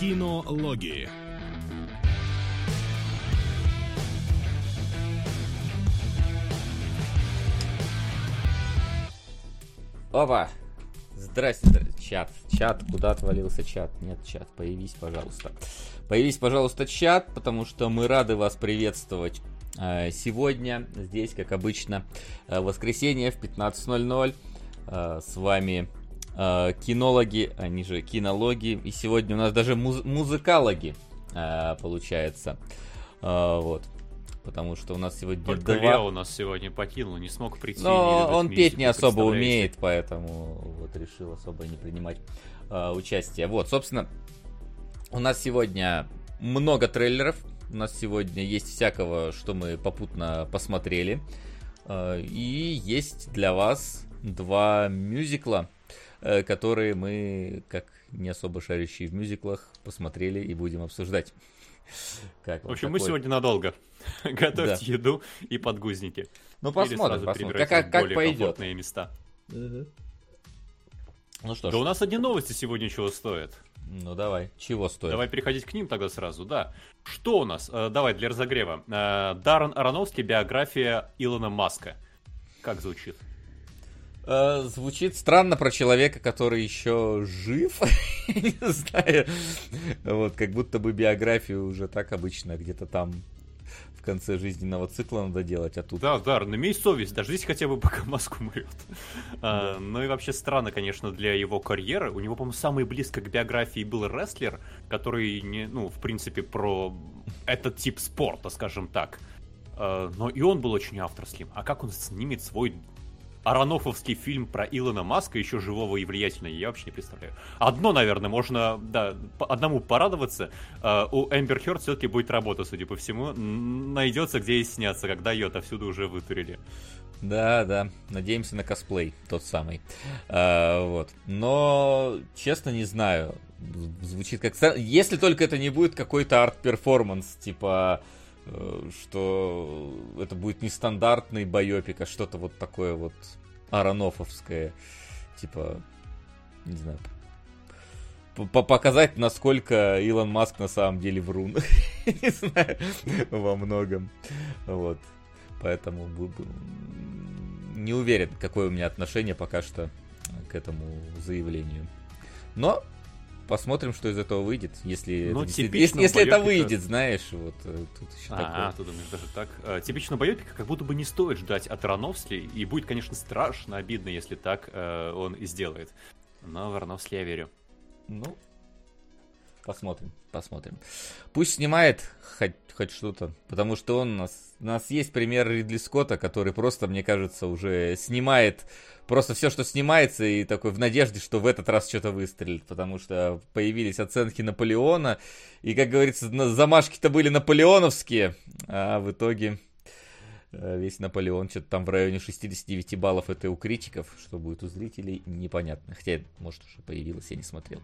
Кинологии. Опа! Здрасте, чат. Чат, куда отвалился чат? Нет, чат, появись, пожалуйста. Появись, пожалуйста, чат, потому что мы рады вас приветствовать э, сегодня. Здесь, как обычно, э, воскресенье в 15.00. Э, с вами кинологи, они же кинологи. И сегодня у нас даже муз- музыкологи, получается. Вот потому что у нас сегодня Только два... Лео у нас сегодня покинул, не смог прийти. Но он петь не особо умеет, поэтому вот решил особо не принимать э, участие. Вот, собственно, у нас сегодня много трейлеров. У нас сегодня есть всякого, что мы попутно посмотрели. Э, и есть для вас два мюзикла, э, которые мы, как не особо шарящие в мюзиклах, посмотрели и будем обсуждать. Как в общем, такой... мы сегодня надолго. Готовьте да. еду и подгузники. Ну, посмотрим, посмотрим. Как, как, как пойдет. места. Угу. Ну что ж. Да у нас одни новости сегодня чего стоят. Ну давай, чего стоит? Давай переходить к ним тогда сразу, да. Что у нас? Э, давай, для разогрева. Э, Даррен Ароновский, биография Илона Маска. Как звучит? Э, звучит странно про человека, который еще жив. Не знаю. Вот, как будто бы биографию уже так обычно где-то там в конце жизненного цикла надо делать, а тут... Да, да, имей совесть, дождись хотя бы, пока Маск умрет. А, ну и вообще странно, конечно, для его карьеры. У него, по-моему, самый близко к биографии был рестлер, который, не, ну, в принципе, про этот тип спорта, скажем так. А, но и он был очень авторским. А как он снимет свой Аронофовский фильм про Илона Маска, еще живого и влиятельного, я вообще не представляю. Одно, наверное, можно, да, одному порадоваться. Uh, у Эмбер Хёрд все-таки будет работа, судя по всему. Найдется, где и сняться, когда ее отовсюду уже вытурили. Да, да, надеемся на косплей, тот самый. А, вот. Но, честно, не знаю. Звучит как... Если только это не будет какой-то арт-перформанс, типа Э, что это будет не стандартный байопик, а что-то вот такое вот аронофовское. Типа, не знаю, показать, насколько Илон Маск на самом деле врун. не знаю, во многом. Вот. Поэтому не уверен, какое у меня отношение пока что к этому заявлению. Но посмотрим, что из этого выйдет, если, ну, это, если, если это выйдет, знаешь, вот э, тут еще а, такое. Ты думаешь даже так. А, типично байопика как будто бы не стоит ждать от Рановски, и будет, конечно, страшно обидно, если так а, он и сделает. Но в Рановски я верю. Ну, посмотрим, посмотрим. Пусть снимает хоть, хоть что-то, потому что он у нас, у нас есть пример Ридли Скотта, который просто, мне кажется, уже снимает просто все, что снимается, и такой в надежде, что в этот раз что-то выстрелит, потому что появились оценки Наполеона, и, как говорится, замашки-то были наполеоновские, а в итоге э, весь Наполеон что-то там в районе 69 баллов это у критиков, что будет у зрителей, непонятно. Хотя, может, уже появилось, я не смотрел.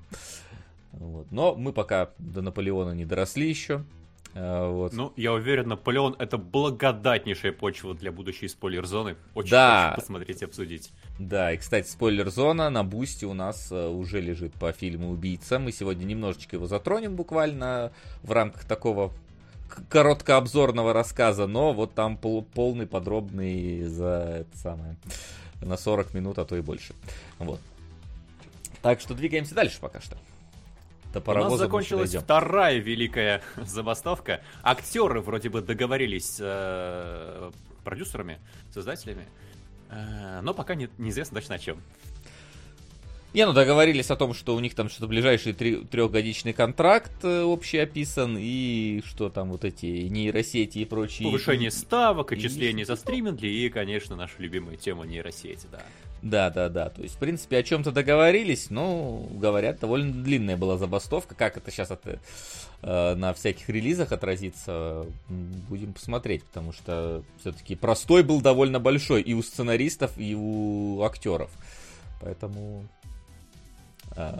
Вот. Но мы пока до Наполеона не доросли еще. А, вот. Ну, я уверен, Наполеон это благодатнейшая почва для будущей спойлер-зоны. Очень да. хочу посмотреть и обсудить. Да, и, кстати, спойлер-зона на бусте у нас э, уже лежит по фильму «Убийца». Мы сегодня немножечко его затронем буквально в рамках такого короткообзорного рассказа, но вот там пол полный, подробный за это самое, на 40 минут, а то и больше. Вот. Так что двигаемся дальше пока что до У нас закончилась вторая великая забастовка. Актеры вроде бы договорились с э, продюсерами, создателями, э, но пока не, неизвестно точно о чем. Не, ну договорились о том, что у них там что-то ближайший три, трехгодичный контракт э, общий описан, и что там вот эти нейросети и прочие. Повышение ставок, отчисления и... за стриминги и, конечно, наша любимая тема нейросети, да. Да, да, да. То есть, в принципе, о чем-то договорились, но, говорят, довольно длинная была забастовка. Как это сейчас это, э, на всяких релизах отразится, будем посмотреть, потому что все-таки простой был довольно большой и у сценаристов, и у актеров. Поэтому... Э,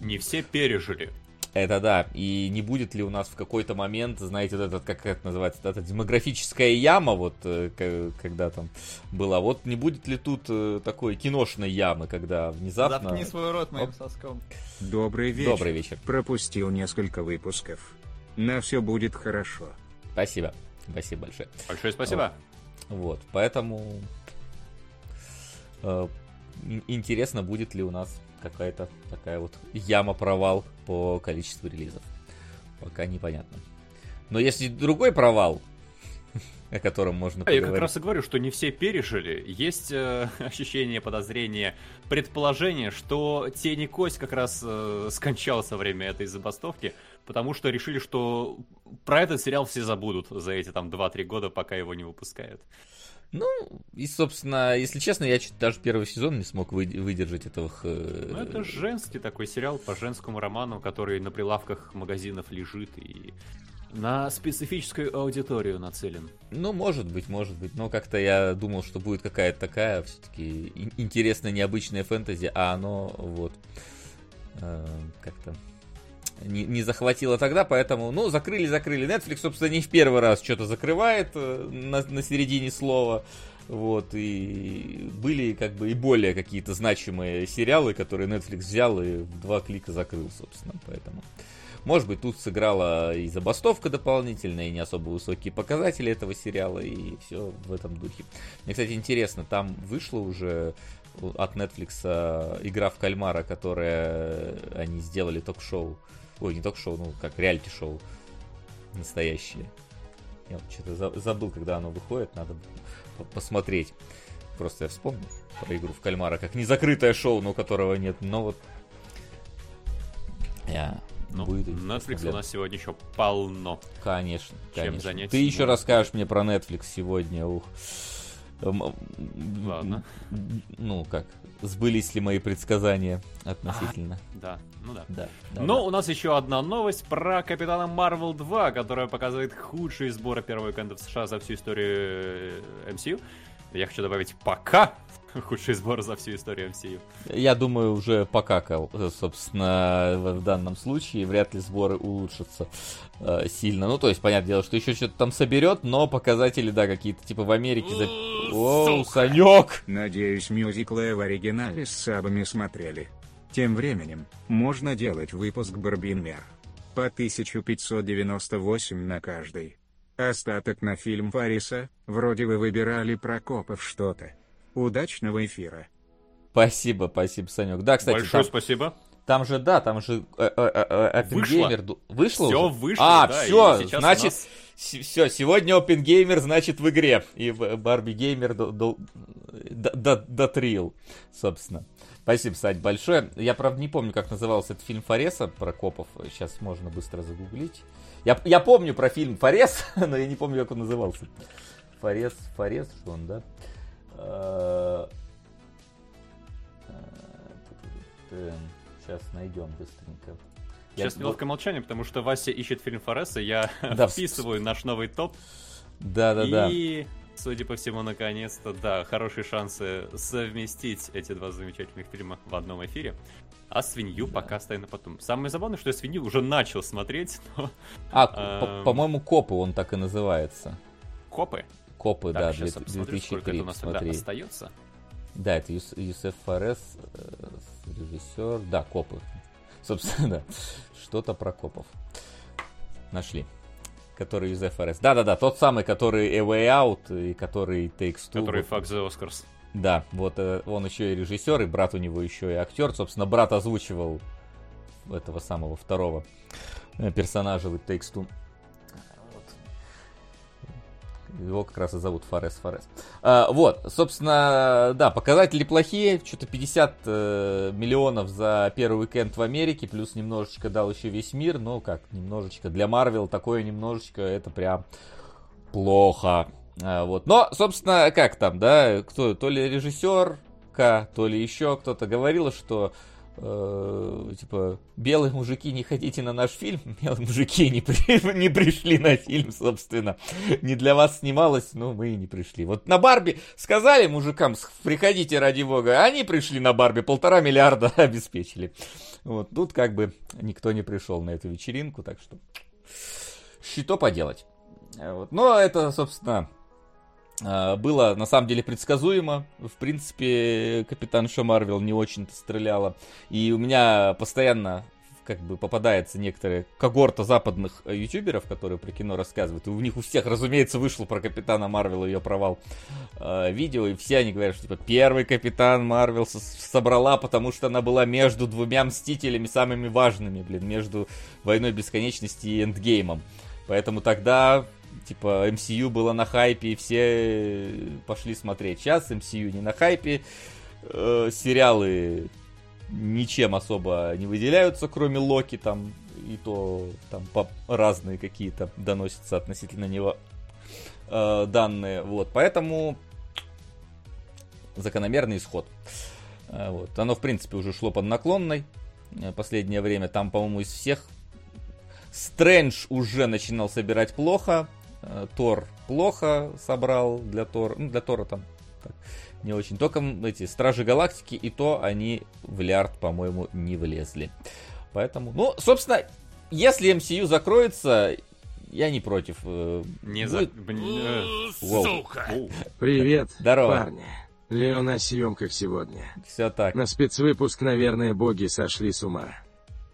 Не все пережили. Это да. И не будет ли у нас в какой-то момент, знаете, вот этот, как это называется, эта демографическая яма, вот э, когда там была. Вот не будет ли тут э, такой киношной ямы, когда внезапно... Заткни свой рот моим Оп. соском. Добрый вечер. Добрый вечер. Пропустил несколько выпусков. На все будет хорошо. Спасибо. Спасибо большое. Большое спасибо. Вот, вот. поэтому э, интересно, будет ли у нас какая-то такая вот яма-провал по количеству релизов. Пока непонятно. Но если другой провал, о котором можно а поговорить. Я как раз и говорю, что не все пережили. Есть э, ощущение, подозрение, предположение, что Тени Кость как раз э, скончался во время этой забастовки, потому что решили, что про этот сериал все забудут за эти там 2-3 года, пока его не выпускают. Ну, и, собственно, если честно, я чуть даже первый сезон не смог вы, выдержать этого. Э... Ну, это женский такой сериал по женскому роману, который на прилавках магазинов лежит и на специфическую аудиторию нацелен. Ну, может быть, может быть. Но как-то я думал, что будет какая-то такая все-таки интересная, необычная фэнтези, а оно вот э, как-то не, не захватило тогда, поэтому, ну, закрыли, закрыли. Netflix, собственно, не в первый раз что-то закрывает э, на, на середине слова. Вот, и были как бы и более какие-то значимые сериалы, которые Netflix взял и в два клика закрыл, собственно, поэтому. Может быть, тут сыграла и забастовка дополнительная, и не особо высокие показатели этого сериала, и все в этом духе. Мне, кстати, интересно, там вышло уже от Netflix э, игра в кальмара, которая они сделали ток-шоу. Ой, не ток-шоу, ну как реалити-шоу настоящее. Я вот что-то забыл, когда оно выходит, надо посмотреть. Просто я вспомнил про игру в кальмара, как незакрытое шоу, но которого нет, но вот... Я ну, будет Netflix у нас сегодня еще полно. Конечно, Чем конечно. Занять Ты еще расскажешь мне про Netflix сегодня, ух. Ладно. Ну, как, сбылись ли мои предсказания относительно? А, да, ну да. да, да Но да. у нас еще одна новость про Капитана Марвел 2, которая показывает худшие сборы первого уикенда в США за всю историю MCU. Э, Я хочу добавить пока худший сбор за всю историю MCU. Я думаю, уже покакал, собственно, в, в данном случае. Вряд ли сборы улучшатся э, сильно. Ну, то есть, понятное дело, что еще что-то там соберет, но показатели, да, какие-то типа в Америке... За... Оу, Санек! Надеюсь, мюзиклы в оригинале с сабами смотрели. Тем временем, можно делать выпуск Барбинмер. По 1598 на каждый. Остаток на фильм Фариса, вроде вы выбирали Прокопов что-то. Удачного эфира. Спасибо, спасибо, Санек. Да, кстати, Большое там, спасибо. Там же, да, там же э, э, э, OpenGamer вышло. Все уже? вышло, А, да, все, значит, нас... все, сегодня OpenGamer значит в игре. И Барби Геймер дотрил, собственно. Спасибо, Сань, большое. Я, правда, не помню, как назывался этот фильм Фареса про копов. Сейчас можно быстро загуглить. Я, я помню про фильм Фарес, но я не помню, как он назывался. Фарес, Фарес, что он, да? Сейчас найдем быстренько. Сейчас неловкое молчание, потому что Вася ищет фильм Фореса, я да, вписываю наш новый топ. Да, да, да. И, судя по всему, наконец-то, да, хорошие шансы совместить эти два замечательных фильма в одном эфире. А свинью да. пока оставим на потом. Самое забавное, что я свинью уже начал смотреть, но... А, по-моему, Копы он так и называется. Копы? Копы, так, да, 2003, у нас смотри. остается. Да, это Юсеф Форес, э, режиссер, да, Копы. Собственно, да, что-то про копов. Нашли. Который Юсеф Форес. Да-да-да, тот самый, который A Way Out и который Takes Two. Который Fuck the Oscars. Да, вот э, он еще и режиссер, и брат у него еще и актер. Собственно, брат озвучивал этого самого второго э, персонажа в Takes Two. Его как раз и зовут Форес Форес. А, вот, собственно, да, показатели плохие. Что-то 50 э, миллионов за первый уикенд в Америке, плюс немножечко дал еще весь мир. Ну, как, немножечко. Для Марвел такое немножечко, это прям плохо. А, вот. Но, собственно, как там, да, кто, то ли режиссер, то ли еще кто-то говорил, что э, типа, белые мужики, не ходите на наш фильм, белые мужики не, при, не пришли на фильм, собственно. Не для вас снималось, но мы и не пришли. Вот на Барби сказали мужикам, приходите ради бога, они пришли на Барби, полтора миллиарда обеспечили. Вот, тут как бы никто не пришел на эту вечеринку, так что что поделать. Вот. Но это, собственно, было на самом деле предсказуемо. В принципе, капитанша Марвел не очень-то стреляла. И у меня постоянно как бы попадается некоторые когорта западных э, ютуберов, которые про кино рассказывают. И у них у всех, разумеется, вышло про Капитана Марвел ее провал э, видео. И все они говорят, что типа первый Капитан Марвел собрала, потому что она была между двумя Мстителями самыми важными, блин, между Войной Бесконечности и Эндгеймом. Поэтому тогда типа, MCU было на хайпе, и все пошли смотреть. Сейчас MCU не на хайпе, э, сериалы ничем особо не выделяются, кроме Локи, там, и то там по разные какие-то доносятся относительно него э, данные, вот, поэтому закономерный исход. Э, вот. Оно, в принципе, уже шло под наклонной э, последнее время. Там, по-моему, из всех Стрэндж уже начинал собирать плохо. Э, Тор плохо собрал для Тора. Ну, для Тора там так, не очень. Только эти Стражи Галактики и то они в лярд, по-моему, не влезли. Поэтому, ну, собственно, если MCU закроется, я не против. Э, не за... Сука! Привет, Здорово. парни. Лео на съемках сегодня. Все так. На спецвыпуск, наверное, боги сошли с ума.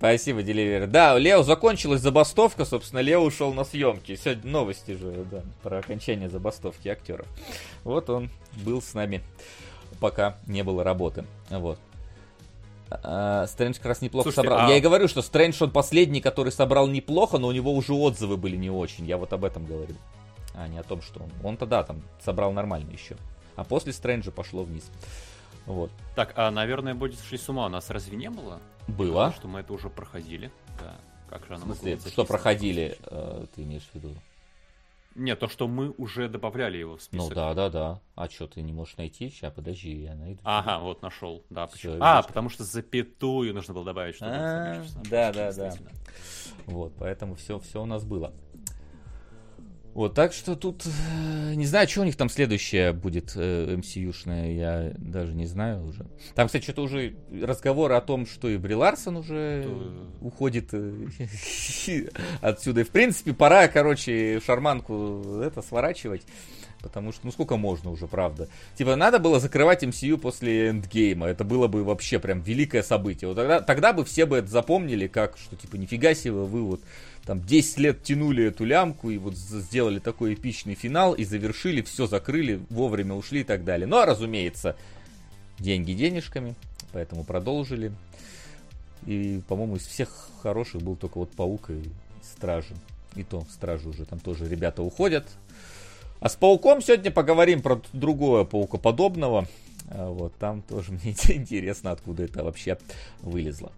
Спасибо, Деливер. Да, Лео закончилась забастовка, собственно, Лео ушел на съемки. Сегодня новости же, да, про окончание забастовки актеров. Вот он был с нами, пока не было работы. Вот. А, Стрэндж как раз неплохо Слушайте, собрал. а- Я и говорю, что Стрэндж он последний, который собрал неплохо, но у него уже отзывы были не очень. Я вот об этом говорю. А не о том, что он. Он тогда там собрал нормально еще. А после Стрэнджа пошло вниз. Вот. Так, а, наверное, будет сошли с ума. У нас разве не было? Было. Потому что мы это уже проходили. Да. Как же В смысле, быть что записана? проходили, э, ты имеешь в виду? Нет, то, что мы уже добавляли его в Ну список. да, да, да. А что, ты не можешь найти? Сейчас, подожди, я найду. Ага, вот нашел. Да, почему? вижу, А, потому что запятую нужно было добавить, чтобы А, да, да, да. Вот, поэтому все, все у нас было. Вот, так что тут, э, не знаю, что у них там следующее будет э, MCU-шное, я даже не знаю уже. Там, кстати, что-то уже разговоры о том, что и Бри Ларсон уже То- уходит э, отсюда. И, в принципе, пора, короче, шарманку это сворачивать. Потому что, ну сколько можно уже, правда. Типа, надо было закрывать MCU после эндгейма. Это было бы вообще прям великое событие. Вот тогда, тогда бы все бы это запомнили, как, что типа, нифига себе, вы вот там 10 лет тянули эту лямку и вот сделали такой эпичный финал и завершили, все закрыли, вовремя ушли и так далее. Ну, а разумеется, деньги денежками, поэтому продолжили. И, по-моему, из всех хороших был только вот Паук и Стражи. И то, Стражи уже там тоже ребята уходят. А с Пауком сегодня поговорим про другое паукоподобного. А Вот, там тоже мне интересно, откуда это вообще вылезло.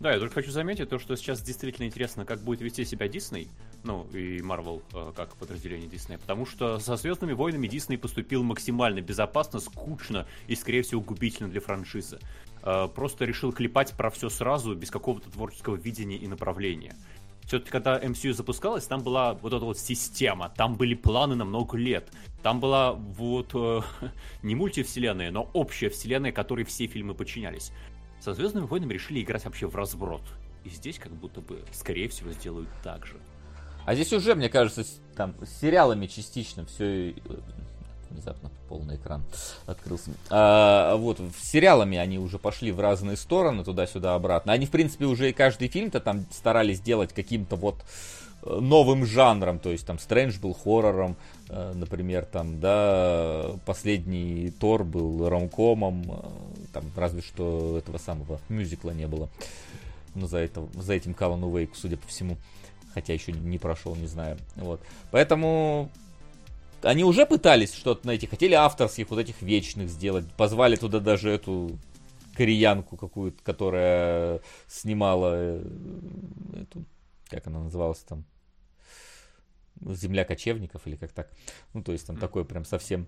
Да, я только хочу заметить то, что сейчас действительно интересно, как будет вести себя Дисней, ну и Марвел э, как подразделение Диснея, потому что со Звездными войнами Дисней поступил максимально безопасно, скучно и, скорее всего, губительно для франшизы. Э, Просто решил клепать про все сразу, без какого-то творческого видения и направления. Все-таки, когда MCU запускалась, там была вот эта вот система, там были планы на много лет. Там была вот э, не мультивселенная, но общая вселенная, которой все фильмы подчинялись. Со Звездными войнами решили играть вообще в разброд. И здесь как будто бы, скорее всего, сделают так же. А здесь уже, мне кажется, там с сериалами частично все внезапно полный экран открылся. А, вот, сериалами они уже пошли в разные стороны, туда-сюда, обратно. Они, в принципе, уже и каждый фильм-то там старались сделать каким-то вот э, новым жанром, то есть там Стрэндж был хоррором, э, например, там, да, последний Тор был ромкомом, э, там разве что этого самого мюзикла не было. Но за, это, за этим Калану Вейку, судя по всему. Хотя еще не прошел, не знаю. Вот. Поэтому они уже пытались что-то найти. Хотели авторских вот этих вечных сделать. Позвали туда даже эту кореянку какую-то, которая снимала э, эту, как она называлась там, Земля кочевников или как так. Ну, то есть там такой прям совсем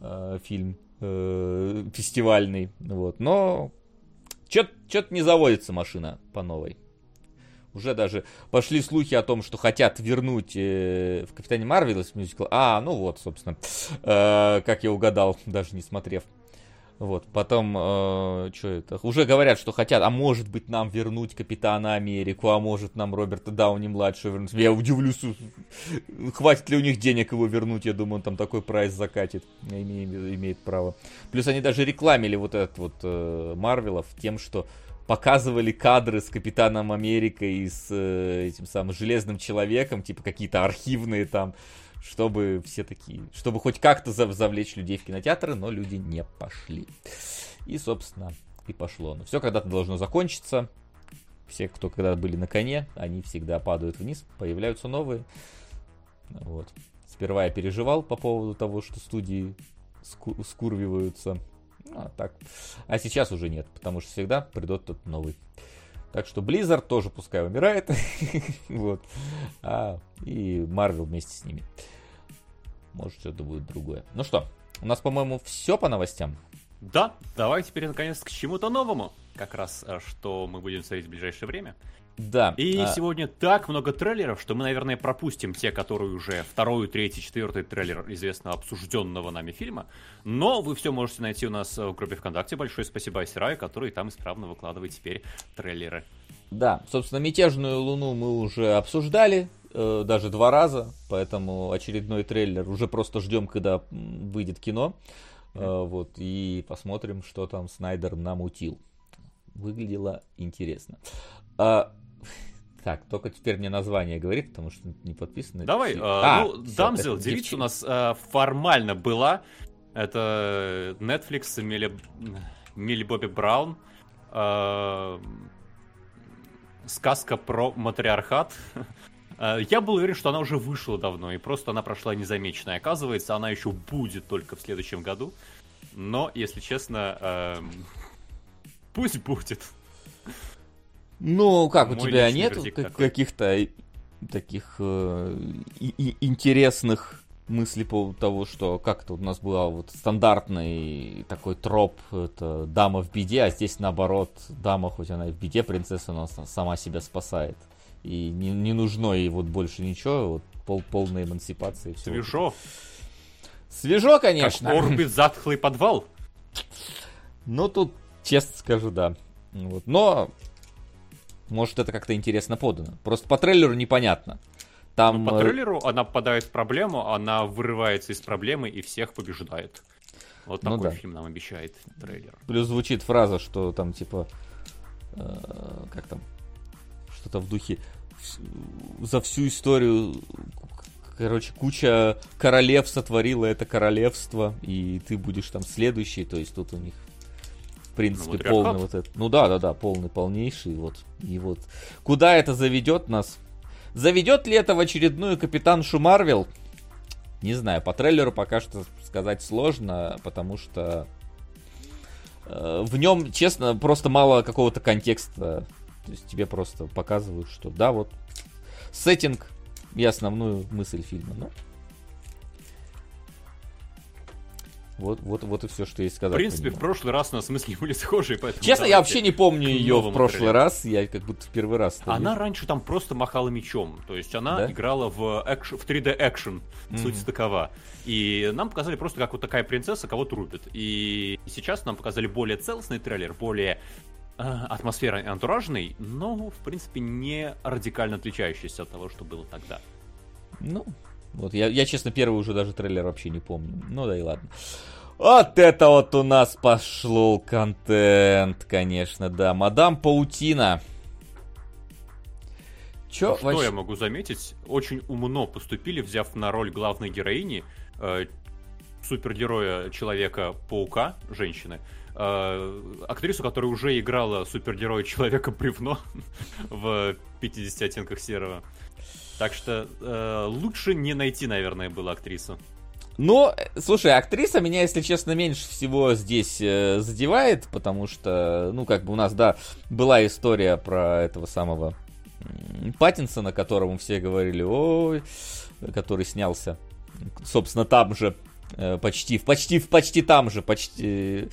э, фильм э, фестивальный. Вот. Но Что-то не заводится машина по новой. Уже даже пошли слухи о том, что хотят вернуть э, в Капитане Марвелс мюзикл. А, ну вот, собственно, э, как я угадал, даже не смотрев. Вот, потом, э, что это, уже говорят, что хотят, а может быть нам вернуть Капитана Америку, а может нам Роберта Дауни-младшего вернуть. Я удивлюсь, хватит ли у них денег его вернуть, я думаю, он там такой прайс закатит, имеет, имеет право. Плюс они даже рекламили вот этот вот э, Марвелов тем, что показывали кадры с Капитаном Америкой и с э, этим самым Железным Человеком, типа какие-то архивные там, чтобы все такие, чтобы хоть как-то завлечь людей в кинотеатры, но люди не пошли. И, собственно, и пошло. Но все когда-то должно закончиться. Все, кто когда были на коне, они всегда падают вниз, появляются новые. Вот. Сперва я переживал по поводу того, что студии ску- скурвиваются. Ну, а так. А сейчас уже нет, потому что всегда придет тот новый. Так что Blizzard тоже пускай умирает. вот. А, и Marvel вместе с ними. Может, что-то будет другое. Ну что, у нас, по-моему, все по новостям. Да, давай теперь наконец к чему-то новому. Как раз, э, что мы будем смотреть в ближайшее время. Да. И а... сегодня так много трейлеров, что мы, наверное, пропустим те, которые уже второй, третий, четвертый трейлер известного обсужденного нами фильма. Но вы все можете найти у нас в группе ВКонтакте. Большое спасибо Айсераю, который там исправно выкладывает теперь трейлеры. Да, собственно, «Мятежную луну» мы уже обсуждали, э, даже два раза, поэтому очередной трейлер уже просто ждем, когда выйдет кино. Э, вот, и посмотрим, что там Снайдер намутил. Выглядело интересно. А, так, только теперь мне название говорит, потому что не подписано. Давай, э, а, ну, все, Дамзел, девица у нас э, формально была. Это Netflix, Милли, Милли Бобби Браун. Э, сказка про матриархат. Э, я был уверен, что она уже вышла давно, и просто она прошла незамеченной. Оказывается, она еще будет только в следующем году. Но, если честно, э, пусть будет. Ну, как, Мой у тебя нет каких-то таких э, и, интересных мыслей по поводу того, что как-то у нас была вот стандартный такой троп, это дама в беде, а здесь наоборот, дама, хоть она и в беде, принцесса, но сама себя спасает. И не, не нужно ей вот больше ничего, вот пол, полная эмансипация. Все. Свежо. Свежо, конечно. Как Орбит затхлый подвал. Ну, тут, честно скажу, да. Вот. Но может, это как-то интересно подано. Просто по трейлеру непонятно. Там... Ну, по э, трейлеру она попадает в проблему, она вырывается из проблемы и всех побеждает. Вот ну такой ну, да. фильм нам обещает трейлер. Плюс звучит фраза, что там типа... Э, как там? Что-то в духе... За всю историю короче, куча королев сотворила это королевство, и ты будешь там следующий, то есть тут у них принципе, ну, полный вот этот. Ну да, да, да, полный, полнейший. Вот. И вот. Куда это заведет нас? Заведет ли это в очередную капитаншу Марвел? Не знаю, по трейлеру пока что сказать сложно, потому что э, в нем, честно, просто мало какого-то контекста. То есть тебе просто показывают, что да, вот сеттинг и основную мысль фильма. Ну, Вот, вот, вот и все, что есть сказать. В принципе, в прошлый раз у нас мысли были схожие, поэтому... Честно, я вообще не помню ее в прошлый раз, я как будто в первый раз. Она раньше там просто махала мечом, то есть она да? играла в, экш... в 3D экшен, mm-hmm. суть такова. И нам показали просто, как вот такая принцесса кого-то рубит. И сейчас нам показали более целостный трейлер, более э, атмосферный антуражный, но, в принципе, не радикально отличающийся от того, что было тогда. Ну, вот я, я, честно, первый уже даже трейлер вообще не помню. Ну да и ладно. Вот это вот у нас пошло контент, конечно, да. Мадам Паутина. Чё, что вообще... я могу заметить? Очень умно поступили, взяв на роль главной героини э, супергероя Человека-паука, женщины, э, актрису, которая уже играла супергероя Человека-бревно в 50 оттенках серого. Так что э, лучше не найти, наверное, было актрису. Ну, слушай, актриса меня, если честно, меньше всего здесь э, задевает, потому что, ну, как бы у нас, да, была история про этого самого Паттинсона, которому все говорили, ой, который снялся, собственно, там же, э, почти, почти, почти там же, почти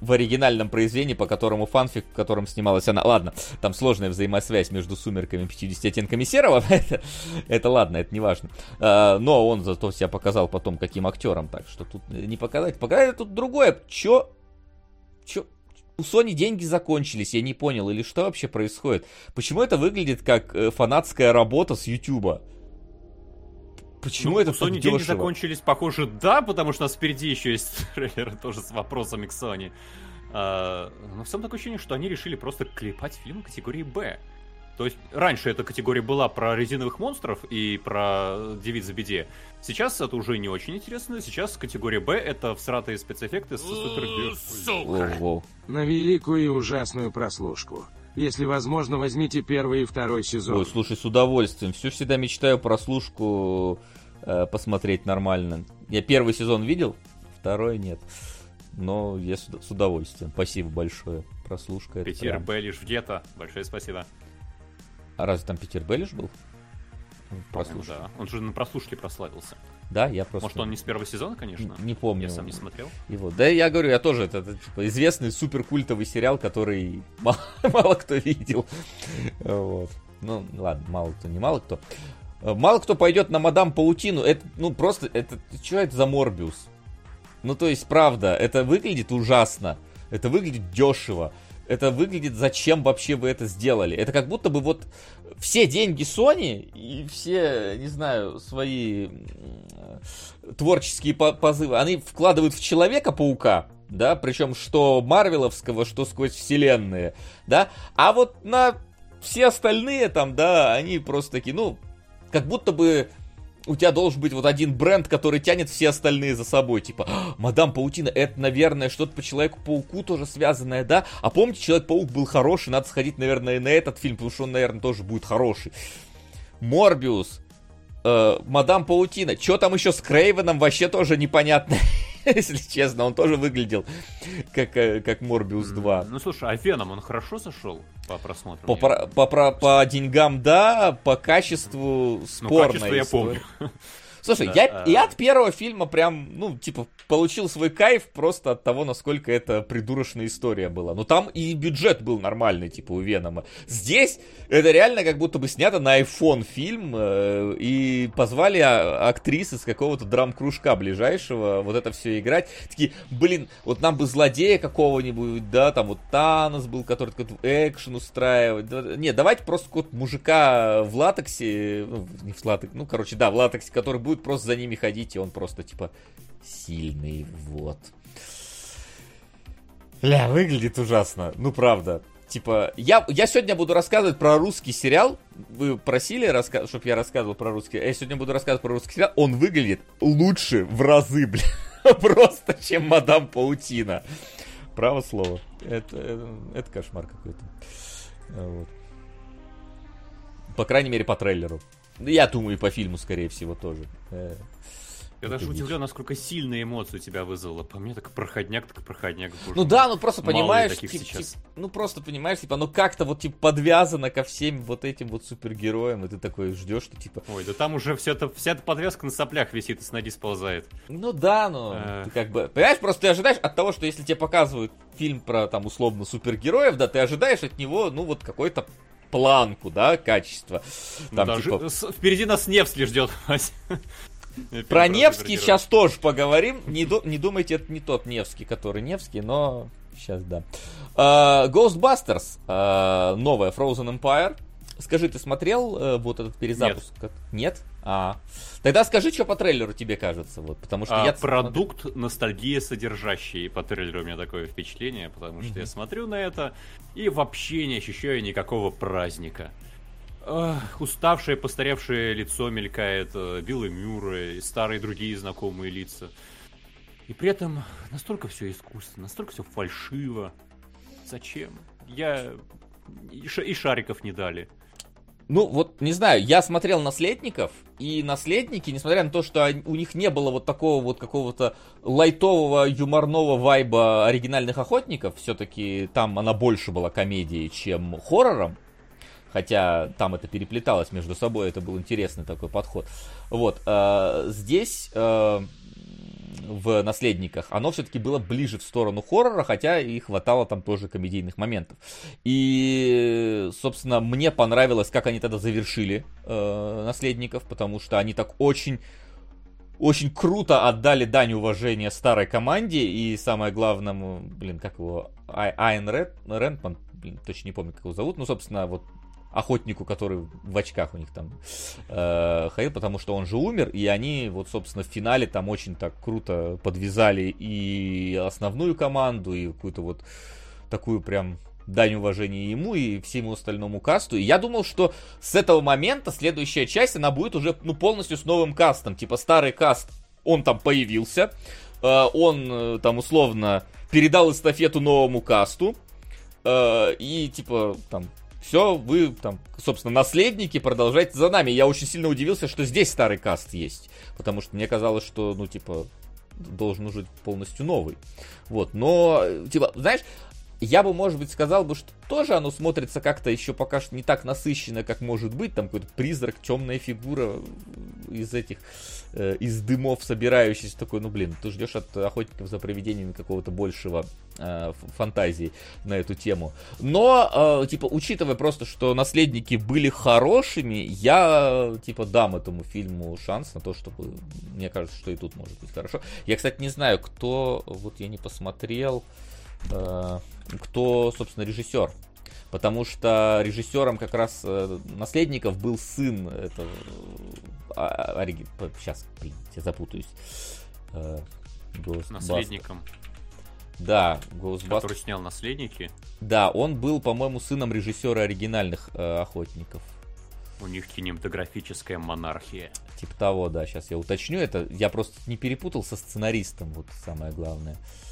в оригинальном произведении, по которому фанфик, в котором снималась она. Ладно, там сложная взаимосвязь между сумерками и 50 оттенками серого. это, ладно, это не важно. А, но он зато себя показал потом каким актером, так что тут не показать. Показать тут другое. Чё? Чё? у Sony деньги закончились, я не понял, или что вообще происходит? Почему это выглядит как э, фанатская работа с Ютуба? Почему ну, это у Sony деньги закончились, похоже, да, потому что у нас впереди еще есть трейлеры тоже с вопросами к Sony. А, но в целом такое ощущение, что они решили просто клепать фильм категории Б. То есть раньше эта категория была про резиновых монстров и про девиц в беде. Сейчас это уже не очень интересно. Сейчас категория Б это всратые спецэффекты с супер На великую и ужасную прослушку. Если возможно, возьмите первый и второй сезон. Ой, слушай, с удовольствием. Все всегда мечтаю прослушку э, посмотреть нормально. Я первый сезон видел, второй нет. Но я с, с удовольствием. Спасибо большое. Прослушка. Питер прям... Беллиш где-то. Большое спасибо. А разве там Питер Беллиш был? Прослушка. Да. Он же на прослушке прославился. Да, я просто... Может, он не с первого сезона, конечно? Не, не помню. Я сам не смотрел. Его. Да, я говорю, я тоже, это, это типа, известный суперкультовый сериал, который мало, мало кто видел. Вот. Ну, ладно, мало кто, не мало кто. Мало кто пойдет на мадам Паутину. Это, ну, просто, это, что это за Морбиус? Ну, то есть, правда, это выглядит ужасно. Это выглядит дешево это выглядит, зачем вообще вы это сделали. Это как будто бы вот все деньги Sony и все, не знаю, свои творческие позывы, они вкладывают в Человека-паука, да, причем что Марвеловского, что сквозь вселенные, да, а вот на все остальные там, да, они просто такие, ну, как будто бы у тебя должен быть вот один бренд, который тянет все остальные за собой. Типа, «А, Мадам Паутина, это, наверное, что-то по Человеку-пауку тоже связанное, да? А помните, Человек-паук был хороший, надо сходить, наверное, на этот фильм, потому что он, наверное, тоже будет хороший. Морбиус, э, Мадам Паутина. Что там еще с Крейвеном, вообще тоже непонятно. Если честно, он тоже выглядел как, э, как Морбиус 2. Ну слушай, а Веном он хорошо сошел по просмотру? По, по, по, по, по деньгам, да, по качеству спорно. Ну, качество я помню. Слушай, да, я, а... я от первого фильма прям, ну, типа, получил свой кайф просто от того, насколько это придурочная история была. Но там и бюджет был нормальный, типа, у Венома. Здесь это реально как будто бы снято на iPhone фильм, э, и позвали а, актрис из какого-то драм-кружка ближайшего вот это все играть. Такие, блин, вот нам бы злодея какого-нибудь, да, там вот Танос был, который такой экшен устраивает. Не, давайте просто какого-то мужика в латексе, ну, не в латексе, ну, короче, да, в латексе, который будет будет просто за ними ходить, и он просто, типа, сильный, вот. Ля, выглядит ужасно. Ну, правда. Типа, я, я сегодня буду рассказывать про русский сериал. Вы просили, раска... чтобы я рассказывал про русский. Я сегодня буду рассказывать про русский сериал. Он выглядит лучше в разы, бля. Просто, чем Мадам Паутина. Право слово. Это, это, это кошмар какой-то. Вот. По крайней мере, по трейлеру. Я думаю, и по фильму, скорее всего, тоже. Э, я даже удивлен, насколько сильные эмоции у тебя вызвало. По мне так проходняк, так проходняк. Боже ну да, ну просто понимаешь, тип, тип, ну просто понимаешь, типа, ну как-то вот типа подвязано ко всем вот этим вот супергероям, и ты такой ждешь, что типа. Ой, да там уже все это, вся эта подвязка на соплях висит и с ноги сползает. Ну да, ну ты как бы, понимаешь, просто ты ожидаешь от того, что если тебе показывают фильм про там условно супергероев, да, ты ожидаешь от него, ну вот какой-то планку, да, качества. Ну Там, да, типа... Впереди нас Невский ждет. Про Невский сейчас тоже поговорим. Не, ду- не думайте, это не тот Невский, который Невский, но сейчас да. Uh, Ghostbusters, uh, новая Frozen Empire. Скажи, ты смотрел uh, вот этот перезапуск? Нет. Нет? А. Тогда скажи, что по трейлеру тебе кажется, вот, потому что а, я... Продукт смотрю... ностальгия содержащий. По трейлеру у меня такое впечатление, потому что mm-hmm. я смотрю на это и вообще не ощущаю никакого праздника. Эх, уставшее, постаревшее лицо мелькает, э, Билла Мюррей, старые другие знакомые лица. И при этом настолько все искусственно, настолько все фальшиво. Зачем? Я... И шариков не дали. Ну, вот, не знаю, я смотрел «Наследников», и «Наследники», несмотря на то, что у них не было вот такого вот какого-то лайтового, юморного вайба оригинальных «Охотников», все-таки там она больше была комедией, чем хоррором, хотя там это переплеталось между собой, это был интересный такой подход. Вот, э, здесь... Э, в «Наследниках», оно все-таки было ближе в сторону хоррора, хотя и хватало там тоже комедийных моментов. И, собственно, мне понравилось, как они тогда завершили э, «Наследников», потому что они так очень очень круто отдали дань уважения старой команде и самое главное, блин, как его, Айн Рэндман, блин, точно не помню, как его зовут, ну, собственно, вот охотнику, который в очках у них там э, ходил, потому что он же умер, и они вот, собственно, в финале там очень так круто подвязали и основную команду, и какую-то вот такую прям дань уважения ему и всему остальному касту. И я думал, что с этого момента следующая часть, она будет уже ну, полностью с новым кастом. Типа старый каст, он там появился, э, он э, там условно передал эстафету новому касту. Э, и типа там все, вы там, собственно, наследники, продолжайте за нами. Я очень сильно удивился, что здесь старый каст есть. Потому что мне казалось, что, ну, типа, должен уже полностью новый. Вот, но, типа, знаешь, я бы, может быть, сказал бы, что тоже оно смотрится как-то еще пока что не так насыщенно, как может быть. Там какой-то призрак, темная фигура из этих, э, из дымов собирающийся. Такой, ну блин, ты ждешь от охотников за привидениями какого-то большего э, фантазии на эту тему. Но, э, типа, учитывая просто, что наследники были хорошими, я, типа, дам этому фильму шанс на то, чтобы, мне кажется, что и тут может быть хорошо. Я, кстати, не знаю, кто, вот я не посмотрел, кто, собственно, режиссер. Потому что режиссером как раз э, наследников был сын этого... А, ориги... Сейчас, блин, я запутаюсь. Э, Наследником. Да, Ghostbusters. Который снял «Наследники». Да, он был, по-моему, сыном режиссера оригинальных э, «Охотников». У них кинематографическая монархия. Типа того, да, сейчас я уточню это. Я просто не перепутал со сценаристом, вот самое главное. Э,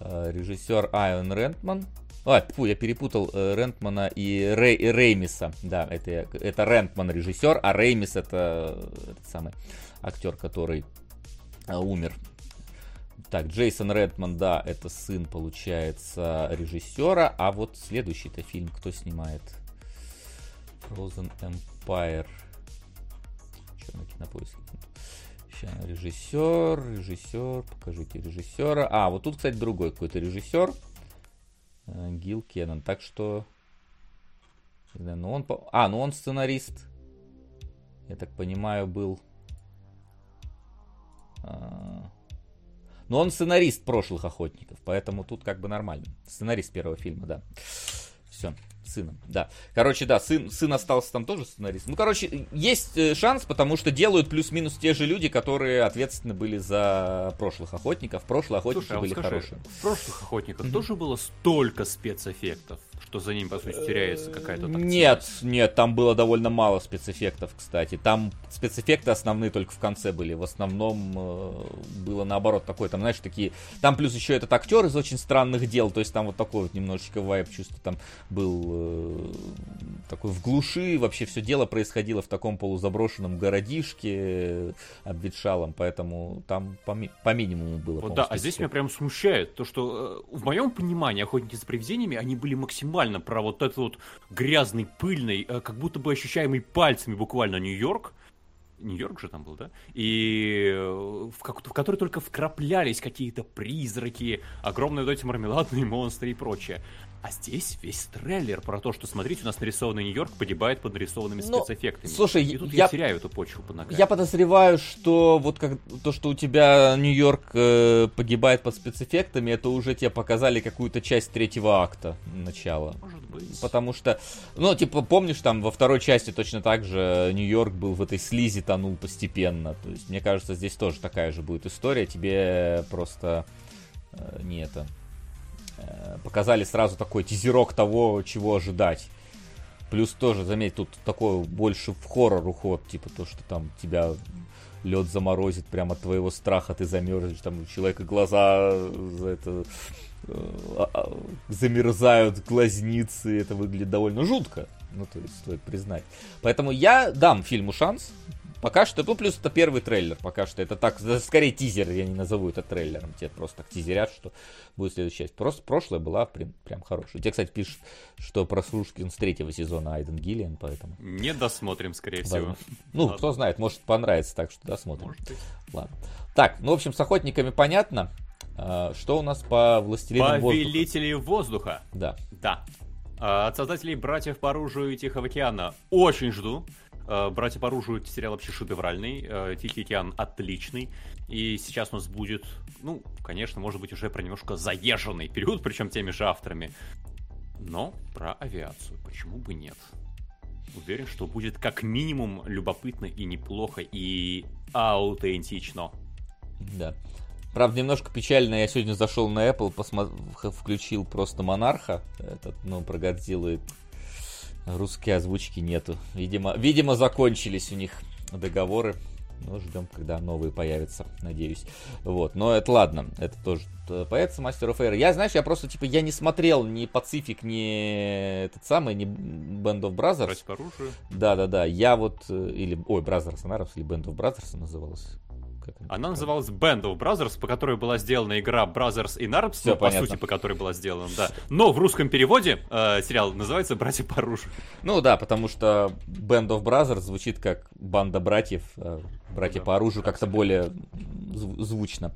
режиссер Айон Рентман. А, фу, я перепутал э, Рентмана и, Рей, и Реймиса. Да, это, это Рентман режиссер, а Реймис это этот самый актер, который э, умер. Так, Джейсон Редман, да, это сын, получается, режиссера. А вот следующий-то фильм кто снимает? Frozen Empire. Что на кинопоиске? Сейчас, режиссер, режиссер, покажите режиссера. А, вот тут, кстати, другой какой-то режиссер. Э, Гил Кеннон. Так что... Не знаю, ну он... А, ну он сценарист. Я так понимаю, был... А... Но он сценарист прошлых охотников, поэтому тут как бы нормально. Сценарист первого фильма, да. Все сыном, да. Короче, да, сын, сын остался там тоже сценарист. Ну, короче, есть э, шанс, потому что делают плюс-минус те же люди, которые ответственны были за прошлых охотников. Прошлые охотники Слушай, а были скажи, хорошие. В прошлых охотниках mm-hmm. тоже было столько спецэффектов что за ним, по сути, теряется какая-то Нет, нет, там было довольно мало спецэффектов, кстати. Там спецэффекты основные только в конце были. В основном э, было наоборот такое, там, знаешь, такие... Там плюс еще этот актер из очень странных дел, то есть там вот такой вот немножечко вайп чувство там был э, такой в глуши, вообще все дело происходило в таком полузаброшенном городишке обветшалом, поэтому там по, ми- по минимуму было. Вот да, а здесь меня прям смущает то, что э, в моем понимании охотники за привидениями, они были максимально буквально про вот этот вот грязный, пыльный, э, как будто бы ощущаемый пальцами буквально Нью-Йорк. Нью-Йорк же там был, да? И э, в, как, в который только вкраплялись какие-то призраки, огромные вот эти мармеладные монстры и прочее. А здесь весь трейлер про то, что, смотрите, у нас нарисованный Нью-Йорк погибает под нарисованными ну, спецэффектами. Слушай, и тут я, я теряю эту почву под ногами. Я подозреваю, что вот как то, что у тебя Нью-Йорк э, погибает под спецэффектами, это уже тебе показали какую-то часть третьего акта начала. Может быть. Потому что, ну, типа, помнишь, там во второй части точно так же Нью-Йорк был в этой слизи, тонул постепенно. То есть, мне кажется, здесь тоже такая же будет история. Тебе просто э, не это показали сразу такой тизерок того, чего ожидать. Плюс тоже, заметь, тут такой больше в хоррор уход, типа то, что там тебя лед заморозит прямо от твоего страха, ты замерзнешь, там у человека глаза за это э, а, а, замерзают, глазницы, это выглядит довольно жутко. Ну, то есть, стоит признать. Поэтому я дам фильму шанс, пока что, ну, плюс это первый трейлер, пока что. Это так, скорее тизер, я не назову это трейлером. Тебе просто так тизерят, что будет следующая часть. Просто прошлая была прям, прям хорошая. Тебе, кстати, пишут, что прослушки с третьего сезона Айден Гиллиан, поэтому... Не досмотрим, скорее Ладно. всего. Ну, Ладно. кто знает, может понравится, так что досмотрим. Может быть. Ладно. Так, ну, в общем, с охотниками понятно. А, Что у нас по властелинам воздуха? Повелители воздуха. Да. Да. А, От создателей «Братьев по оружию» и «Тихого океана» очень жду. А, «Братья по оружию» сериал вообще шедевральный, а, «Тихий океан» отличный. И сейчас у нас будет, ну, конечно, может быть, уже про немножко заезженный период, причем теми же авторами. Но про авиацию, почему бы нет? Уверен, что будет как минимум любопытно и неплохо, и аутентично. Да. Правда, немножко печально, я сегодня зашел на Apple, посмо- х- включил просто Монарха, этот, ну, про Годзиллу, русской озвучки нету. Видимо, видимо, закончились у них договоры. Ну, ждем, когда новые появятся, надеюсь. Вот, но это ладно, это тоже э, появится Master of Air. Я, знаешь, я просто, типа, я не смотрел ни Pacific, ни этот самый, ни Band of Brothers. Да-да-да, я вот, э, или, ой, Brothers and Arms, или Band of Brothers называлась. Как она? Она называлась Band of Brothers, по которой была сделана игра Brothers in Arms, Всё ну, по сути, по которой была сделана, да. Но в русском переводе э, сериал называется «Братья по оружию». Ну да, потому что Band of Brothers звучит как банда братьев, э, братья Да, по оружию как-то более зв- звучно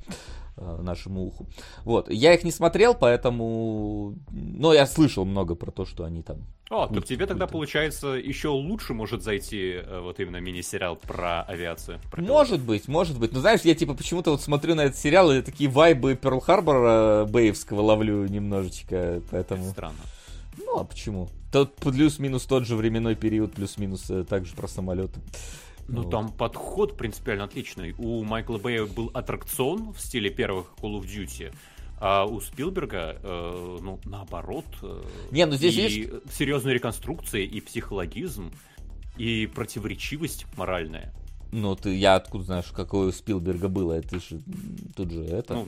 нашему уху. Вот, я их не смотрел, поэтому... Но я слышал много про то, что они там... О, то тебе тогда, получается, еще лучше может зайти э, вот именно мини-сериал про авиацию. про Может быть, может быть. Но знаешь, я типа почему-то вот смотрю на этот сериал и такие вайбы Перл Харбора Бэевского ловлю немножечко, поэтому... Странно. Ну, а почему? Тот плюс-минус тот же временной период, плюс-минус э, также про самолеты. Ну, Вот. там подход принципиально отличный. У Майкла Бэя был аттракцион в стиле первых Call of Duty, а у Спилберга, э, ну, наоборот, э, Не, ну здесь, и видишь, серьезная реконструкция, и психологизм, и противоречивость моральная. Ну, ты, я откуда знаешь, какое у Спилберга было? Это же тут же это. Ну,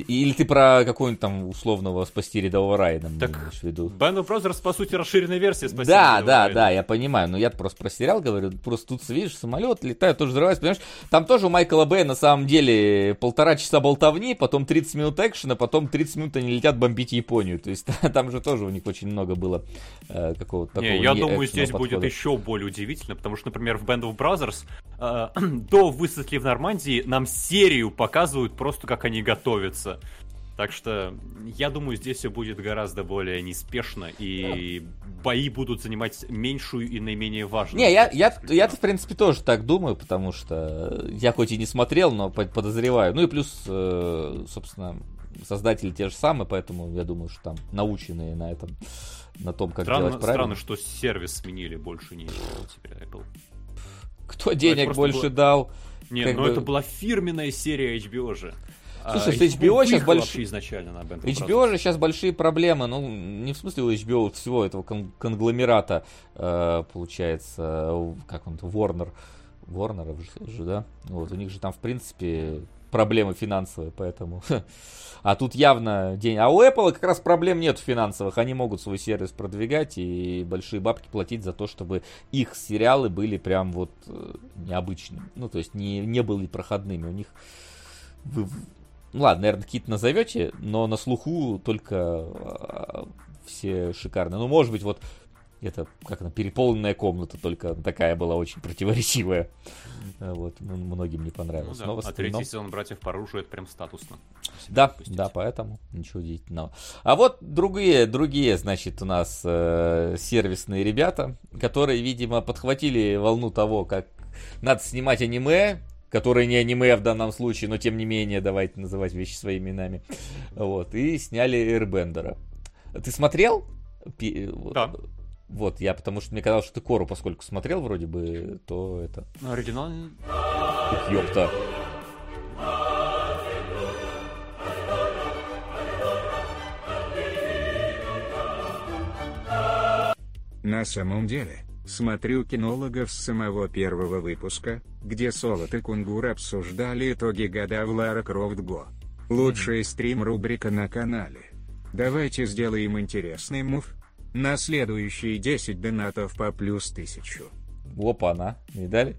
или ты про какого-нибудь там условного спасти рядового Райана Так, имеешь в виду? Band of Brothers, по сути, расширенная версия «Спасибо, Да, да, Райан». да, я понимаю. Но я просто про сериал говорю. Просто тут, видишь, самолет летает, тоже взрывается, понимаешь? Там тоже у Майкла Бэя на самом деле полтора часа болтовни, потом 30 минут экшена, потом 30 минут они летят бомбить Японию. То есть там же тоже у них очень много было э, какого-то такого Не, я не думаю, здесь будет подхода. еще более удивительно, потому что, например, в Band of Brothers э, до высадки в Нормандии нам серию показывают просто, как они готовятся. Так что я думаю, здесь все будет гораздо более неспешно, и бои будут занимать меньшую и наименее важную. Не, я, я, фильма. я, в принципе, тоже так думаю, потому что я хоть и не смотрел, но под- подозреваю. Ну и плюс, э, собственно, создатели те же самые, поэтому я думаю, что там наученные на этом, на том, как Странно, делать правильно. странно, что сервис сменили больше не теперь Apple. Кто денег просто больше было- дал? Не, но бы- это была фирменная серия HBO же. Слушай, А, с HBO сейчас выехал больш- вообще изначально на of HBO Brothers. же сейчас большие проблемы, ну, не в смысле у HBO, всего этого кон- конгломерата, э, получается, как он, Warner, Warner же, же, да? Вот, у них же там, в принципе, проблемы финансовые, поэтому... А тут явно день... А у Apple как раз проблем нет финансовых, они могут свой сервис продвигать и большие бабки платить за то, чтобы их сериалы были прям вот э, необычными, ну, то есть не, не были проходными, у них... ну ладно, наверное, какие-то назовете, но на слуху только а, все шикарные. Ну, может быть, вот это, как она, переполненная комната, только такая была очень противоречивая. А, Вот, ну, многим не Ну понравилось. да, Но а третий сезон «Братьев по оружию» это прям статусно. да, Пустить. да, поэтому ничего удивительного. А вот другие, другие, значит, у нас э, сервисные ребята, которые, видимо, подхватили волну того, как надо снимать аниме, которые не аниме в данном случае, но тем не менее, давайте называть вещи своими именами. Вот, и сняли Эрбендера. Ты смотрел? Да. Вот, я потому что мне казалось, что ты Кору, поскольку смотрел вроде бы, то это... Ну, Оригинал... Ёпта. На самом деле, смотрю кинологов с самого первого выпуска, где Солод и Кунгур обсуждали итоги года в Лара Крофт Го. Лучший стрим рубрика на канале. Давайте сделаем интересный мув. На следующие 10 донатов по плюс 1000. Опа, она, видали?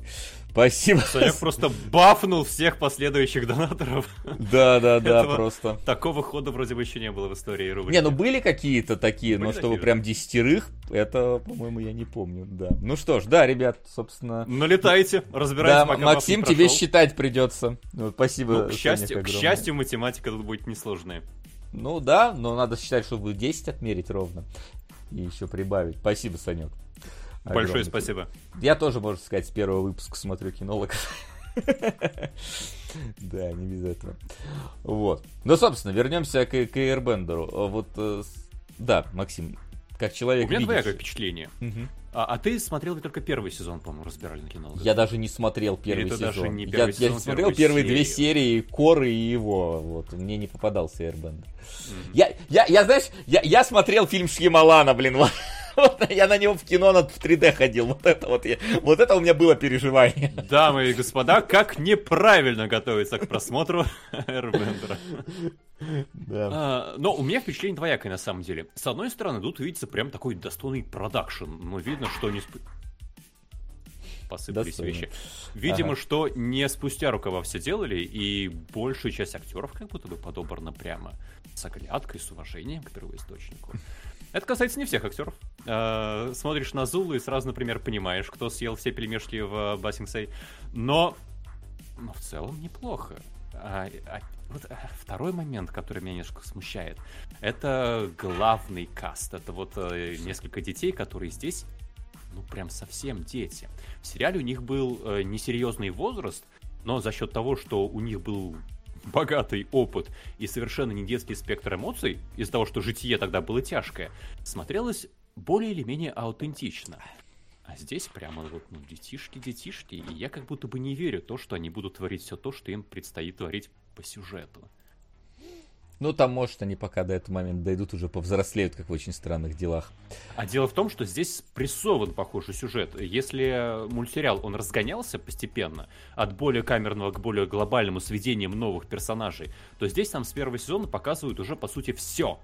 Спасибо. Санек просто бафнул всех последующих донаторов. Да, да, да, Этого- просто. Такого хода вроде бы еще не было в истории рубрики. Не, ну были какие-то такие, но Были чтобы такие, прям десятерых, это, по-моему, я не помню, да. Ну что ж, да, ребят, собственно... Налетайте, разбирайтесь, Да, пока Максим, тебе считать придется. Ну, спасибо, Ну, к счастью, к счастью, математика тут будет несложная. Ну да, но надо считать, чтобы 10 отмерить ровно. И еще прибавить. Спасибо, Санек. Большое Огромное спасибо. Я тоже, можно сказать, с первого выпуска смотрю кинолог. Да, не без этого. Вот. Ну, собственно, вернемся к, к Airbender. А Вот, э, да, Максим, как человек У меня двоякое впечатление. А, а ты смотрел только первый сезон, по-моему, разбирали на кино. Я даже не смотрел первый это сезон. даже не я, первый я сезон, смотрел первую первые две серию. серии Коры и его. Вот, мне не попадался Airbender. Я, я, я, знаешь, я, я смотрел фильм Шьямалана, блин, вот, я на него в кино на, в 3D ходил, вот это вот, я, вот это у меня было переживание. Дамы и господа, как неправильно готовиться к просмотру Airbender. Да. А, но у меня впечатление двоякое на самом деле. С одной стороны, тут видится прям такой достойный продакшн. Но видно, что не... спу- Посыпались Достойный. вещи. Видимо, Ага. что не спустя рукава все делали, и большая часть актеров как будто бы подобрана прямо с оглядкой, с уважением к первоисточнику. Это касается не всех актеров. А, смотришь на Зулу и сразу, например, понимаешь, кто съел все пельмешки в Бассингсей. Но, но в целом неплохо. А, а, вот, а, второй момент, который меня немножко смущает, это главный каст. Это вот э, несколько детей, которые здесь, ну прям совсем дети. В сериале у них был э, несерьезный возраст, но за счет того, что у них был богатый опыт и совершенно не детский спектр эмоций, из-за того, что житие тогда было тяжкое, смотрелось более или менее аутентично. А здесь прямо вот, ну, детишки-детишки, и я как будто бы не верю в то, что они будут творить все то, что им предстоит творить по сюжету. Ну, там, может, они пока до этого момента дойдут, уже повзрослеют, как в очень странных делах. А дело в том, что здесь спрессован похожий сюжет. Если мультсериал, он разгонялся постепенно от более камерного к более глобальному сведением новых персонажей, то здесь нам с первого сезона показывают уже, по сути, все.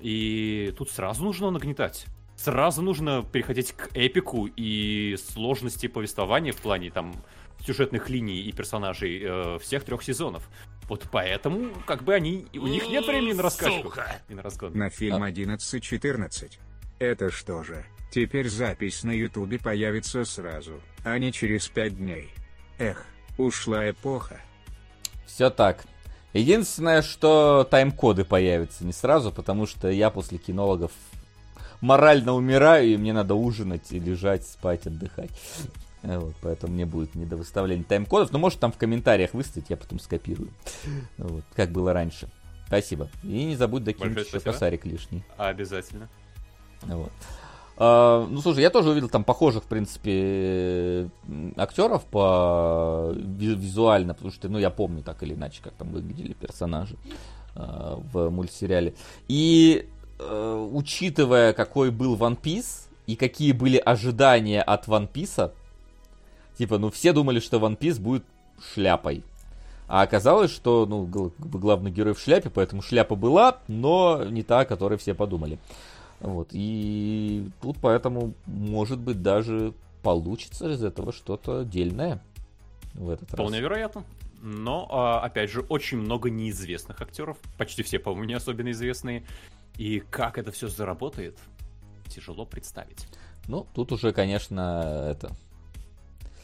И тут сразу нужно нагнетать. Сразу нужно переходить к эпику и сложности повествования в плане там сюжетных линий и персонажей э, всех трех сезонов. Вот поэтому, как бы они, у них нет времени на раскачку и на разгон. На фильм А. 11.14. Это что же, теперь запись на ютубе появится сразу, а не через пять дней. Эх, ушла эпоха. Все так. Единственное, что тайм-коды появятся не сразу, потому что я после кинологов морально умираю, и мне надо ужинать, и лежать, спать, отдыхать. Э, Вот, поэтому мне будет не до выставления тайм-кодов. Но может там в комментариях выставить, я потом скопирую. Вот, как было раньше. Спасибо. И не забудь докинуть еще косарик лишний. Обязательно. Вот. А, ну, слушай, я тоже увидел там похожих, в принципе, актеров по ви- визуально, потому что, ну, я помню так или иначе, как там выглядели персонажи а, в мультсериале. И э, учитывая, какой был One Piece и какие были ожидания от One Piece, типа, ну, все думали, что One Piece будет шляпой. А оказалось, что, ну, главный герой в шляпе, поэтому шляпа была, но не та, о которой все подумали. Вот, и тут поэтому, может быть, даже получится из этого что-то дельное в этот Вполне раз. вероятно. Но, а, опять же, очень много неизвестных актеров. Почти все, по-моему, не особенно известные. И как это все заработает, тяжело представить. Ну, тут уже, конечно, это...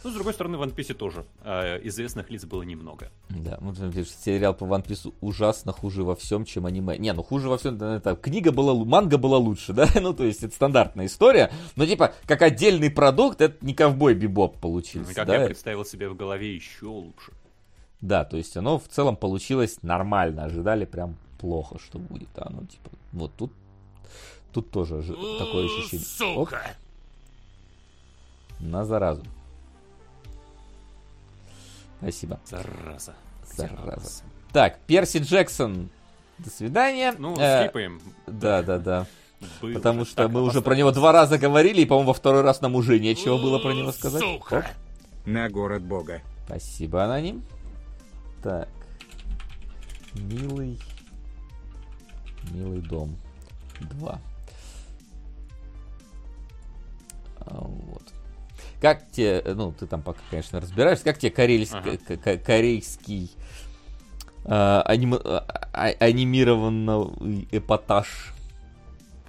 Ну, с другой стороны, в One Piece тоже а, известных лиц было немного. Да, ну, видишь, сериал по One Piece ужасно хуже во всем, чем аниме. Не, ну хуже во всем, это, книга была, манга была лучше, да? Ну, то есть, это стандартная история. Но, типа, как отдельный продукт, это не ковбой бибоп получился, Как да? я представил себе в голове еще лучше. Да, то есть оно в целом получилось нормально. Ожидали прям плохо, что будет. А ну, типа, вот тут, тут тоже такое ощущение. Оп, на заразу. Спасибо. Зараза. Зараза. Так, Перси Джексон. До свидания. Ну, Э, скипаем. Да, да, да. Был Потому что мы уже про него два раза говорили, и, по-моему, во второй раз нам уже нечего было про него сказать. Оп. На город бога. Спасибо, аноним. Так. Милый. Милый дом. Два. А, вот. Как тебе, ну, ты там пока, конечно, разбираешься, как тебе корейский, ага. корейский э, аним, э, анимированный эпатаж?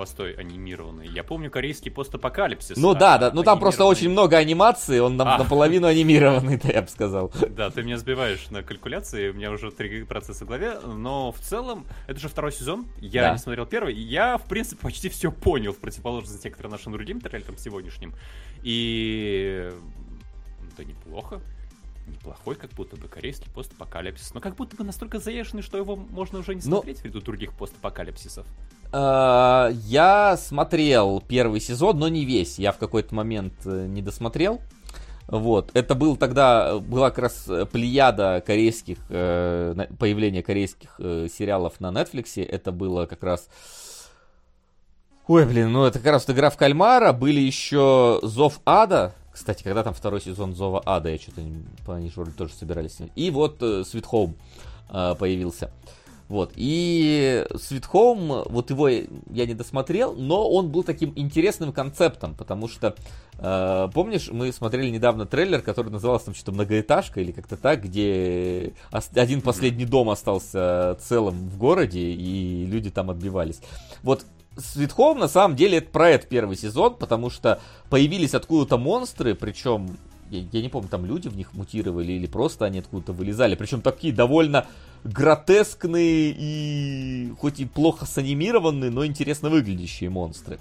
Постой, анимированный. Я помню корейский постапокалипсис. Ну а, да, да, ну там просто очень много анимации, он на, а. наполовину анимированный, да, я бы сказал. Да, ты меня сбиваешь на калькуляции, у меня уже три процесса в голове, но в целом, это же второй сезон, я да. не смотрел первый, я, в принципе, почти все понял, в противоположность некоторым нашим другим трейлерам сегодняшним, и... Да неплохо неплохой, как будто бы корейский постапокалипсис, но как будто бы настолько заезженный, что его можно уже не смотреть но... ввиду других постапокалипсисов. А, я смотрел первый сезон, но не весь. Я в какой-то момент э, не досмотрел. Вот. Это был тогда, была как раз плеяда корейских, э, появления корейских э, сериалов на Netflix. Это было как раз... Ой, блин, ну это как раз игра в кальмара. Были еще Зов Ада. Кстати, когда там второй сезон Зова Ада, я что-то, они же тоже собирались. И вот Sweet Home появился. Вот. И Sweet Home, вот его я не досмотрел, но он был таким интересным концептом, потому что, э, помнишь, мы смотрели недавно трейлер, который назывался там что-то многоэтажка или как-то так, где один последний дом остался целым в городе, и люди там отбивались. Вот Sweet Home на самом деле это про это первый сезон, потому что появились откуда-то монстры, причем я, я не помню, там люди в них мутировали или просто они откуда-то вылезали. Причем такие довольно гротескные и хоть и плохо санимированные, но интересно выглядящие монстры.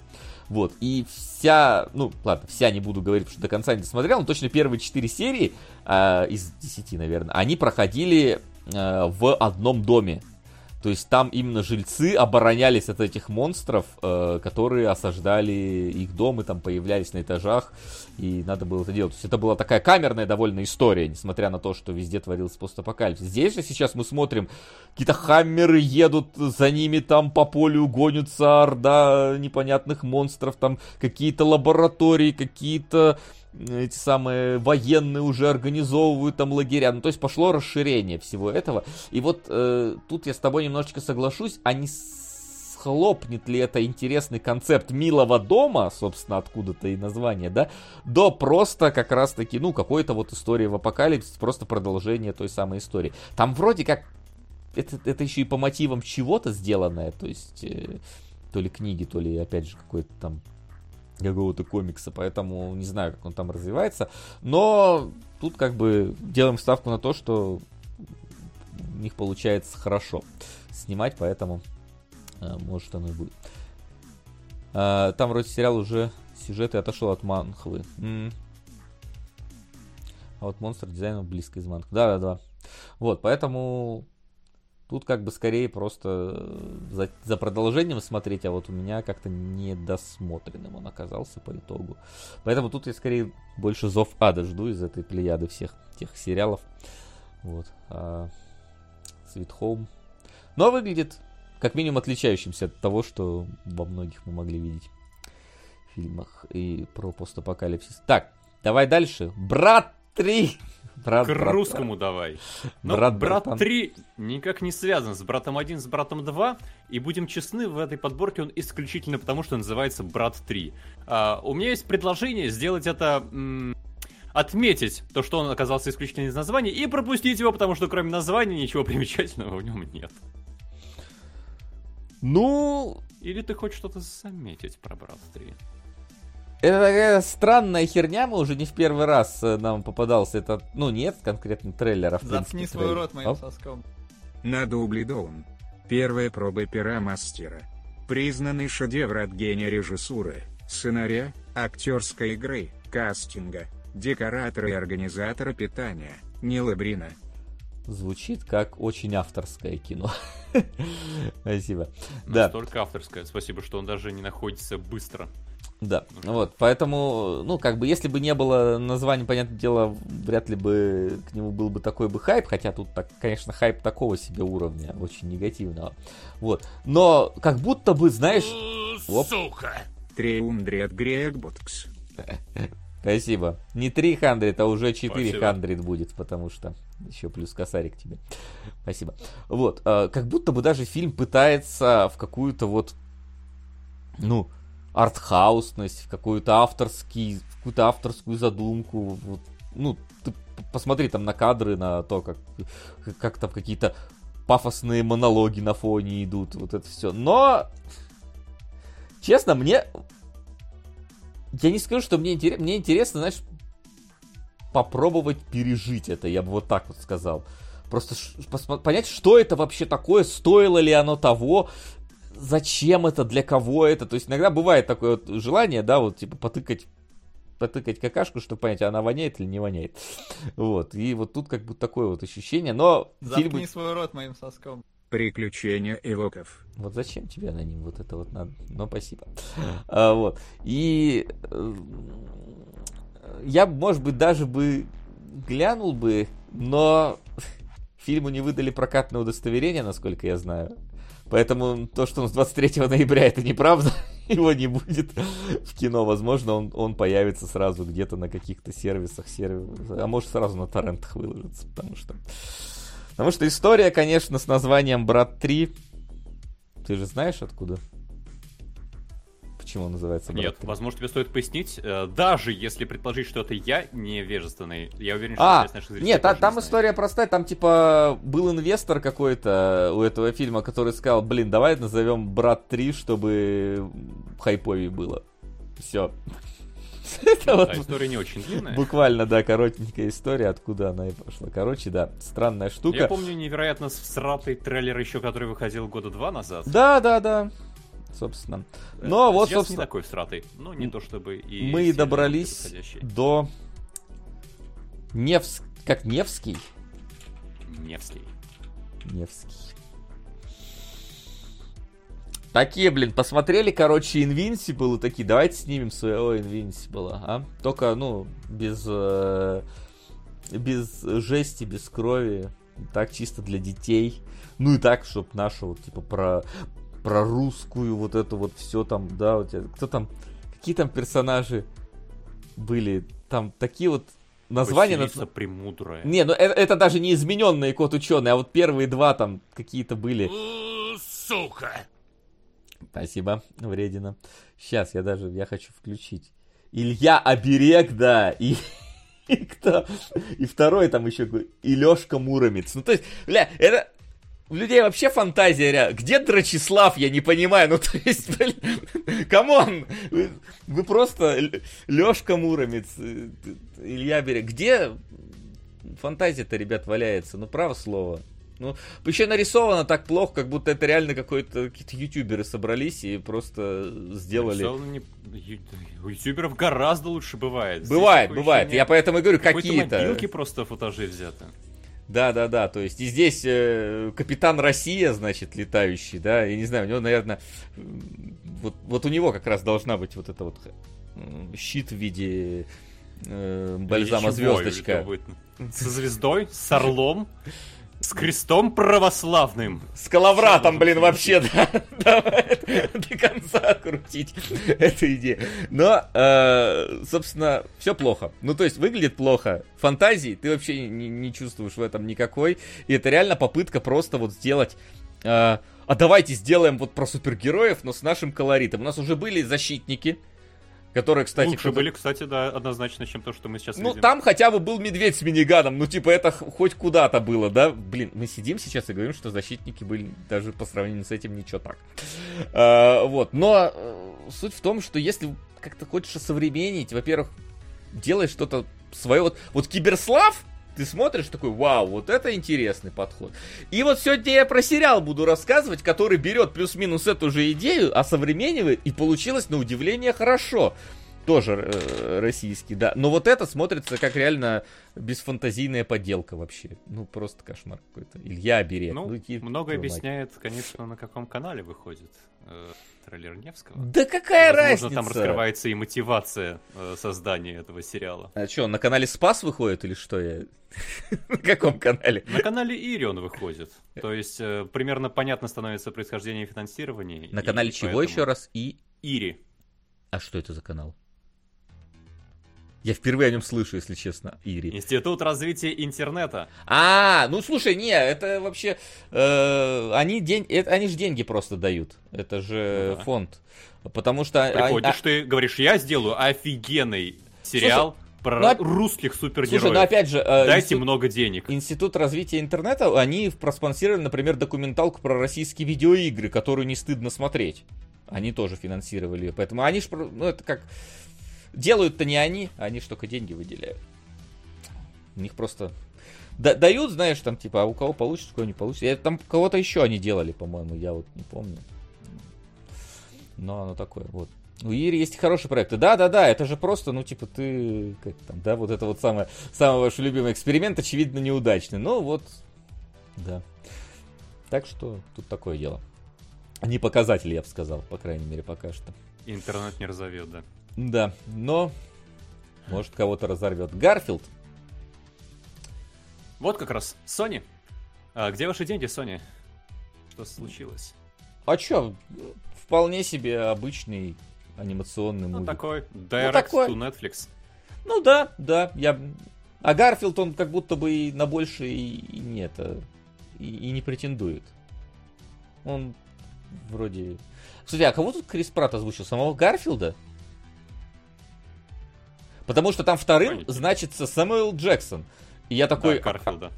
Вот, и вся, ну, ладно, вся не буду говорить, потому что до конца не смотрел, но точно первые четыре серии, э, из десяти, наверное, они проходили э, в одном доме. То есть там именно жильцы оборонялись от этих монстров, э, которые осаждали их дом и там появлялись на этажах, и надо было это делать. То есть это была такая камерная довольно история, несмотря на то, что везде творился постапокалипсис. Здесь же сейчас мы смотрим, какие-то хаммеры едут, за ними там по полю гонятся орда непонятных монстров, там какие-то лаборатории, какие-то эти самые военные уже организовывают там лагеря. Ну, то есть пошло расширение всего этого. И вот э, тут я с тобой немножечко соглашусь, а не схлопнет ли это интересный концепт милого дома, собственно, откуда-то и название, да, до просто как раз-таки, ну, какой-то вот истории в апокалипсис, просто продолжение той самой истории. Там вроде как это, это еще и по мотивам чего-то сделанное, то есть э, то ли книги, то ли, опять же, какой-то там какого-то комикса, поэтому не знаю, как он там развивается. Но тут как бы делаем ставку на то, что у них получается хорошо снимать, поэтому э, может оно и будет. Э, там вроде сериал уже сюжет и отошел от манхвы. А вот монстр дизайна близко из манхвы. Да-да-да. Вот, поэтому Тут как бы скорее просто э, за, за продолжением смотреть, а вот у меня как-то недосмотренным он оказался по итогу. Поэтому тут я скорее больше Зов Ада жду из этой плеяды всех тех сериалов. Вот. А Sweet. Но выглядит как минимум отличающимся от того, что во многих мы могли видеть в фильмах и про постапокалипсис. Так, давай дальше. Брат 3! Брат, К брат, русскому брат. давай. Но брат, брат 3 никак не связан с братом 1, с братом 2. И будем честны, в этой подборке он исключительно потому, что называется Брат 3. А, у меня есть предложение сделать это... М- отметить то, что он оказался исключительно из названия, и пропустить его, потому что кроме названия ничего примечательного в нем нет. Ну... Или ты хочешь что-то заметить про Брат 3? Это такая странная херня, мы уже не в первый раз э, нам попадался этот, ну нет, конкретно трейлера. В Заткни свой трейлер. рот моим Оп. соском. На Дублидоун. Первая проба пера мастера. Признанный шедевр от гения режиссуры, сценария, актерской игры, кастинга, декоратора и организатора питания, Нила Брина. Звучит как очень авторское кино. Спасибо. Настолько да. авторское. Спасибо, что он даже не находится быстро. Да, вот, поэтому, ну, как бы, если бы не было названия, понятное дело, вряд ли бы к нему был бы такой бы хайп, хотя тут, так, конечно, хайп такого себе уровня, очень негативного, вот, но как будто бы, знаешь... Сука! Триумдрет Грегботкс. Спасибо. Не 300, а уже 400 будет, потому что еще плюс косарик тебе. Спасибо. Вот, э, как будто бы даже фильм пытается в какую-то вот, ну, артхаусность, в какую-то авторский, какую-то авторскую задумку. Вот, ну, ты посмотри там на кадры, на то, как, как там какие-то пафосные монологи на фоне идут, вот это все. Но, честно, мне... Я не скажу, что мне интересно, мне интересно, знаешь, попробовать пережить это, я бы вот так вот сказал. Просто понять, что это вообще такое, стоило ли оно того, зачем это, для кого это. То есть иногда бывает такое вот желание, да, вот типа потыкать потыкать какашку, чтобы понять, она воняет или не воняет. Вот. И вот тут как бы такое вот ощущение. Но Заткни фильм... свой рот моим соском. Приключения Эвоков. Вот зачем тебе на ним вот это вот надо? Но спасибо. А, вот. И э, я, может быть, даже бы глянул бы, но фильму не выдали прокатное удостоверение, насколько я знаю. Поэтому то, что он с 23 ноября, это неправда. Его не будет в кино. Возможно, он, он появится сразу где-то на каких-то сервисах, сервис, а может сразу на торрентах выложится, потому что... Потому что история, конечно, с названием «Брат 3». Ты же знаешь откуда? Почему он называется Брат Нет, 3. возможно, тебе стоит пояснить, э, даже если предположить, что это я невежественный, я уверен, что а, часть Нет, а, там не история простая, там типа был инвестор какой-то у этого фильма, который сказал, блин, давай назовем Брат 3, чтобы хайповее было. Все. Это вот история не очень длинная. Буквально, да, коротенькая история, откуда она и пошла. Короче, да, странная штука. Я помню невероятно сратый трейлер еще, который выходил года два назад. Да, да, да собственно. Э, Но вот, собственно... не такой стратой. Ну, не то чтобы и... Мы добрались до... Невск... Как Невский? Невский. Невский. Такие, блин, посмотрели, короче, Invincible и такие, давайте снимем своего Invincible, а? Только, ну, без... Э, без жести, без крови. Так чисто для детей. Ну и так, чтобы нашу, вот, типа, про про русскую вот эту вот все там, да, у тебя, кто там, какие там персонажи были, там такие вот названия... Василиса на... Премудрая. Не, ну это, это даже не измененные кот ученый, а вот первые два там какие-то были. Сука! Спасибо, вредина. Сейчас я даже, я хочу включить. Илья Оберег, да, и, и кто? И второй там еще, и Лешка Муромец. Ну, то есть, бля, это, у людей вообще фантазия рядом. Где Драчеслав, я не понимаю. Ну, то есть, блин, come on, вы, вы просто Лешка Муромец, э, Илья Берег. Где фантазия-то, ребят, валяется? Ну, право слово. Ну, еще нарисовано так плохо, как будто это реально какой-то какие-то ютуберы собрались и просто сделали. Не... У ютуберов гораздо лучше бывает. Бывает, бывает. Я поэтому и говорю, какие-то. Мобилки просто футажи взяты. Да, да, да, то есть и здесь э, капитан Россия, значит, летающий, да, я не знаю, у него, наверное, вот, вот у него как раз должна быть вот эта вот э, щит в виде э, бальзама звездочка. Со звездой, с орлом. С крестом православным. С коловратом, блин, вообще, да. До конца крутить эту идею. Но, э, собственно, все плохо. Ну, то есть, выглядит плохо. Фантазии ты вообще не, не чувствуешь в этом никакой. И это реально попытка просто вот сделать... Э, а давайте сделаем вот про супергероев, но с нашим колоритом. У нас уже были защитники, Которые, кстати... Лучше были, кстати, да, однозначно, чем то, что мы сейчас Ну, видим. там хотя бы был медведь с миниганом, ну, типа, это хоть куда-то было, да? Блин, мы сидим сейчас и говорим, что защитники были даже по сравнению с этим ничего так. А, вот, но э, суть в том, что если как-то хочешь осовременить, во-первых, делай что-то свое. Вот, вот Киберслав, ты смотришь такой, вау, вот это интересный подход. И вот сегодня я про сериал буду рассказывать, который берет плюс-минус эту же идею, осовременивает, и получилось на удивление хорошо. Тоже э, российский, да. Но вот это смотрится как реально бесфантазийная подделка вообще. Ну, просто кошмар какой-то. Илья Оберег. Ну, ну много объясняет, конечно, на каком канале выходит. Трейлер Невского. Да какая Возможно, разница? там раскрывается и мотивация э, создания этого сериала. А что, на канале Спас выходит или что я? На каком канале? На канале Ири он выходит. То есть э, примерно понятно становится происхождение финансирования. На канале чего еще раз? И... Ири. А что это за канал? Я впервые о нем слышу, если честно, Ири. Институт развития интернета. А, ну слушай, не, это вообще, э, они, день, это, они же деньги просто дают. Это же Ну да. фонд. Потому что... Приходишь, а- ты говоришь, я сделаю офигенный сериал про ну, русских супергероев. Слушай, ну опять же... э, Дайте институт- много денег. Институт развития интернета, они проспонсировали, например, документалку про российские видеоигры, которую не стыдно смотреть. Они тоже финансировали ее. Поэтому они ж, про- ну это как... Делают-то не они, они ж только деньги выделяют. У них просто... да- дают, знаешь, там типа, а у кого получится, у кого не получится. Я- Там кого-то еще они делали, по-моему, я вот не помню. Но оно такое, вот. У Ири есть хорошие проекты. Да, да, да, это же просто, ну, типа, ты, как там, да, вот это вот самое, самый ваш любимый эксперимент, очевидно, неудачный. Ну, вот, да. Так что тут такое дело. Не показатель, я бы сказал, по крайней мере, пока что. Интернет не разовьет, да. Да, но, может, кого-то разорвет. Гарфилд. Вот как раз, Sony. А где ваши деньги, Sony? Что случилось? А чё, вполне себе обычный анимационный Ну, мультик. такой Direct такой. to Netflix. Ну да, да, я... А Гарфилд, он как будто бы и на больше и, и не это, и, и не претендует. Он вроде... Кстати, а кого тут Крис Пратт озвучил? Самого Гарфилда? Потому что там вторым Понятно. значится Сэмюэл Джексон. И я такой... Да, Гарфилда.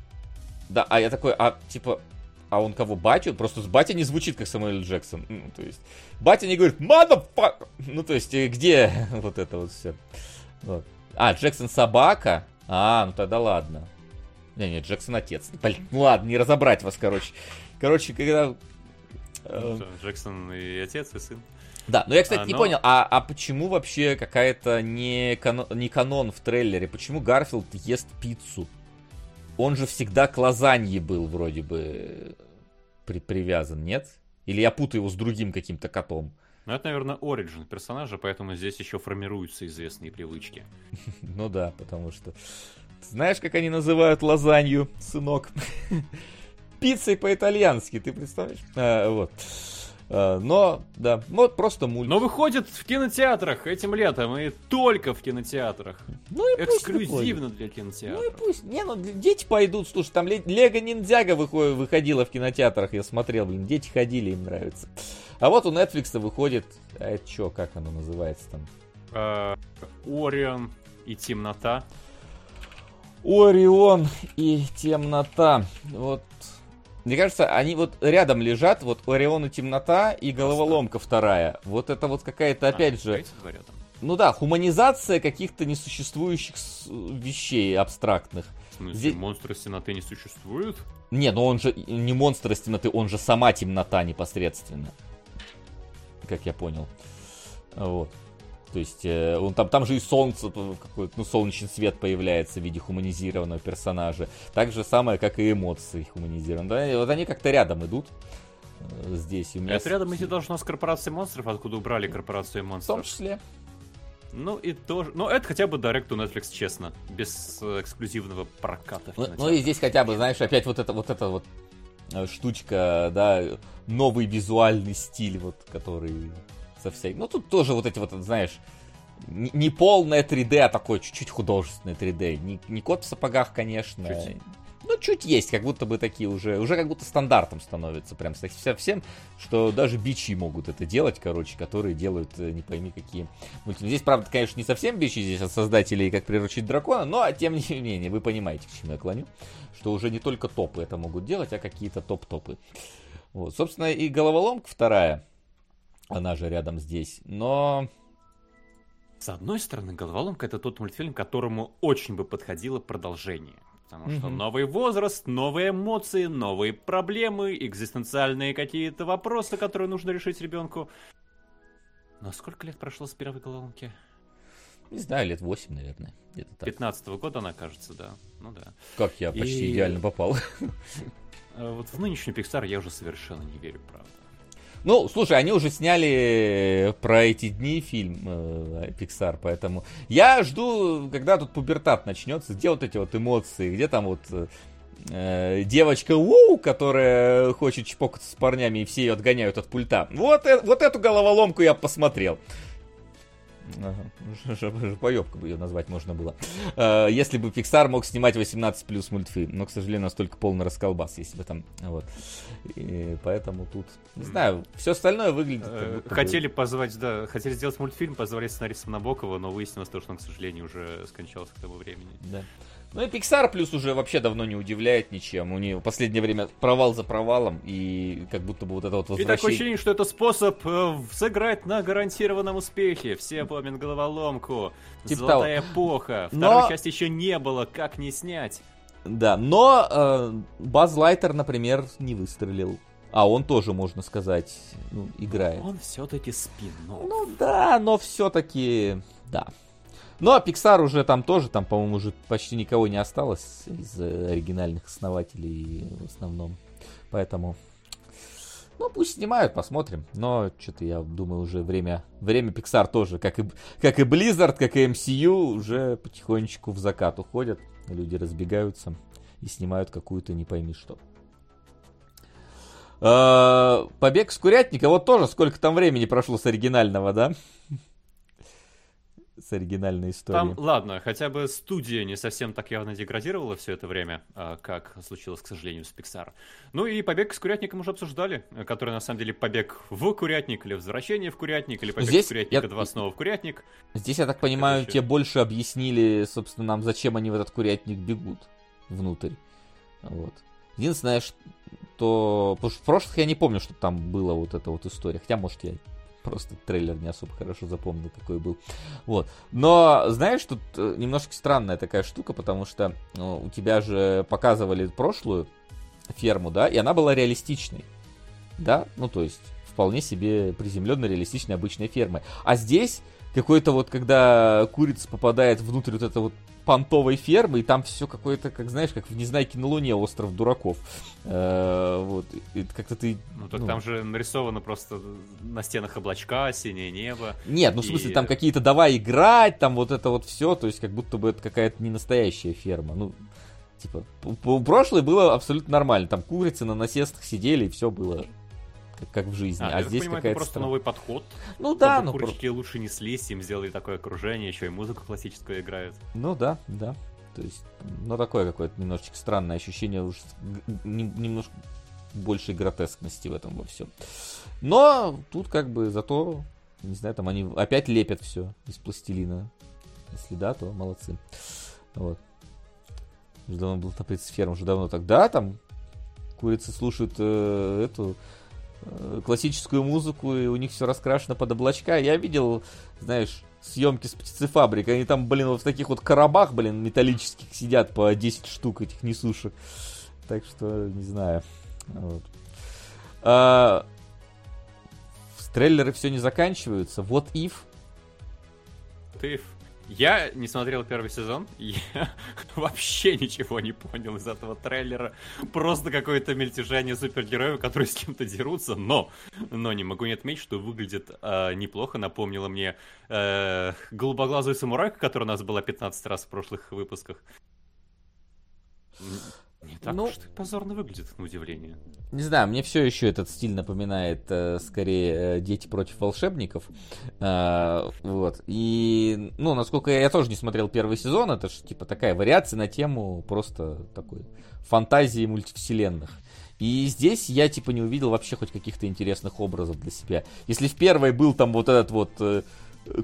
Да, а я такой, а типа, а он кого, батю? Просто с батя не звучит, как Самуэль Джексон. Ну, то есть, батя не говорит, motherfucker! Ну, то есть, э, где вот это вот все? Вот. А, Джексон собака? А, ну тогда ладно. Не, не, Джексон отец. Блин, ну ладно, не разобрать вас, короче. Короче, когда... э, Ну, Джексон и отец, и сын. Да, но я, кстати, А, не но- понял, а, а почему вообще какая-то не, кано- не канон в трейлере? Почему Гарфилд ест пиццу? Он же всегда к лазанье был вроде бы при- привязан, нет? Или я путаю его с другим каким-то котом? Ну, это, наверное, оригин персонажа, поэтому здесь еще формируются известные привычки. Ну да, потому что... Знаешь, как они называют лазанью, сынок? Пиццей по-итальянски, ты представляешь? А, вот. А, но, да, вот просто мульт. Но выходит в кинотеатрах этим летом, и только в кинотеатрах. Ну и. Эксклюзивно для Ну и кинотеатров. пусть. Не, ну дети пойдут. Слушай, там Ле- Лего Ниндзяго выходила в кинотеатрах, я смотрел, блин, дети ходили, им нравится. А вот у Netflix выходит, а это что, как оно называется там? А, Орион и темнота. Орион и темнота. Вот. Мне кажется, они вот рядом лежат, вот Орион и темнота и головоломка вторая. Вот это вот какая-то, опять А, же, ну да, хуманизация каких-то несуществующих вещей абстрактных. В смысле, Здесь- монстры темноты не существуют? Не, ну он же не монстр из темноты, он же сама темнота непосредственно. Как я понял. Вот. То есть, э, он там, там же и солнце, какой-то, ну, солнечный свет появляется в виде хуманизированного персонажа. Так же самое, как и эмоции хуманизированные. Вот они как-то рядом идут э, здесь. И у меня Это с- рядом идти должно с корпорацией монстров, откуда убрали корпорацию В том монстров. числе. Ну и тоже. Ну, это хотя бы Direct to Netflix, честно. Без э, эксклюзивного проката. Ну, ну и здесь хотя бы, знаешь, опять вот это вот эта вот э, штучка, да, новый визуальный стиль, вот, который со всей... Ну, тут тоже вот эти вот, знаешь, не, не полное 3D, а такое чуть-чуть художественное 3D. Не, не кот в сапогах, конечно. Чуть. Ну, чуть есть, как будто бы такие уже, уже как будто стандартом становится прям со вся- всем, что даже бичи могут это делать, короче, которые делают э, не пойми какие мультфильмы. Здесь, правда, конечно, не совсем бичи, здесь от создателей «Как приручить дракона», но, тем не менее, вы понимаете, к чему я клоню, что уже не только топы это могут делать, а какие-то топ-топы. Вот, собственно, и головоломка вторая, она же рядом здесь, но... С одной стороны, головоломка это тот мультфильм, которому очень бы подходило продолжение. Потому что Мгм. новый возраст, новые эмоции, новые проблемы, экзистенциальные какие-то вопросы, которые нужно решить ребенку. Но сколько лет прошло с первой головоломки? Не знаю, лет 8, наверное, где-то так. 15 года она, кажется, да. Ну да. Как я почти И- идеально попал. А вот в нынешний Pixar я уже совершенно не верю, правда. Ну, слушай, они уже сняли про эти дни фильм э, Pixar, поэтому я жду, когда тут пубертат начнется, где вот эти вот эмоции, где там вот э, девочка Уу, которая хочет чпокаться с парнями и все ее отгоняют от пульта. Вот, э- вот эту головоломку я посмотрел. Ага. Поебка бы ее назвать можно было. Э, если бы Pixar мог снимать 18 плюс мультфильм, но, к сожалению, настолько полный расколбас, если бы там, вот. И поэтому тут, не знаю, все остальное выглядит э, Хотели позвать, да, хотели сделать мультфильм, позвали сценариста Набокова, но выяснилось то, что он, к сожалению, уже скончался к тому времени. Да. Ну и Pixar плюс уже вообще давно не удивляет ничем. У нее в последнее время провал за провалом, и как будто бы вот это вот возвращение... И такое ощущение, что это способ э, сыграть на гарантированном успехе. Все помнят головоломку. Типа Золотая того. эпоха. Второй но... части еще не было, как не снять. Да, но э, Баз Лайтер, например, не выстрелил. А он тоже, можно сказать, ну, играет. Он все-таки спин. Ну да, но все-таки, да. Ну, а Pixar уже там тоже, там, по-моему, уже почти никого не осталось из оригинальных основателей в основном. Поэтому, ну, пусть снимают, посмотрим. Но что-то я думаю, уже время, время Pixar тоже, как и, как и Blizzard, как и MCU, уже потихонечку в закат уходят. Люди разбегаются и снимают какую-то не пойми что. А, Побег с курятника, вот тоже сколько там времени прошло с оригинального, да? С оригинальной историей. Там, ладно, хотя бы студия не совсем так явно деградировала все это время, а, как случилось, к сожалению, с Pixar. Ну и побег с курятником уже обсуждали, который на самом деле побег в курятник или возвращение в курятник, или побег Здесь с курятника я... 2 снова в курятник. Здесь, я так понимаю, тебе больше объяснили, собственно, нам, зачем они в этот курятник бегут внутрь. Вот. Единственное, что... Потому что в прошлых я не помню, что там была вот эта вот история. Хотя, может, я Просто трейлер не особо хорошо запомнил, какой был. Вот. Но, знаешь, тут э, немножко странная такая штука, потому что ну, у тебя же показывали прошлую ферму, да, и она была реалистичной. Да, ну то есть вполне себе приземленной, реалистичной обычной фермы. А здесь какой-то вот, когда курица попадает внутрь вот этого вот понтовой фермы, и там все какое-то, как знаешь, как в Незнайке на Луне остров дураков. Э, вот, как-то ты... Ну, так ну... там же нарисовано просто на стенах облачка, синее небо. Нет, ну, в смысле, там какие-то давай играть, там вот это вот все, то есть как будто бы это какая-то не настоящая ферма. Ну, типа, прошлое было абсолютно нормально, там курицы на насестах сидели, и все было как, в жизни. А, а здесь понимаю, какая-то просто стран... новый подход. Ну да, ну курочки про... лучше не слезть, им сделали такое окружение, еще и музыку классическую играют. Ну да, да. То есть, ну такое какое-то немножечко странное ощущение, уж немножко большей гротескности в этом во всем. Но тут как бы зато, не знаю, там они опять лепят все из пластилина. Если да, то молодцы. Вот. Уже давно был на ферм, уже давно так. Да, там курицы слушают э, эту классическую музыку, и у них все раскрашено под облачка. Я видел, знаешь, съемки с птицефабрик. Они там, блин, вот в таких вот коробах, блин, металлических сидят по 10 штук этих несушек. Так что, не знаю. Вот. А, трейлеры все не заканчиваются. Вот if. If? Я не смотрел первый сезон, я вообще ничего не понял из этого трейлера. Просто какое-то мельтешение супергероев, которые с кем-то дерутся, но, но не могу не отметить, что выглядит э, неплохо. Напомнило мне э, голубоглазую самурайку, которая у нас была 15 раз в прошлых выпусках. Не так ну, уж позорно выглядит, на удивление. Не знаю, мне все еще этот стиль напоминает э, скорее э, дети против волшебников. Э, вот. И, ну, насколько я, я тоже не смотрел первый сезон, это же типа такая вариация на тему просто такой фантазии мультивселенных. И здесь я типа не увидел вообще хоть каких-то интересных образов для себя. Если в первой был там вот этот вот э,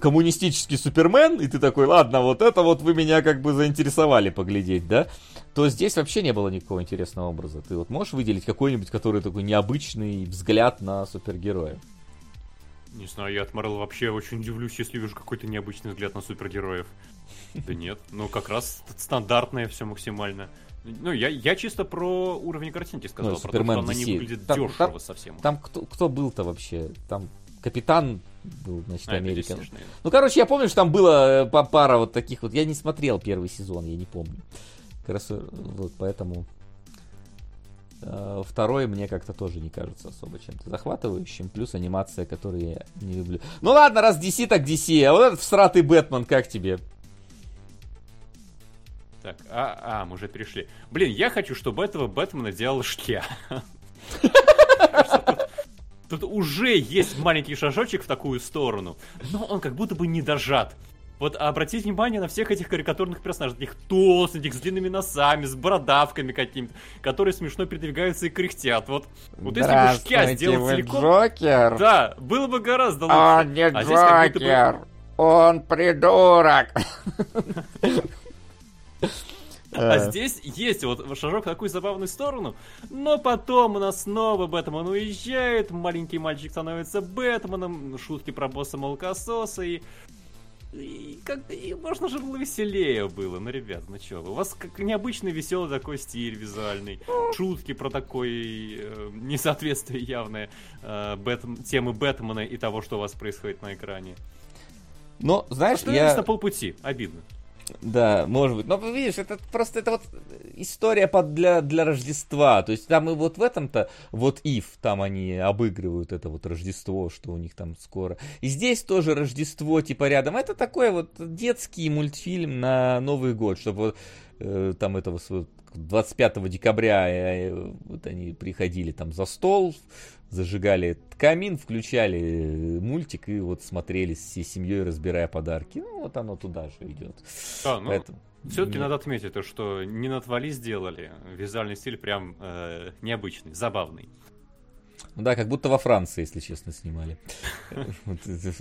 коммунистический Супермен, и ты такой, ладно, вот это вот вы меня как бы заинтересовали поглядеть, да? То здесь вообще не было никакого интересного образа. Ты вот можешь выделить какой-нибудь, который такой необычный взгляд на супергероя? Не знаю, я от Марвел вообще очень удивлюсь, если вижу какой-то необычный взгляд на супергероев. Да нет, ну как раз стандартное все максимально. Ну, я, я чисто про уровень картинки сказал, ну, про то, что она не выглядит там, дешево там, совсем. Там кто, кто был-то вообще? Там Капитан был, значит, а, Америка. Ну, короче, я помню, что там было э, пара вот таких вот. Я не смотрел первый сезон, я не помню. Как раз э, вот поэтому э, второй мне как-то тоже не кажется особо чем-то захватывающим. Плюс анимация, которую я не люблю. Ну ладно, раз DC, так DC. А вот этот всратый Бэтмен, как тебе? Так, а, а, мы уже перешли. Блин, я хочу, чтобы этого Бэтмена делал Шкия. Тут уже есть маленький шажочек в такую сторону, но он как будто бы не дожат. Вот обратите внимание на всех этих карикатурных персонажей, таких толстеньких, с длинными носами, с бородавками какими-то, которые смешно передвигаются и кряхтят. Вот, вот если бы Шкя сделал вы целиком... Джокер? Да, было бы гораздо лучше. Он не А здесь как будто бы- Джокер, он придурок. А Э. здесь есть вот шажок в такую забавную сторону, но потом у нас снова Бэтмен уезжает, маленький мальчик становится Бэтменом, шутки про босса молокососа и... И, как, и можно же было веселее было, ну, ребят, ну чё, у вас как необычный веселый такой стиль визуальный, шутки про такой э, несоответствие явное э, Бэт- темы Бэтмена и того, что у вас происходит на экране. Ну, знаешь, Остановились я... на полпути, обидно. Да, может быть. Но видишь, это просто это вот история под для, для Рождества. То есть там и вот в этом-то, вот Ив, там они обыгрывают это вот Рождество, что у них там скоро. И здесь тоже Рождество типа рядом. Это такой вот детский мультфильм на Новый год, чтобы вот э, там этого своего 25 декабря э, вот они приходили там за стол, зажигали камин, включали э, мультик и вот смотрели всей семьей, разбирая подарки. Ну, вот оно туда же идет. Да, ну, Поэтому- Все-таки надо отметить то, что не на твали сделали. Визуальный стиль прям э, необычный, забавный. Ну Да, как будто во Франции, если честно, снимали. Вот это.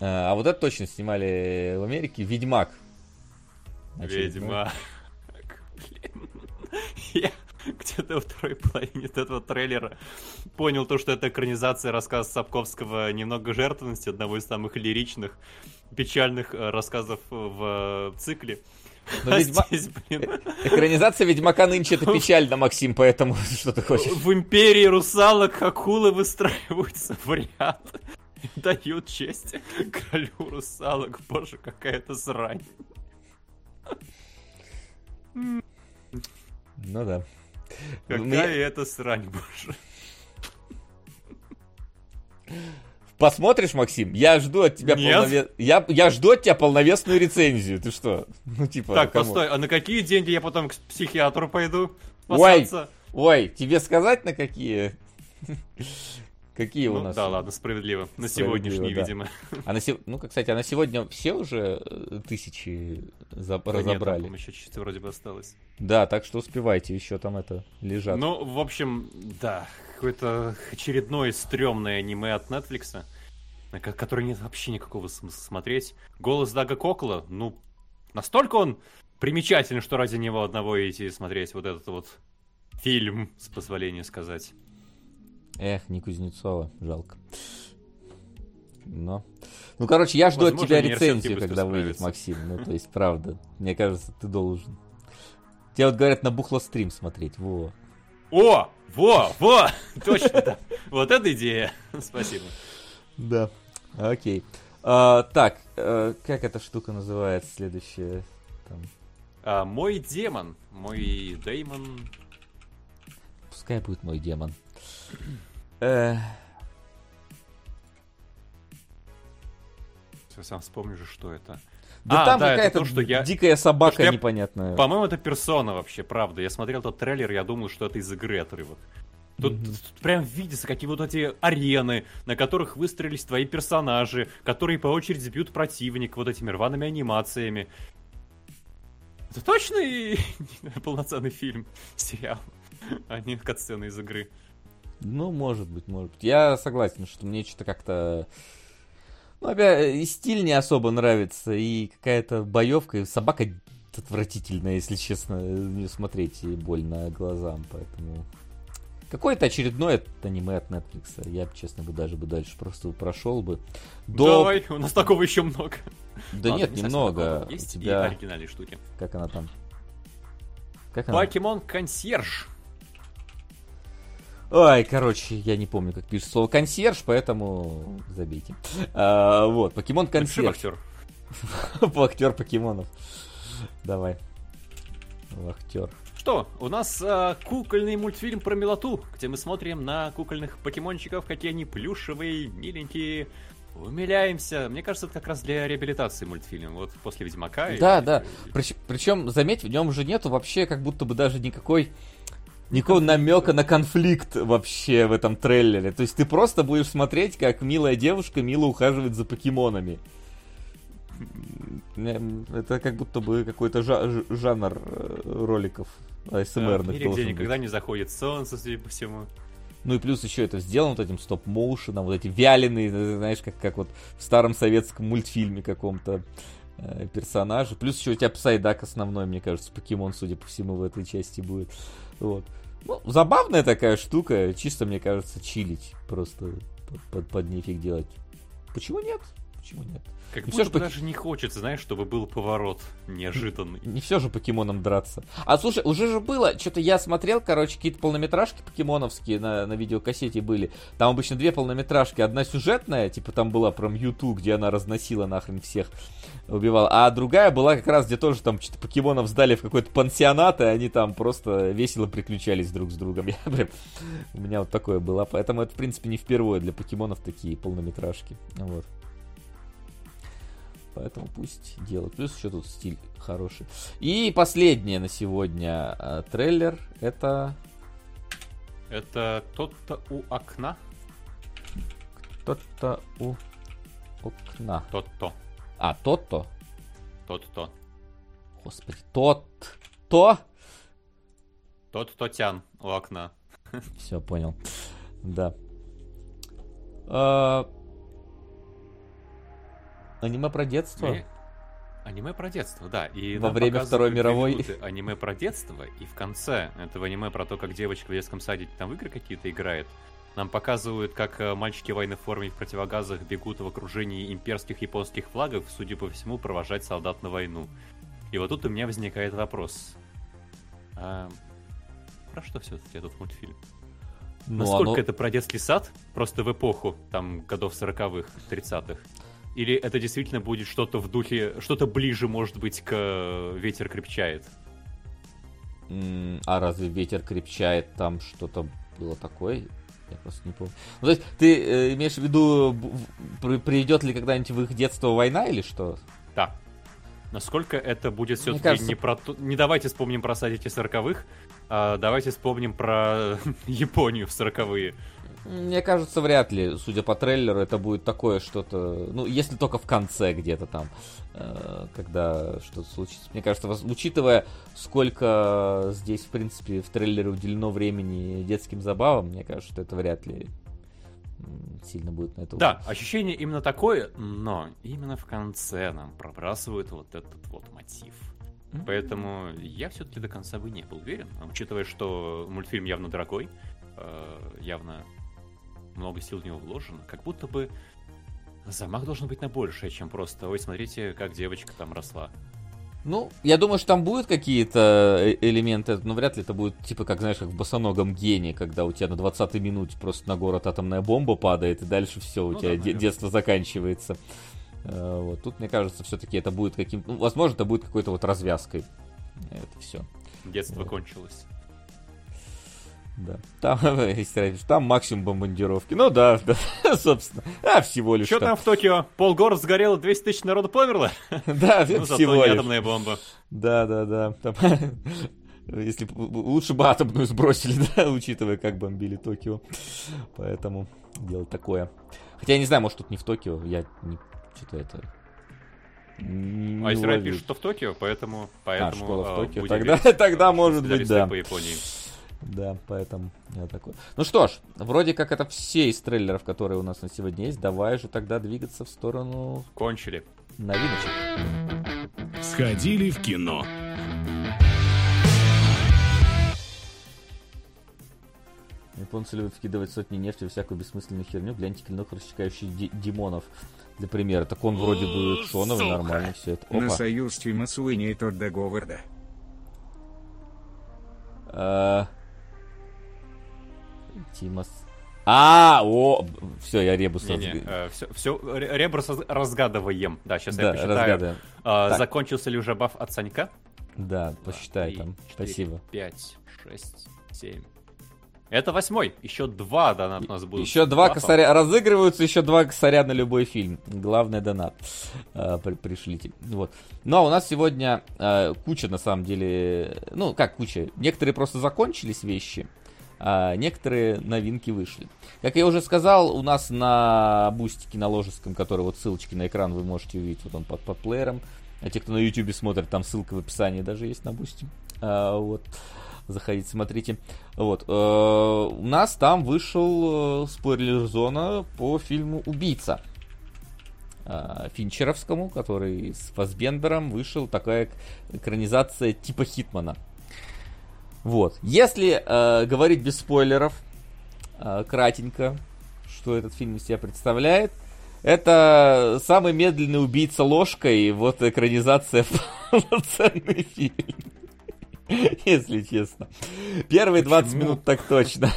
А а вот это точно снимали в Америке. Ведьмак. Очередной. Ведьма. Блин. Я где-то во второй половине этого трейлера понял то, что это экранизация рассказа Сапковского «Немного жертвенности», одного из самых лиричных, печальных э, рассказов в э, цикле. Но А Ведьма- здесь, блин, Экранизация Ведьмака нынче это печально, Максим, поэтому что ты хочешь? в империи русалок акулы выстраиваются в ряд. Дают честь королю русалок. Боже, какая-то срань. Ну да. Какая Мне- это срань, боже. Посмотришь, Максим? Я жду от тебя Нет. полнове- я, я жду от тебя полновесную рецензию. Ты что? Ну, типа, Так, кому? постой, а на какие деньги я потом к психиатру пойду? Ой, спасаться? ой, тебе сказать на какие? Какие у Ну, нас? да, ладно, справедливо. На Справедливо, сегодняшний, да. видимо. А на сев- Ну, кстати, а на сегодня все уже э, тысячи за- Да нет, разобрали? там еще чуть вроде бы осталось. Да, так что успевайте, еще там это лежат. Ну, в общем, да, какое-то очередное стрёмное аниме от Netflix, на ко- которое нет вообще никакого смысла смотреть. Голос Дага Кокла, ну, настолько он примечательный, что ради него одного идти смотреть вот этот вот фильм, с позволения сказать. Эх, не Кузнецова, жалко. Но. Ну, короче, я жду Возможно, от тебя рецензию, когда выйдет. Максим. Ну, то есть, правда. Мне кажется, ты должен. Тебе вот говорят на бухлострим смотреть. Во. О! Во! Во! Точно, да. Вот эта идея. Спасибо. Да. Окей. А, так, э, как эта штука называется следующая? Там, А, мой демон, мой Деймон. пускай будет мой демон. Э, Я сам вспомню же, что это. да А, там да, какая-то то, что я- дикая собака что я- непонятная. По-моему, это персона вообще, правда. Я смотрел тот трейлер, я думал, что это из игры отрывок. Тут, Мгм. тут прям видится, какие вот эти арены, на которых выстроились твои персонажи, которые по очереди бьют противник вот этими рваными анимациями. Это точно и полноценный фильм, сериал, а не катсцены из игры. Ну, может быть, может быть. Я согласен, что мне что-то как-то... Ну, опять, и стиль не особо нравится, и какая-то боевка, и собака отвратительная, если честно, не смотреть и больно глазам, поэтому... Какое-то очередное аниме от Netflix. Я, честно бы, даже бы дальше просто прошел бы. До... Давай, у нас такого еще много. Да Ладно, нет, не немного. такого. У Есть и тебя... оригинальные штуки. Как она там? Как она? Покемон Консьерж. Ой, короче, я не помню, как пишется слово консьерж, поэтому забейте. А, вот, покемон консьерж. актер. Вахтер покемонов. Давай. Вахтер. Что, у нас а, кукольный мультфильм про милоту, где мы смотрим на кукольных покемончиков, какие они плюшевые, миленькие. Умиляемся. Мне кажется, это как раз для реабилитации мультфильм. Вот после Ведьмака. и- Да, да. Причем, заметь, в нем уже нету вообще как будто бы даже никакой никакого намека на конфликт вообще в этом трейлере. То есть ты просто будешь смотреть, как милая девушка мило ухаживает за покемонами. Это как будто бы какой-то жа- жанр э, роликов ASMR. В мире, где никогда не заходит солнце, судя по всему. Ну и плюс еще это сделано вот этим стоп-моушеном, вот эти вяленые, знаешь, как, как вот в старом советском мультфильме каком-то э, персонажи. Плюс еще у тебя Псайдак основной, мне кажется, покемон, судя по всему, в этой части будет. Вот. Ну, забавная такая штука, чисто, мне кажется, чилить, просто под, под, под нефиг делать. Почему нет? Почему нет? Как не будто все же даже не хочется, знаешь, чтобы был поворот неожиданный. Не, не все же покемоном драться. А слушай, уже же было, что-то я смотрел, короче, какие-то полнометражки покемоновские на, на видеокассете были. Там обычно две полнометражки. Одна сюжетная, типа там была про Мьюту, где она разносила нахрен всех, убивала. А другая была как раз, где тоже там что-то покемонов сдали в какой-то пансионат, и они там просто весело приключались друг с другом. Я, прям, у меня вот такое было. Поэтому это, в принципе, не впервые для покемонов такие полнометражки. Вот. Поэтому пусть делают. Плюс еще тут стиль хороший. И последнее на сегодня э, трейлер. Это... Это тот-то у окна? Тот-то у окна. Тот-то. А, тот-то? Тот-то. Господи, тот-то? Тот-то тян у окна. Все, понял. Да. Аниме про детство? И... Аниме про детство, да. И Во время Второй мировой. Аниме про детство, и в конце этого аниме про то, как девочка в детском саде там в игры какие-то играет, нам показывают, как э, мальчики в военной форме в противогазах бегут в окружении имперских японских флагов, судя по всему, провожать солдат на войну. И вот тут у меня возникает вопрос. А про что все-таки этот мультфильм? Ну, Насколько оно... это про детский сад? Просто в эпоху, там, годов сороковых, тридцатых? Или это действительно будет что-то в духе, что-то ближе, может быть, к «Ветер крепчает»? А разве «Ветер крепчает» там что-то было такое? Я просто не помню. Ну, то есть, ты э, имеешь в виду, придет ли когда-нибудь в их детство война или что? Да. Насколько это будет все-таки кажется... не про... Не давайте вспомним про садики сороковых, а давайте вспомним про Японию в сороковые. Мне кажется, вряд ли, судя по трейлеру, это будет такое что-то, ну, если только в конце где-то там, э, когда что-то случится. Мне кажется, учитывая, сколько здесь, в принципе, в трейлере уделено времени детским забавам, мне кажется, что это вряд ли сильно будет на это. Да, ощущение именно такое, но именно в конце нам пробрасывают вот этот вот мотив. Mm-hmm. Поэтому я все-таки до конца бы не был уверен, учитывая, что мультфильм явно дорогой, э, явно много сил в него вложено, как будто бы замах должен быть на большее, чем просто, ой, смотрите, как девочка там росла. Ну, я думаю, что там будут какие-то э, элементы, но вряд ли это будет, типа, как, знаешь, как в босоногом гене, когда у тебя на 20-й минуте просто на город атомная бомба падает, и дальше все, у ну, тебя да, детство заканчивается. Э, вот. Тут, мне кажется, все-таки это будет каким-то... Ну, возможно, это будет какой-то вот развязкой. Это все. Детство вот. кончилось. Да. Там, там максимум бомбардировки. Ну да, да собственно. А, всего лишь. Что там в Токио? Полгорода сгорело, 200 тысяч народу померло? Да, ну, всего лишь. атомная бомба. Да, да, да. Там, если лучше бы атомную сбросили, да, учитывая, как бомбили Токио. Поэтому делать такое. Хотя я не знаю, может тут не в Токио, я не что-то это не а Израиль пишет, что в Токио, поэтому... поэтому а, школа в а, Токио. Тогда, тогда может быть, да. По Японии. Да, поэтому я такой. Ну что ж, вроде как это все из трейлеров, которые у нас на сегодня есть. Давай же тогда двигаться в сторону... Кончили. Новиночек. Сходили в кино. Японцы любят вкидывать сотни нефти в всякую бессмысленную херню. Гляньте клинок, рассекающий демонов. Для примера. Так он вроде бы шоновый, нормально все это. Опа. На союз Тима Суини тот договор, да. А... Тимас. А, о, все, я ребус не, не, э, все, все, ребус разгадываем. Да, сейчас да, я посчитаю. Э, закончился ли уже баф от Санька? Да, посчитай 3, там. 4, Спасибо. 5, 6, 7, Это восьмой. Еще два донат у нас будут. Еще два Бафа. косаря разыгрываются, еще два косаря на любой фильм. Главное донат э, при- пришлите. Вот. Ну а у нас сегодня э, куча на самом деле, ну как куча, некоторые просто закончились вещи, а некоторые новинки вышли. Как я уже сказал, у нас на бустике на ложеском, который вот ссылочки на экран вы можете увидеть, вот он под, под плеером. А те, кто на YouTube смотрит, там ссылка в описании даже есть на бусти. А, вот. Заходите, смотрите. Вот. э, у нас там вышел э, спойлер-зона по фильму «Убийца». э, Финчеровскому, который с Фасбендером вышел такая эк- экранизация типа Хитмана. Вот. Если э, говорить без спойлеров, э, кратенько, что этот фильм из себя представляет, это самый медленный убийца ложкой, вот экранизация полноценный фильм. Если честно. Первые 20 Почему? минут так точно.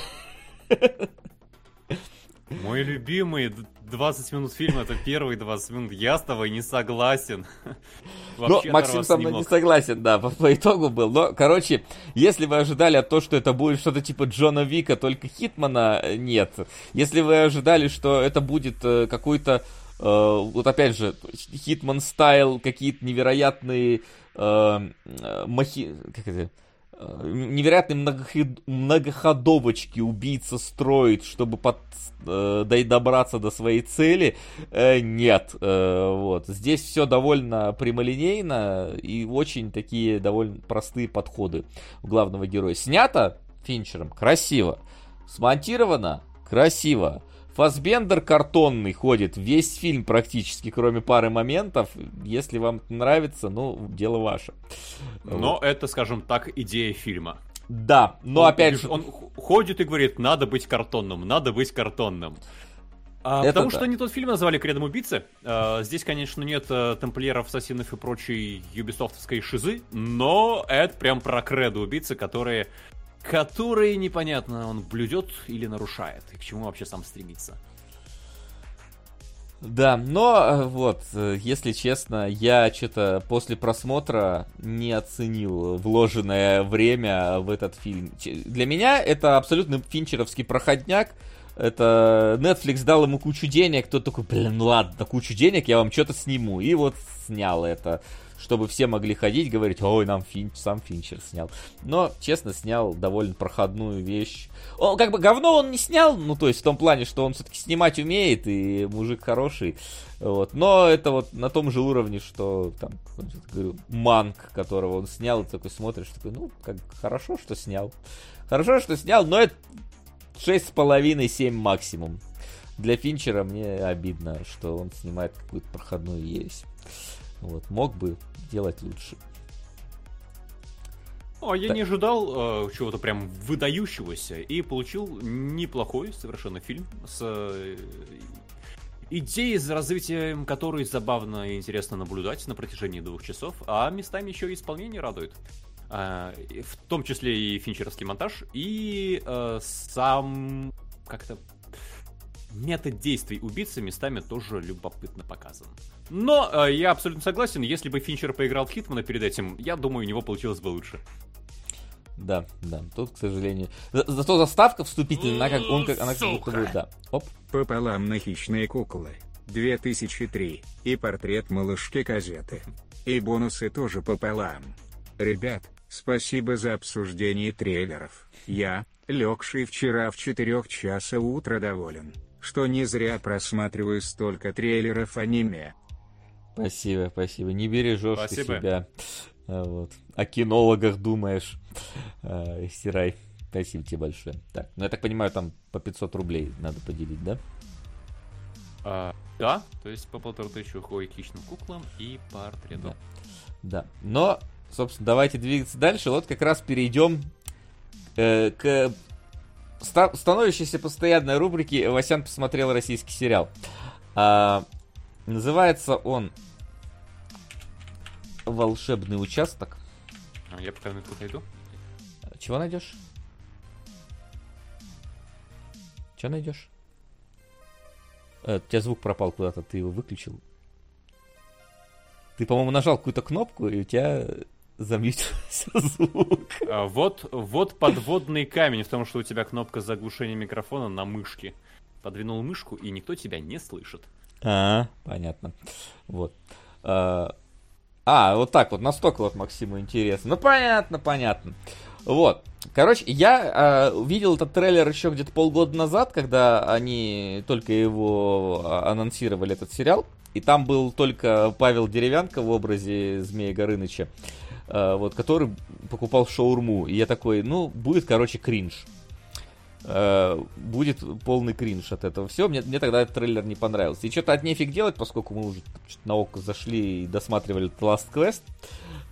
Мой любимый д- 20 минут фильма это первые 20 минут. Я с тобой не согласен. Но Вообще Максим оторвался со мной не согласен, да, по, по итогу был. Но, короче, если вы ожидали от того, что это будет что-то типа Джона Вика, только Хитмана, э, нет. Если вы ожидали, что это будет э, какой-то, э, вот опять же, Хитман стайл, какие-то невероятные э, махи... Как это? Невероятные многохи- многоходовочки убийца строит, чтобы под, э, добраться до своей цели, э, нет. Э, вот. Здесь все довольно прямолинейно и очень такие довольно простые подходы у главного героя. Снято Финчером красиво, смонтировано красиво. Фасбендер картонный ходит весь фильм практически, кроме пары моментов. Если вам нравится, ну, дело ваше. Но это, скажем так, идея фильма. Да, но Он- опять же... Он ходит и говорит, надо быть картонным, надо быть картонным. А, Это потому да. что не тот фильм назвали «Кредом убийцы». А, здесь, конечно, нет э, тамплиеров, ассасинов и прочей юбисофтовской шизы, но это прям про кредо убийцы, которые, которые непонятно, он блюдет или нарушает, и к чему вообще сам стремится. Да, но э, вот, э, если честно, я что-то после просмотра не оценил вложенное время в этот фильм. Для меня это абсолютно финчеровский проходняк. Это Netflix дал ему кучу денег, тот такой, блин, ну ладно, кучу денег, я вам что-то сниму. И вот снял это, чтобы все могли ходить, говорить, ой, нам Финч, сам Финчер снял. Но, честно, снял довольно проходную вещь. Он, как бы, говно он не снял, ну, то есть в том плане, что он все-таки снимать умеет, и мужик хороший. Вот. Но это вот на том же уровне, что там, говорю, Манк, которого он снял, и такой смотришь, такой, ну, как хорошо, что снял. Хорошо, что снял, но это 6,5-7 максимум. Для Финчера мне обидно, что он снимает какую-то проходную ересь. Вот, мог бы делать лучше. О, я Так. не ожидал э, чего-то прям выдающегося и получил неплохой совершенно фильм с э, идеей, за развитием которой забавно и интересно наблюдать на протяжении двух часов, а местами еще и исполнение радует. А, и в том числе и финчеровский монтаж, и э, сам как-то метод действий убийцы местами тоже любопытно показан. Но э, я абсолютно согласен, если бы Финчер поиграл в Хитмана перед этим, я думаю, у него получилось бы лучше. Да, да, тут, к сожалению. За- зато заставка вступительная, она как, он как, она как будто бы, да. Оп. Пополам на хищные куклы. 2003. И портрет малышки газеты. И бонусы тоже пополам. Ребят, спасибо за обсуждение трейлеров. Я, легший вчера в 4 часа утра доволен, что не зря просматриваю столько трейлеров аниме. Спасибо, спасибо. Не бережешь ты себя. А, Вот. О кинологах думаешь. А, Стирай. Спасибо тебе большое. Так, ну я так понимаю, там по 500 рублей надо поделить, да? А, да, то есть по полторы тысячи уходит хищным куклам и портрету. Да. Да. Но, собственно, давайте двигаться дальше. Вот как раз перейдем э, к ста- становящейся постоянной рубрике «Васян посмотрел российский сериал». А, называется он «Волшебный участок». А, Я пока на тут найду. Чего найдешь? Чего найдешь? Э, у тебя звук пропал куда-то, ты его выключил. Ты, по-моему, нажал какую-то кнопку, и у тебя замьютился звук. А, вот, вот подводный камень в том, что у тебя кнопка заглушения микрофона на мышке. Подвинул мышку, и никто тебя не слышит. А, понятно. Вот. А, а, вот так вот, настолько вот Максиму интересно. Ну, понятно, понятно. Вот. Короче, я э, видел этот трейлер еще где-то полгода назад, когда они только его а, анонсировали, этот сериал. И там был только Павел Деревянко в образе Змея Горыныча, э, вот, который покупал шаурму. И я такой, ну, будет, короче, кринж. Э, будет полный кринж от этого всего. Мне, мне тогда этот трейлер не понравился. И что-то от нефиг делать, поскольку мы уже на око зашли и досматривали Last Quest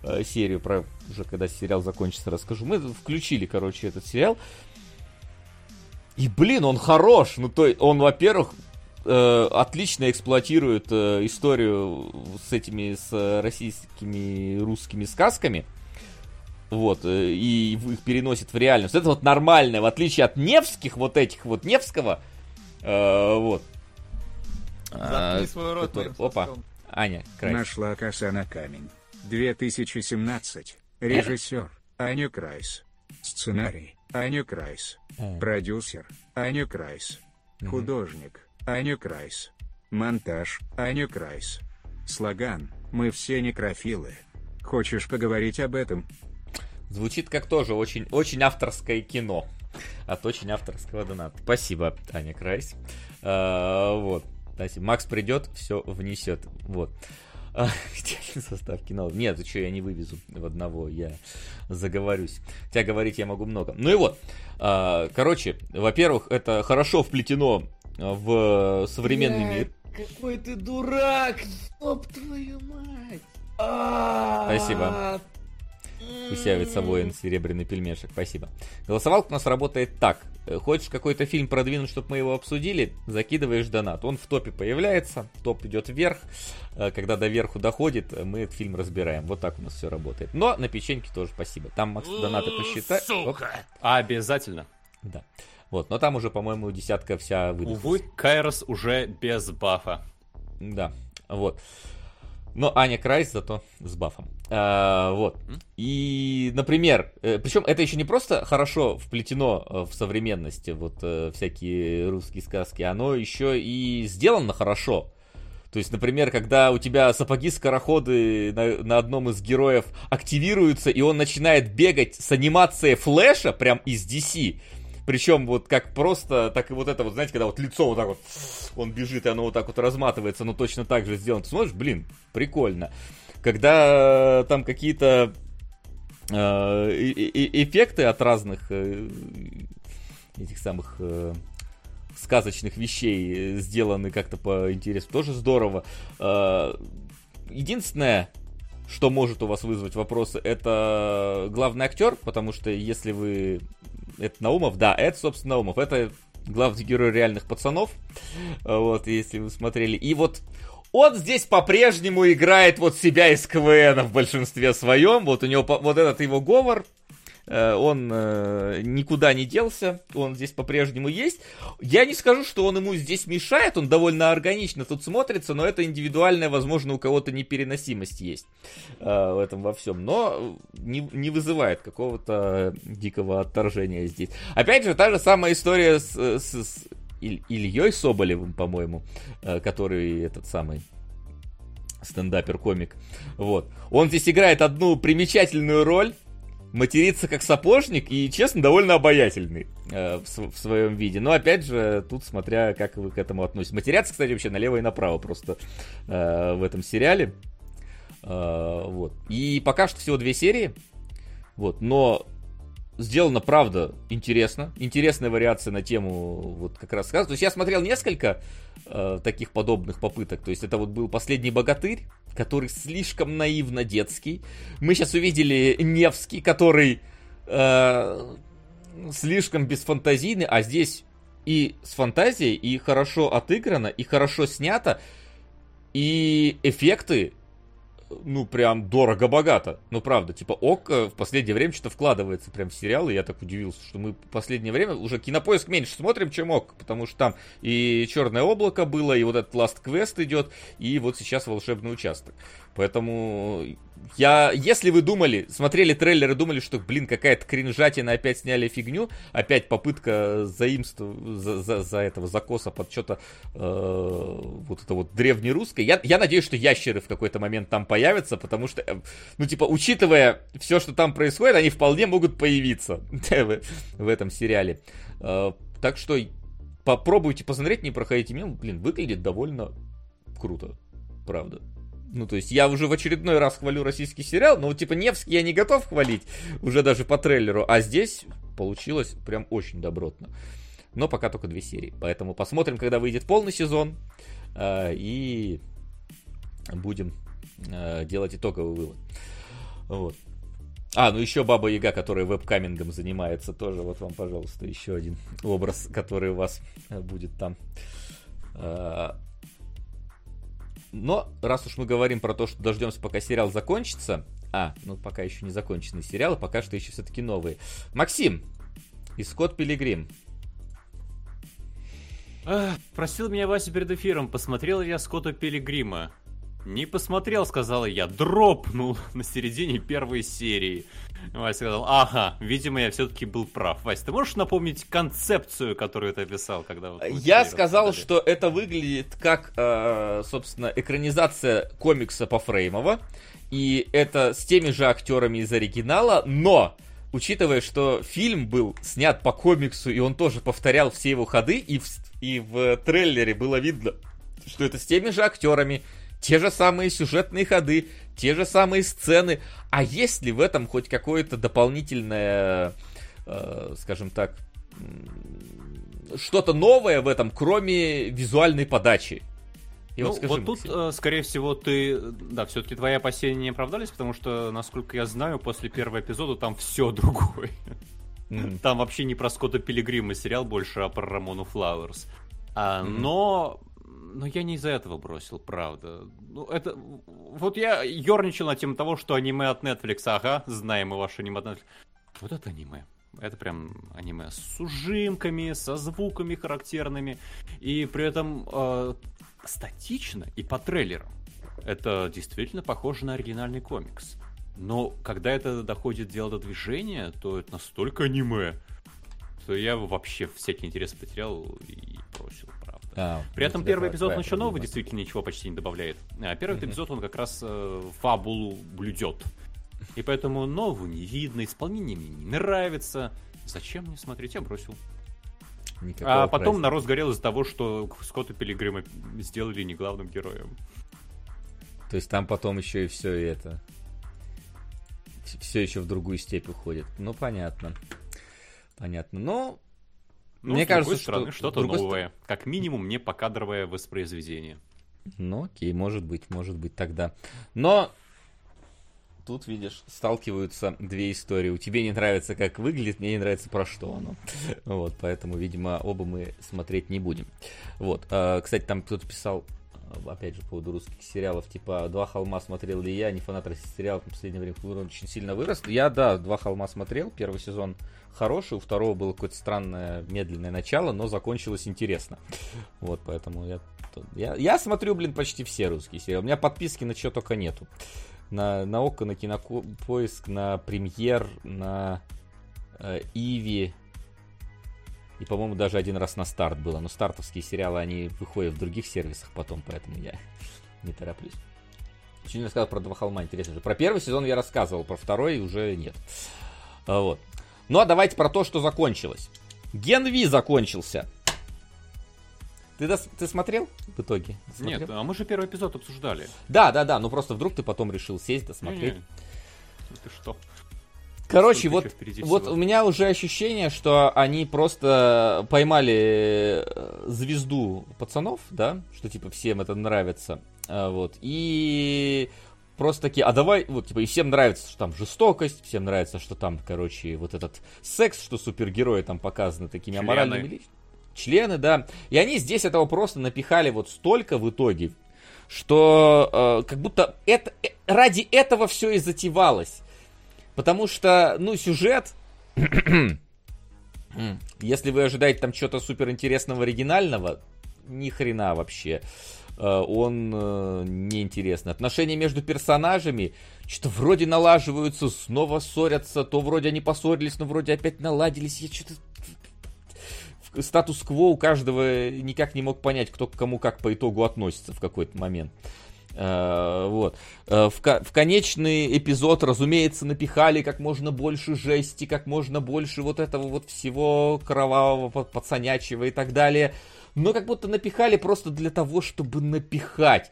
э, серию, про уже когда сериал закончится, расскажу. Мы включили, короче, этот сериал. И, блин, он хорош. Ну, то он, во-первых, э, отлично эксплуатирует историю с этими, с российскими русскими сказками. Вот, э, и их переносит в реальность. Это вот нормальное, в отличие от Невских, вот этих вот Невского, э, вот. Заткни А, свой рот который- Опа. Аня Крайс. Нашла коса на камень. 2017. Режиссер Аня Крайс. Сценарий Аня Крайс. Э, Продюсер Аня Крайс. Художник Аня Крайс. Монтаж Аня Крайс. Слоган «Мы все некрофилы». Хочешь поговорить об этом? Звучит как тоже очень, очень авторское кино. От очень авторского доната. Спасибо, Аня Крайс. А, вот. Спасибо. Макс придет, все внесет. Вот. А, Идеальный состав кино. Нет, ты что, я не вывезу в одного, я заговорюсь. Хотя говорить я могу много. Ну и вот. А, Короче, во-первых, это хорошо вплетено в современный мир. Какой ты дурак! Ёб твою мать! Спасибо. Пусть явится воин серебряный пельмешек. Спасибо. Голосовалка у нас работает так. Э, Хочешь какой-то фильм продвинуть, чтобы мы его обсудили? Закидываешь донат. Он в топе появляется, топ идет вверх. Э, Когда до верху доходит, э, мы этот фильм разбираем. Вот так у нас все работает. Но на печеньке тоже спасибо. Там Макс донаты посчитай. Оп, Обязательно. да. Вот, но там уже, по-моему, десятка вся выдохлась. Увы, Кайрос уже без бафа. Да, вот. Но Аня Крайс зато с бафом. А, вот. И, например, причем это еще не просто хорошо вплетено э, в современность, вот э, всякие русские сказки, оно еще и сделано хорошо. То есть, например, когда у тебя сапоги-скороходы на, на одном из героев активируются, и он начинает бегать с анимацией флэша, прям из DC, причем вот как просто, так и вот это вот, знаете, когда вот лицо вот так вот, он бежит, и оно вот так вот разматывается, но точно так же сделано. Ты смотришь, блин, прикольно. Когда там какие-то э, эффекты от разных э, этих самых э, сказочных вещей э, сделаны как-то по интересу, тоже здорово. Э, Единственное, что может у вас вызвать вопросы, это главный актер, потому что если вы... Это Наумов, да, это, собственно, Наумов. Это главный герой реальных пацанов. Вот, если вы смотрели. И вот он здесь по-прежнему играет вот себя из КВН в большинстве своем. Вот у него вот этот его говор, он э, никуда не делся, он здесь по-прежнему есть. Я не скажу, что он ему здесь мешает, он довольно органично тут смотрится, но это индивидуальная, возможно, у кого-то непереносимость есть э, в этом во всем, но не, не вызывает какого-то дикого отторжения здесь. Опять же, та же самая история с, с- с Иль- Ильей Соболевым, по-моему, э, который этот самый стендапер-комик. Вот. Он здесь играет одну примечательную роль, матерится как сапожник и, честно, довольно обаятельный э, в, в своем виде. Но, опять же, тут смотря, как вы к этому относитесь. Матерятся, кстати, вообще налево и направо просто э, в этом сериале. Э, вот. И пока что всего две серии. Вот. Но сделано, правда, интересно. Интересная вариация на тему вот как раз сказать. То есть я смотрел несколько э, таких подобных попыток. То есть это вот был «Последний богатырь», который слишком наивно детский. Мы сейчас увидели Невский, который э, слишком бесфантазийный, а здесь и с фантазией, и хорошо отыграно, и хорошо снято, и эффекты ну, прям дорого-богато. Ну, правда, типа, ок, в последнее время что-то вкладывается прям в сериалы. Я так удивился, что мы в последнее время уже кинопоиск меньше смотрим, чем ок. Потому что там и Черное облако было, и вот этот Last Quest идет, и вот сейчас волшебный участок. Поэтому я, если вы думали, смотрели трейлер и думали, что, блин, какая-то кринжатина, опять сняли фигню, опять попытка заимства, за, за, за этого закоса под что-то э, вот это вот древнерусское, я, я надеюсь, что ящеры в какой-то момент там появятся, потому что, э, ну, типа, учитывая все, что там происходит, они вполне могут появиться в этом сериале. Э, так что попробуйте посмотреть, не проходите мимо, блин, выглядит довольно круто, правда. Ну, то есть я уже в очередной раз хвалю российский сериал, но типа Невский я не готов хвалить, уже даже по трейлеру, а здесь получилось прям очень добротно. Но пока только две серии, поэтому посмотрим, когда выйдет полный сезон, э, и будем э, делать итоговый вывод. Вот. А, ну еще Баба Яга, которая вебкамингом занимается, тоже вот вам, пожалуйста, еще один образ, который у вас будет там. Но раз уж мы говорим про то, что дождемся, пока сериал закончится, а, ну пока еще не законченный сериал, пока что еще все-таки новые. Максим, и Скотт Пилигрим. Ах, просил меня Вася перед эфиром, посмотрел я Скотта Пилигрима. Не посмотрел, сказала я, дропнул на середине первой серии. Вася сказал, ага, видимо, я все-таки был прав. Вася, ты можешь напомнить концепцию, которую ты описал, когда... Вот я сказал, рассказали? что это выглядит как, э, собственно, экранизация комикса по Фреймова. И это с теми же актерами из оригинала, но учитывая, что фильм был снят по комиксу, и он тоже повторял все его ходы, и в, и в трейлере было видно, что это с теми же актерами, те же самые сюжетные ходы, те же самые сцены. А есть ли в этом хоть какое-то дополнительное, э, скажем так, что-то новое в этом, кроме визуальной подачи? И ну, вот, скажи, вот тут, э, скорее всего, ты, да, все-таки твои опасения не оправдались, потому что, насколько я знаю, после первого эпизода там все другое. Mm. Там вообще не про Скотта Пилигрима сериал больше, а про Рамону Флауэрс. А, mm. Но но я не из-за этого бросил, правда. Ну, это... Вот я ерничал на тему того, что аниме от Netflix, ага, знаем мы ваше аниме от Netflix. Вот это аниме. Это прям аниме с ужимками, со звуками характерными, и при этом э, статично и по трейлерам. Это действительно похоже на оригинальный комикс. Но когда это доходит дело до движения, то это настолько аниме, что я вообще всякий интерес потерял и бросил. При этом первый эпизод он еще новый, действительно ничего почти не добавляет. А первый mm-hmm. эпизод он как раз э, фабулу блюдет. И поэтому нового не видно, исполнение мне не нравится. Зачем мне смотреть? Я бросил. Никакого а потом праздника. народ сгорел из-за того, что Скотта Пилигрима сделали не главным героем. То есть там потом еще и все это. Все еще в другую степь уходит. Ну, понятно. Понятно. Но ну, Мне с кажется, стороны, что что-то новое. Ст... Как минимум, не покадровое воспроизведение. Ну, окей, может быть, может быть тогда. Но тут, видишь, сталкиваются две истории. У тебя не нравится, как выглядит, мне не нравится, про что оно. Вот, поэтому, видимо, оба мы смотреть не будем. Вот, а, кстати, там кто-то писал, опять же, по поводу русских сериалов, типа «Два холма» смотрел ли я, не фанат российских сериалов, в последнее время он очень сильно вырос. Я, да, «Два холма» смотрел, первый сезон хороший, у второго было какое-то странное медленное начало, но закончилось интересно. Вот, поэтому я, я, я смотрю, блин, почти все русские сериалы. У меня подписки на что только нету. На, на ОКО, на Кинопоиск, на Премьер, на э, Иви. И, по-моему, даже один раз на старт было. Но стартовские сериалы, они выходят в других сервисах потом, поэтому я не тороплюсь. Еще не рассказал про Два холма, интересно же. Про первый сезон я рассказывал, про второй уже нет. А, вот. Ну а давайте про то, что закончилось. Генви закончился. Ты, дос- ты смотрел в итоге? Смотрел? Нет, а мы же первый эпизод обсуждали. Да, да, да, ну просто вдруг ты потом решил сесть, досмотреть. Не-не. Ну ты что? Короче, вот, вот у меня уже ощущение, что они просто поймали э, звезду пацанов, да, что типа всем это нравится, а, вот, и просто такие, а давай, вот, типа, и всем нравится, что там жестокость, всем нравится, что там, короче, вот этот секс, что супергерои там показаны такими Члены. аморальными личностями. Члены, да. И они здесь этого просто напихали вот столько в итоге, что э, как будто это, э, ради этого все и затевалось. Потому что, ну, сюжет, если вы ожидаете там что-то суперинтересного, оригинального, ни хрена вообще. Э, он э, неинтересный. Отношения между персонажами что-то вроде налаживаются, снова ссорятся, то вроде они поссорились, но вроде опять наладились. Я что-то статус-кво у каждого никак не мог понять, кто к кому как по итогу относится в какой-то момент. Uh, вот. Uh, в, в конечный эпизод, разумеется, напихали как можно больше жести, как можно больше вот этого вот всего кровавого, пацанячего и так далее. Но как будто напихали просто для того, чтобы напихать.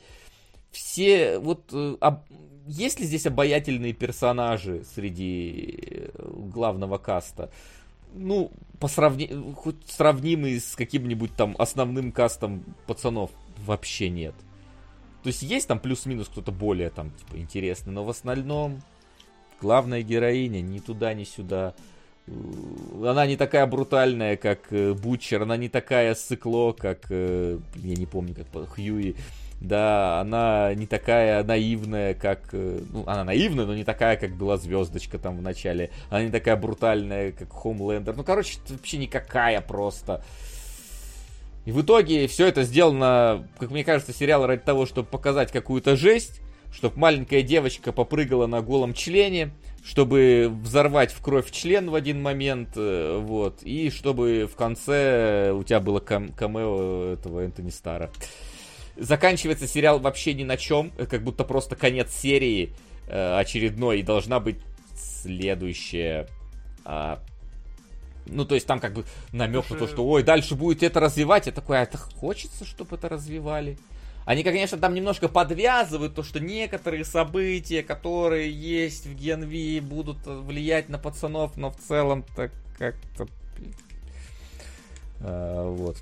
Все вот... Uh, об... Есть ли здесь обаятельные персонажи среди главного каста? ну, по сравни... хоть сравнимый с каким-нибудь там основным кастом пацанов, вообще нет. То есть есть там плюс-минус кто-то более там, типа, интересный, но в основном главная героиня ни туда, ни сюда. Она не такая брутальная, как э, Бутчер, она не такая сыкло, как, э, я не помню, как Хьюи да, она не такая наивная, как... Э, ну, она наивная, но не такая, как была звездочка там в начале. Она не такая брутальная, как Хомлендер. Ну, короче, вообще никакая просто. И в итоге все это сделано, как мне кажется, сериал ради того, чтобы показать какую-то жесть, чтобы маленькая девочка попрыгала на голом члене, чтобы взорвать в кровь член в один момент, э, вот, и чтобы в конце у тебя было кам- камео этого Энтони Стара. Заканчивается сериал вообще ни на чем, как будто просто конец серии э, очередной, и должна быть следующая. А, ну, то есть там как бы намек на то, что, ой, дальше будет это развивать. Я такой, а это хочется, чтобы это развивали? Они, конечно, там немножко подвязывают то, что некоторые события, которые есть в Генви, будут влиять на пацанов, но в целом так как-то... А, вот.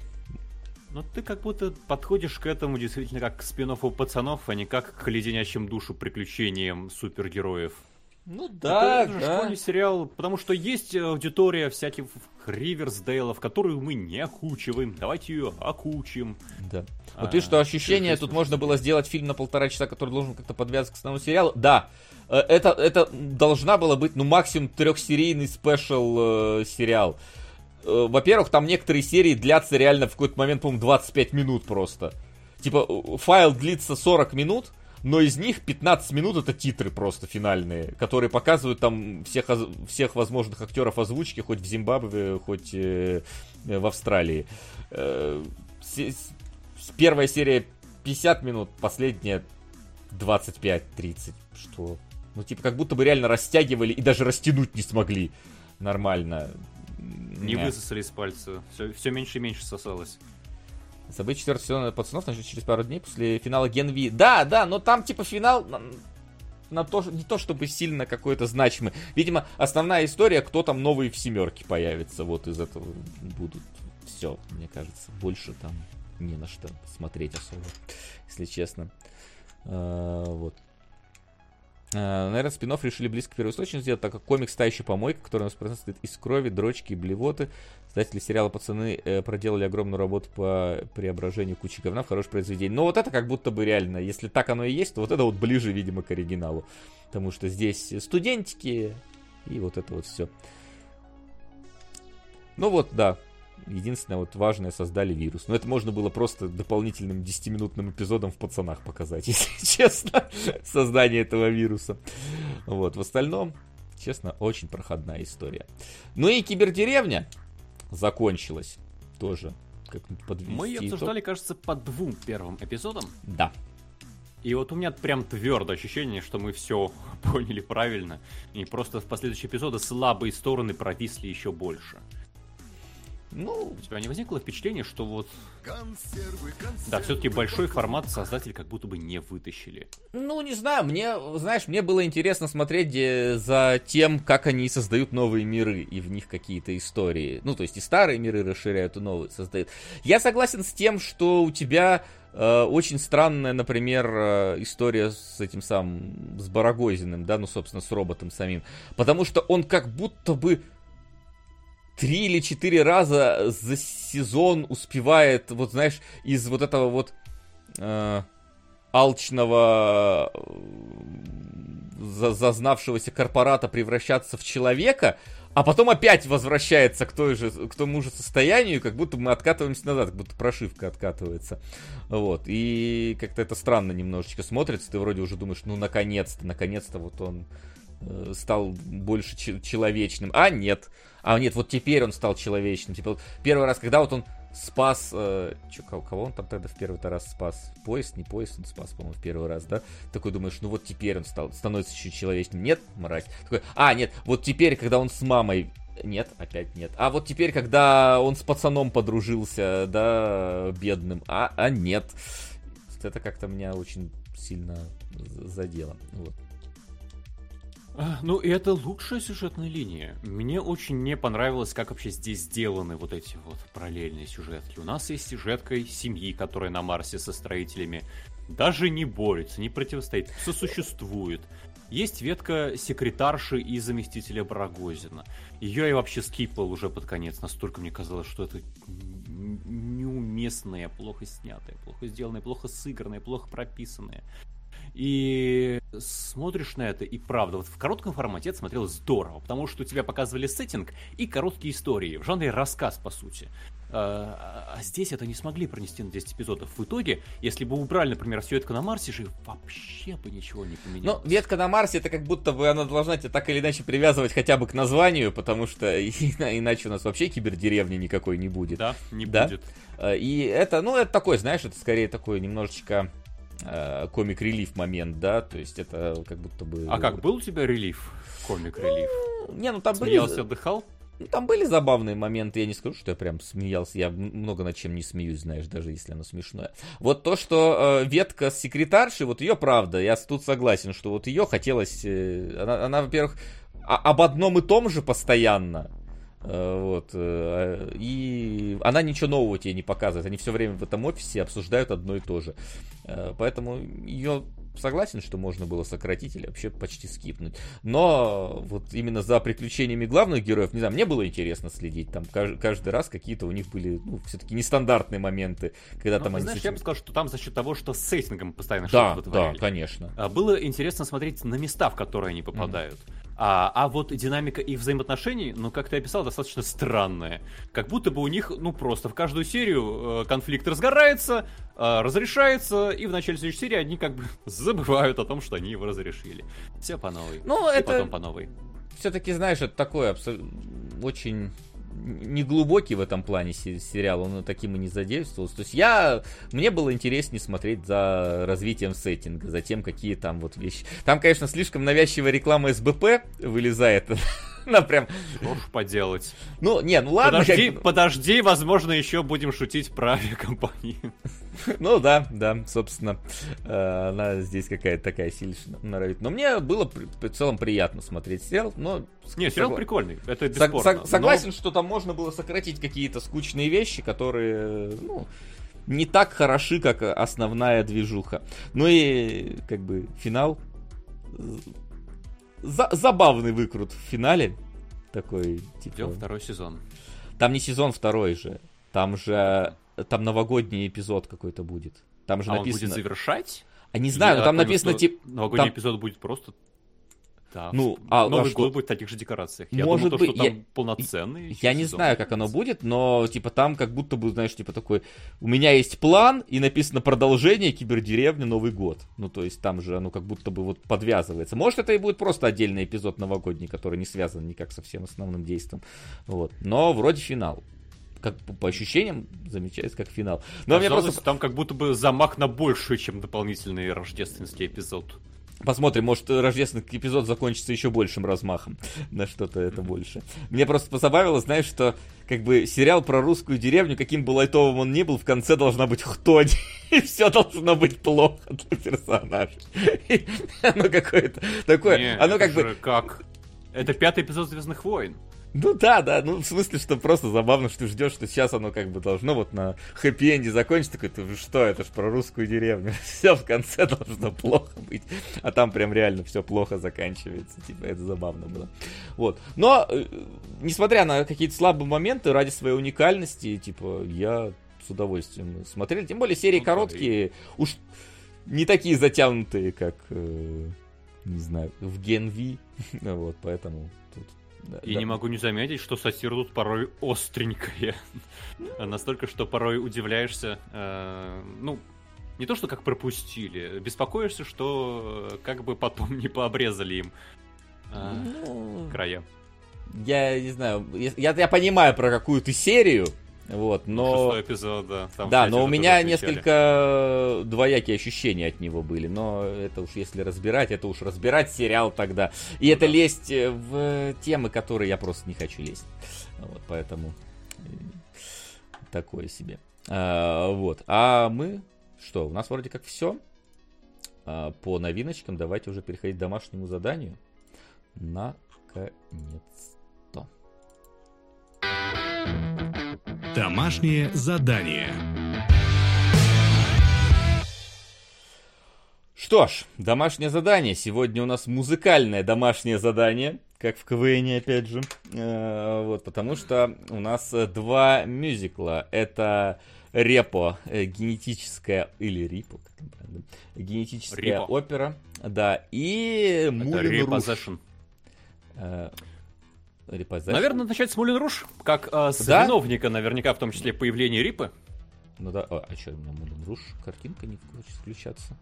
Ну, ты как будто подходишь к этому действительно как к спин пацанов, а не как к леденящим душу приключениям супергероев. Ну да, это, да. школьный сериал, потому что есть аудитория всяких Риверсдейлов, которую мы не окучиваем. Давайте ее окучим. Да. А, вот ты что, ощущение, тут можно было сделать фильм на полтора часа, который должен как-то подвязаться к основному сериалу. Да, э, это, это должна была быть, ну, максимум трехсерийный спешл э, сериал. Э, во-первых, там некоторые серии длятся реально в какой-то момент, по-моему, 25 минут просто. Типа, э, файл длится 40 минут, но из них 15 минут это титры просто финальные, которые показывают там всех, всех возможных актеров озвучки, хоть в Зимбабве, хоть э, в Австралии. Э, с, первая серия 50 минут, последняя 25-30. Что? Ну, типа, как будто бы реально растягивали и даже растянуть не смогли нормально. Не Нет. высосали из пальца. Все, все меньше и меньше сосалось. События четвертого сезона пацанов начнется через пару дней после финала Генви. Да, да, но там типа финал на, на то, не то чтобы сильно какой-то значимый. Видимо, основная история, кто там новые в семерке появится. Вот из этого будут все, мне кажется. Больше там не на что смотреть особо, если честно. А, вот. Э, наверное, спинов решили близко к первоисточнику сделать, так как комикс «Та еще помойка», который у нас состоит из крови, дрочки и блевоты. Создатели сериала «Пацаны» э, проделали огромную работу по преображению кучи говна в хорошее произведение. Но вот это как будто бы реально, если так оно и есть, то вот это вот ближе, видимо, к оригиналу. Потому что здесь студентики и вот это вот все. Ну вот, да, единственное вот важное создали вирус. Но это можно было просто дополнительным 10-минутным эпизодом в пацанах показать, если честно, создание этого вируса. Вот, в остальном, честно, очень проходная история. Ну и кибердеревня закончилась тоже. Как подвести Мы ее обсуждали, итог. кажется, по двум первым эпизодам. Да. И вот у меня прям твердое ощущение, что мы все поняли правильно. И просто в последующие эпизоды слабые стороны провисли еще больше. Ну, у тебя не возникло впечатление, что вот... Консервы, консервы, да, все-таки большой формат создатели как будто бы не вытащили. Ну, не знаю, мне, знаешь, мне было интересно смотреть за тем, как они создают новые миры, и в них какие-то истории. Ну, то есть и старые миры расширяют, и новые создают. Я согласен с тем, что у тебя э, очень странная, например, э, история с этим самым, с Барагозиным, да, ну, собственно, с роботом самим. Потому что он как будто бы три или четыре раза за сезон успевает, вот знаешь, из вот этого вот э, алчного зазнавшегося корпората превращаться в человека, а потом опять возвращается к, той же, к тому же состоянию, как будто мы откатываемся назад, как будто прошивка откатывается. Вот. И как-то это странно немножечко смотрится. Ты вроде уже думаешь, ну наконец-то, наконец-то вот он э, стал больше человечным. А нет. А нет, вот теперь он стал человечным. Типа, первый раз, когда вот он спас... Э, чё, кого, он там тогда в первый раз спас? Поезд, не поезд, он спас, по-моему, в первый раз, да? Такой думаешь, ну вот теперь он стал, становится чуть человечным. Нет, мразь. Такой, а, нет, вот теперь, когда он с мамой нет, опять нет. А вот теперь, когда он с пацаном подружился, да, бедным, а, а нет. Это как-то меня очень сильно задело. Вот. А, ну, и это лучшая сюжетная линия. Мне очень не понравилось, как вообще здесь сделаны вот эти вот параллельные сюжетки. У нас есть сюжетка семьи, которая на Марсе со строителями даже не борется, не противостоит, сосуществует. Есть ветка секретарши и заместителя Барагозина. Ее я вообще скипал уже под конец. Настолько мне казалось, что это неуместное, плохо снятое, плохо сделанное, плохо сыгранное, плохо прописанное. И смотришь на это, и правда, вот в коротком формате это смотрелось здорово, потому что у тебя показывали сеттинг и короткие истории, в жанре рассказ, по сути. А, а здесь это не смогли пронести на 10 эпизодов. В итоге, если бы убрали, например, всю ветку на Марсе, же вообще бы ничего не поменялось. Ну, ветка на Марсе, это как будто бы она должна тебя так или иначе привязывать хотя бы к названию, потому что иначе у нас вообще кибердеревни никакой не будет. Да, не да? будет. А, и это, ну, это такой, знаешь, это скорее такой немножечко Э, комик-релив момент, да, то есть это как будто бы... А как, был у тебя релив? Комик-релив? Ну, не, ну там Смеялся, были... отдыхал? Ну, там были забавные моменты, я не скажу, что я прям смеялся, я много над чем не смеюсь, знаешь, даже если оно смешное. Вот то, что э, ветка с секретаршей, вот ее правда, я тут согласен, что вот ее хотелось, э, она, она во-первых, а, об одном и том же постоянно, Э, вот. Э, и она ничего нового тебе не показывает. Они все время в этом офисе обсуждают одно и то же. Э, поэтому ее согласен, что можно было сократить или вообще почти скипнуть. Но вот именно за приключениями главных героев, не знаю, мне было интересно следить. Там каждый раз какие-то у них были, ну, все-таки нестандартные моменты, когда ну, там они... Знаешь, я бы сказал, что там за счет того, что с сеттингом постоянно да, что-то Да, конечно. А, было интересно смотреть на места, в которые они попадают. Mm-hmm. А, а вот динамика их взаимоотношений, ну, как ты описал, достаточно странная. Как будто бы у них, ну, просто в каждую серию э, конфликт разгорается, э, разрешается, и в начале следующей серии они как бы забывают о том, что они его разрешили. Все по новой. Ну, и это... потом по новой. Все-таки, знаешь, это такое абсолютно очень не глубокий в этом плане сериал, он таким и не задействовался. То есть я, мне было интереснее смотреть за развитием сеттинга, за тем, какие там вот вещи. Там, конечно, слишком навязчивая реклама СБП вылезает на прям... Что ж поделать. Ну, не, ну ладно. Подожди, как... подожди, возможно, еще будем шутить про авиакомпании. Ну да, да, собственно, э, она здесь какая-то такая сильно норовит. Но мне было в целом приятно смотреть сериал, но... Не, сериал прикольный, это бесспорно. Согласен, что там можно было сократить какие-то скучные вещи, которые, ну, не так хороши, как основная движуха. Ну и, как бы, финал за забавный выкрут в финале. Такой, типа... Ждем второй сезон. Там не сезон второй же. Там же... Там новогодний эпизод какой-то будет. Там же а написано... он будет завершать? А не знаю, но там написано типа... Новогодний там... эпизод будет просто да. Ну, а, Новый а год что? будет в таких же декорациях. Я Может думал, быть, то, что там я, полноценный. Я не сезон. знаю, как оно будет, но типа там как будто бы, знаешь, типа такой, у меня есть план и написано продолжение кибердеревни Новый год. Ну то есть там же оно как будто бы вот подвязывается. Может это и будет просто отдельный эпизод новогодний, который не связан никак со всем основным действием. Вот. Но вроде финал как по ощущениям замечается как финал. Но мне просто там как будто бы замах на большее, чем дополнительный рождественский эпизод. Посмотрим, может, рождественский эпизод закончится еще большим размахом на что-то это больше. Мне просто позабавило, знаешь, что как бы сериал про русскую деревню, каким бы лайтовым он ни был, в конце должна быть хтонь. И все должно быть плохо для персонажа. оно какое-то такое... Не, оно как бы... Как? Это пятый эпизод Звездных войн. Ну да, да, ну в смысле, что просто забавно, что ты ждешь, что сейчас оно как бы должно вот на хэппи-энде закончиться, такой, ты что, это ж про русскую деревню, все в конце должно плохо быть, а там прям реально все плохо заканчивается, типа это забавно было. Вот, но, э, несмотря на какие-то слабые моменты, ради своей уникальности, типа, я с удовольствием смотрел, тем более серии ну, короткие, уж не такие затянутые, как, э, не знаю, в Gen V. вот, поэтому. Да, И да. не могу не заметить, что сатира тут порой остренькая. Настолько, что порой удивляешься. э, ну, не то, что как пропустили, беспокоишься, что э, как бы потом не пообрезали им э, Ну, края. я не знаю, я, я понимаю про какую ты серию, вот, но... Шестой эпизод, да. там, Да, но у меня несколько двоякие ощущения от него были. Но это уж если разбирать, это уж разбирать сериал тогда. И это лезть э, в темы, которые я просто не хочу лезть. Вот, поэтому э, такое себе. А, вот. А мы что? У нас вроде как все. по новиночкам давайте уже переходить к домашнему заданию. Наконец-то. Домашнее задание. Что ж, домашнее задание. Сегодня у нас музыкальное домашнее задание, как в КВН, опять же. Э, Вот, потому что у нас э, два мюзикла. Это Репо, э, генетическая, или Рипо, как там правильно, генетическая Рипо. опера, да, и Это Мулен Repossession? Наверное, начать с Мулин Руш, как э, с Да? виновника, наверняка, в том числе появления Рипы. Ну да, а, что, у меня Мулен Руж, картинка не хочет включаться.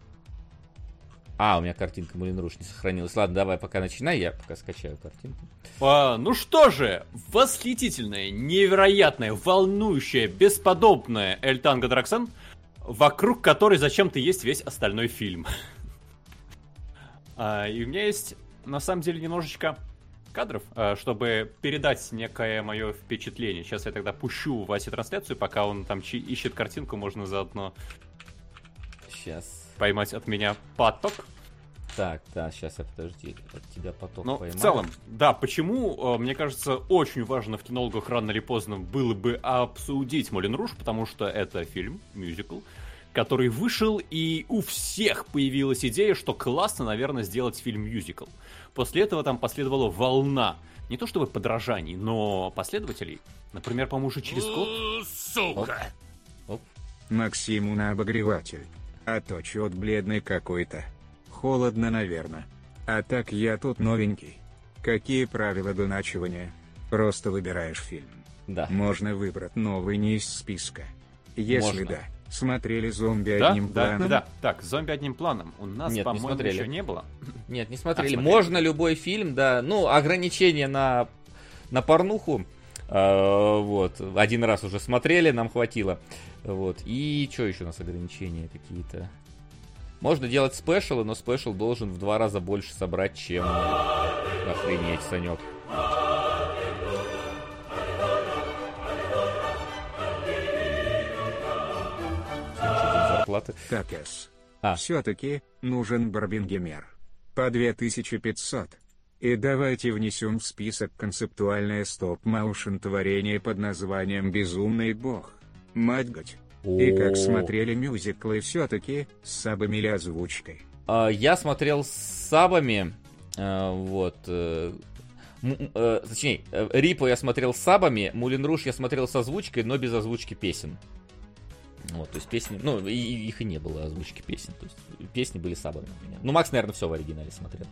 А, у меня картинка Мулен Руж не сохранилась. Ладно, давай пока начинай, я пока скачаю картинку. А, ну что же, восхитительная, невероятная, волнующая, бесподобная Эль Танго Драксен, вокруг которой зачем-то есть весь остальной фильм. А, и у меня есть, на самом деле, немножечко кадров, а, чтобы передать некое мое впечатление. Сейчас я тогда пущу Васе трансляцию, пока он там ищет картинку, можно заодно Сейчас. поймать от меня поток. Так, да, сейчас я подожди, от тебя поток Но поймаю. в целом, да, почему, э, мне кажется, очень важно в кинологах рано или поздно было бы обсудить Молин Руж, потому что это фильм, мюзикл, который вышел, и у всех появилась идея, что классно, наверное, сделать фильм-мюзикл. После этого там последовала волна, не то чтобы подражаний, но последователей. Например, по-моему, уже через год. Сука! Максиму на обогреватель. А то чё бледный какой-то. Холодно, наверное. А так я тут новенький. Какие правила доначивания? Просто выбираешь фильм. Да. Можно выбрать новый не из списка. Если Можно. да, смотрели зомби Да, одним да, планом. да. Так, зомби одним планом. У нас, Нет, не по-моему, смотрели. еще не было. Нет, не смотрели. А, смотрели. Можно любой фильм, да. Ну, ограничения на, на порнуху. э, вот. Один раз уже смотрели, нам хватило. Вот. И что еще у нас ограничения какие-то? Можно делать спешалы, но спешл должен в два раза больше собрать, чем... Охренеть, Санек. Так, С. А. Все-таки, нужен Барбингемер. По 2500. И давайте внесем в список концептуальное стоп-моушен творение под названием «Безумный бог». Мать гать. И как смотрели мюзиклы все-таки, с сабами или озвучкой. А, Я смотрел с сабами, а, вот. э, э, Точнее, э, Рипо я смотрел с сабами, Мулин Руш я смотрел с озвучкой, но без озвучки песен. Вот, то есть песни, ну, и, и их и не было озвучки песен, то есть песни были сабами у. Ну, Макс, наверное, все в оригинале смотрел.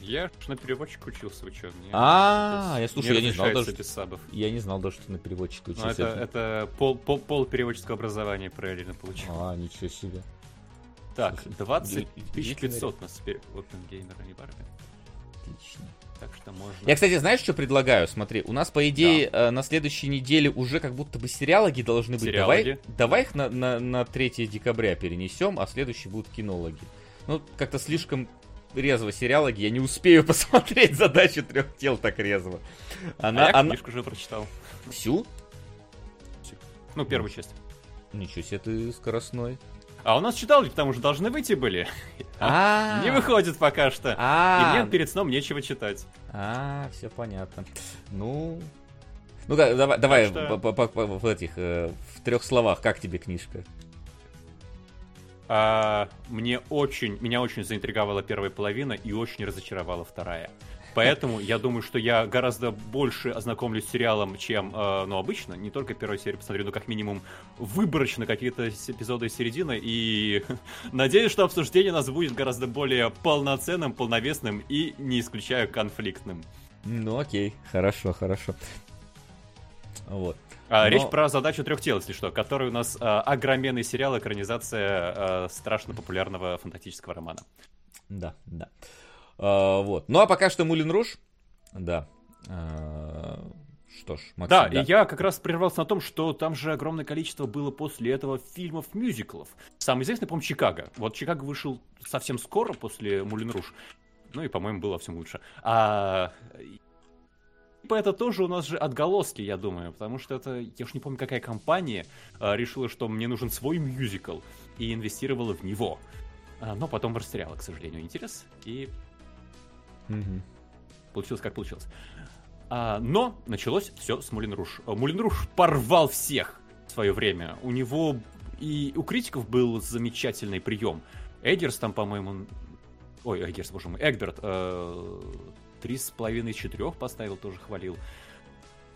Я на переводчик учился, вы? Мне А, я слушай, я не знал даже- без сабов. Я не знал даже, что на переводчика Ну, учился. это, это пол, пол, пол переводческого образования параллельно получил. А, ничего себе. Так, слушай, 20 удивительный 500 на теперь Опенгеймер, а не Барби. Отлично. Так что можно... Я, кстати, знаешь, что предлагаю? Смотри, у нас, по идее, э, на следующей неделе уже как будто бы сериалоги должны быть. Давай, Сериалоги. давай их на, на, на 3 декабря перенесем, а следующие будут кинологи. Ну, как-то слишком резво сериалоги, я не успею посмотреть задачу трех тел так резво. А Она, я она... книжку уже прочитал. Всю? Ну, первую часть. Ничего себе ты скоростной. А у нас читал, потому что должны выйти были. А, Не выходит пока что. И А, мне перед сном нечего читать. а, все понятно. Ну, ну да, давай, давай в этих э, в трех словах, как тебе книжка? А, мне очень, меня очень заинтриговала первая половина и очень разочаровала вторая. Поэтому я думаю, что я гораздо больше ознакомлюсь с сериалом, чем, э, ну, обычно. Не только первую серию посмотрю, но как минимум выборочно какие-то эпизоды из середины. И надеюсь, что обсуждение у нас будет гораздо более полноценным, полновесным и, не исключаю, конфликтным. Ну окей, хорошо, хорошо. Вот. А, Но- Речь про задачу трех тел, если что, который у нас а, огроменный сериал, экранизация а, страшно популярного фантастического романа. Да, да. А, вот. Ну а пока что Мулин Руж. Да. А, что ж, Максим, Да, и я как раз прервался на том, что там же огромное количество было после этого фильмов-мюзиклов. Самый известный, по-моему, Чикаго. Вот Чикаго вышел совсем скоро после Мулин Руж. Ну и, по-моему, было всем лучше. А... Это тоже у нас же отголоски, я думаю, потому что это, я уж не помню, какая компания а, решила, что мне нужен свой мюзикл, и инвестировала в него. А, но потом растеряла, к сожалению, интерес, и Мгм. получилось как получилось. А, но началось все с Мулин Руш. А, Мулин Руш порвал всех в свое время. У него и у критиков был замечательный прием. Эггерс там, по-моему... Ой, Эггерс, боже мой, Эгберт э, три с половиной четырех поставил, тоже хвалил.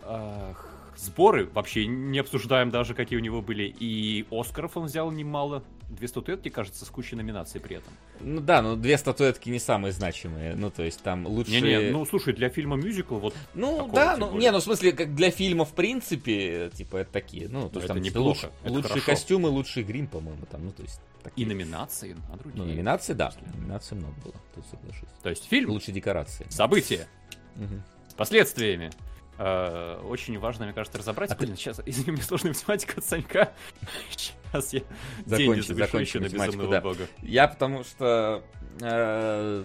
Ах, Сборы вообще не обсуждаем даже, какие у него были. И Оскаров он взял немало. Две статуэтки, кажется, с кучей номинаций при этом. Ну да, но две статуэтки не самые значимые. Ну, то есть там лучше... Не-не, ну слушай, для фильма мюзикл вот Ну такого, да, тем ну не, ну в смысле, как для фильма в принципе, типа это такие, ну, то есть там неплохо, это лучшие хорошо. костюмы, лучший грим, по-моему, там, ну то есть и такие. номинации, а другие. Ну, номинации, да, номинаций много было, тут соглашусь. То есть фильм, Лучшие декорации. событие Мгм. с последствиями. Э, Очень важно, мне кажется, разобрать. А ты- Блин, сейчас, извини, мне сложная математика от Санька. Сейчас я Закончи, закончи еще на безумного да. бога. Я потому что э,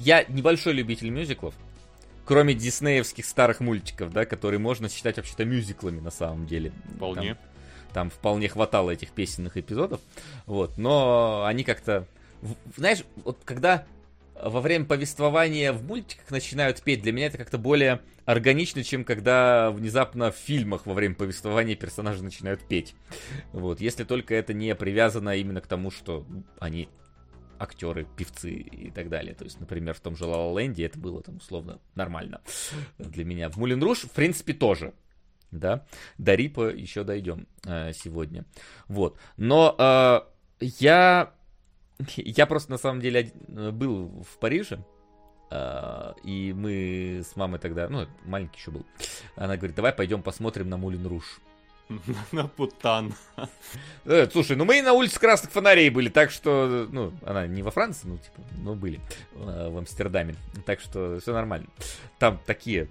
я небольшой любитель мюзиклов. Кроме диснеевских старых мультиков, да, которые можно считать вообще-то мюзиклами на самом деле. Вполне. Там, там вполне хватало этих песенных эпизодов. Вот, но они как-то... Знаешь, вот когда во время повествования в мультиках начинают петь, для меня это как-то более органично, чем когда внезапно в фильмах во время повествования персонажи начинают петь. Вот, если только это не привязано именно к тому, что они актеры, певцы и так далее. То есть, например, в том же Ла Ленде это было там условно нормально для меня. В Мулин Руш, в принципе, тоже. Да, до Рипа еще дойдем э, сегодня. Вот. Но э, я, я просто на самом деле один- был в Париже. э, и мы с мамой тогда, ну, маленький еще был. Она говорит, давай пойдем посмотрим на Мулин Руш. На путан. Э, слушай, ну мы и на улице Красных Фонарей были, так что, ну, она не во Франции, ну, типа, но были э, в Амстердаме, так что все нормально. Там такие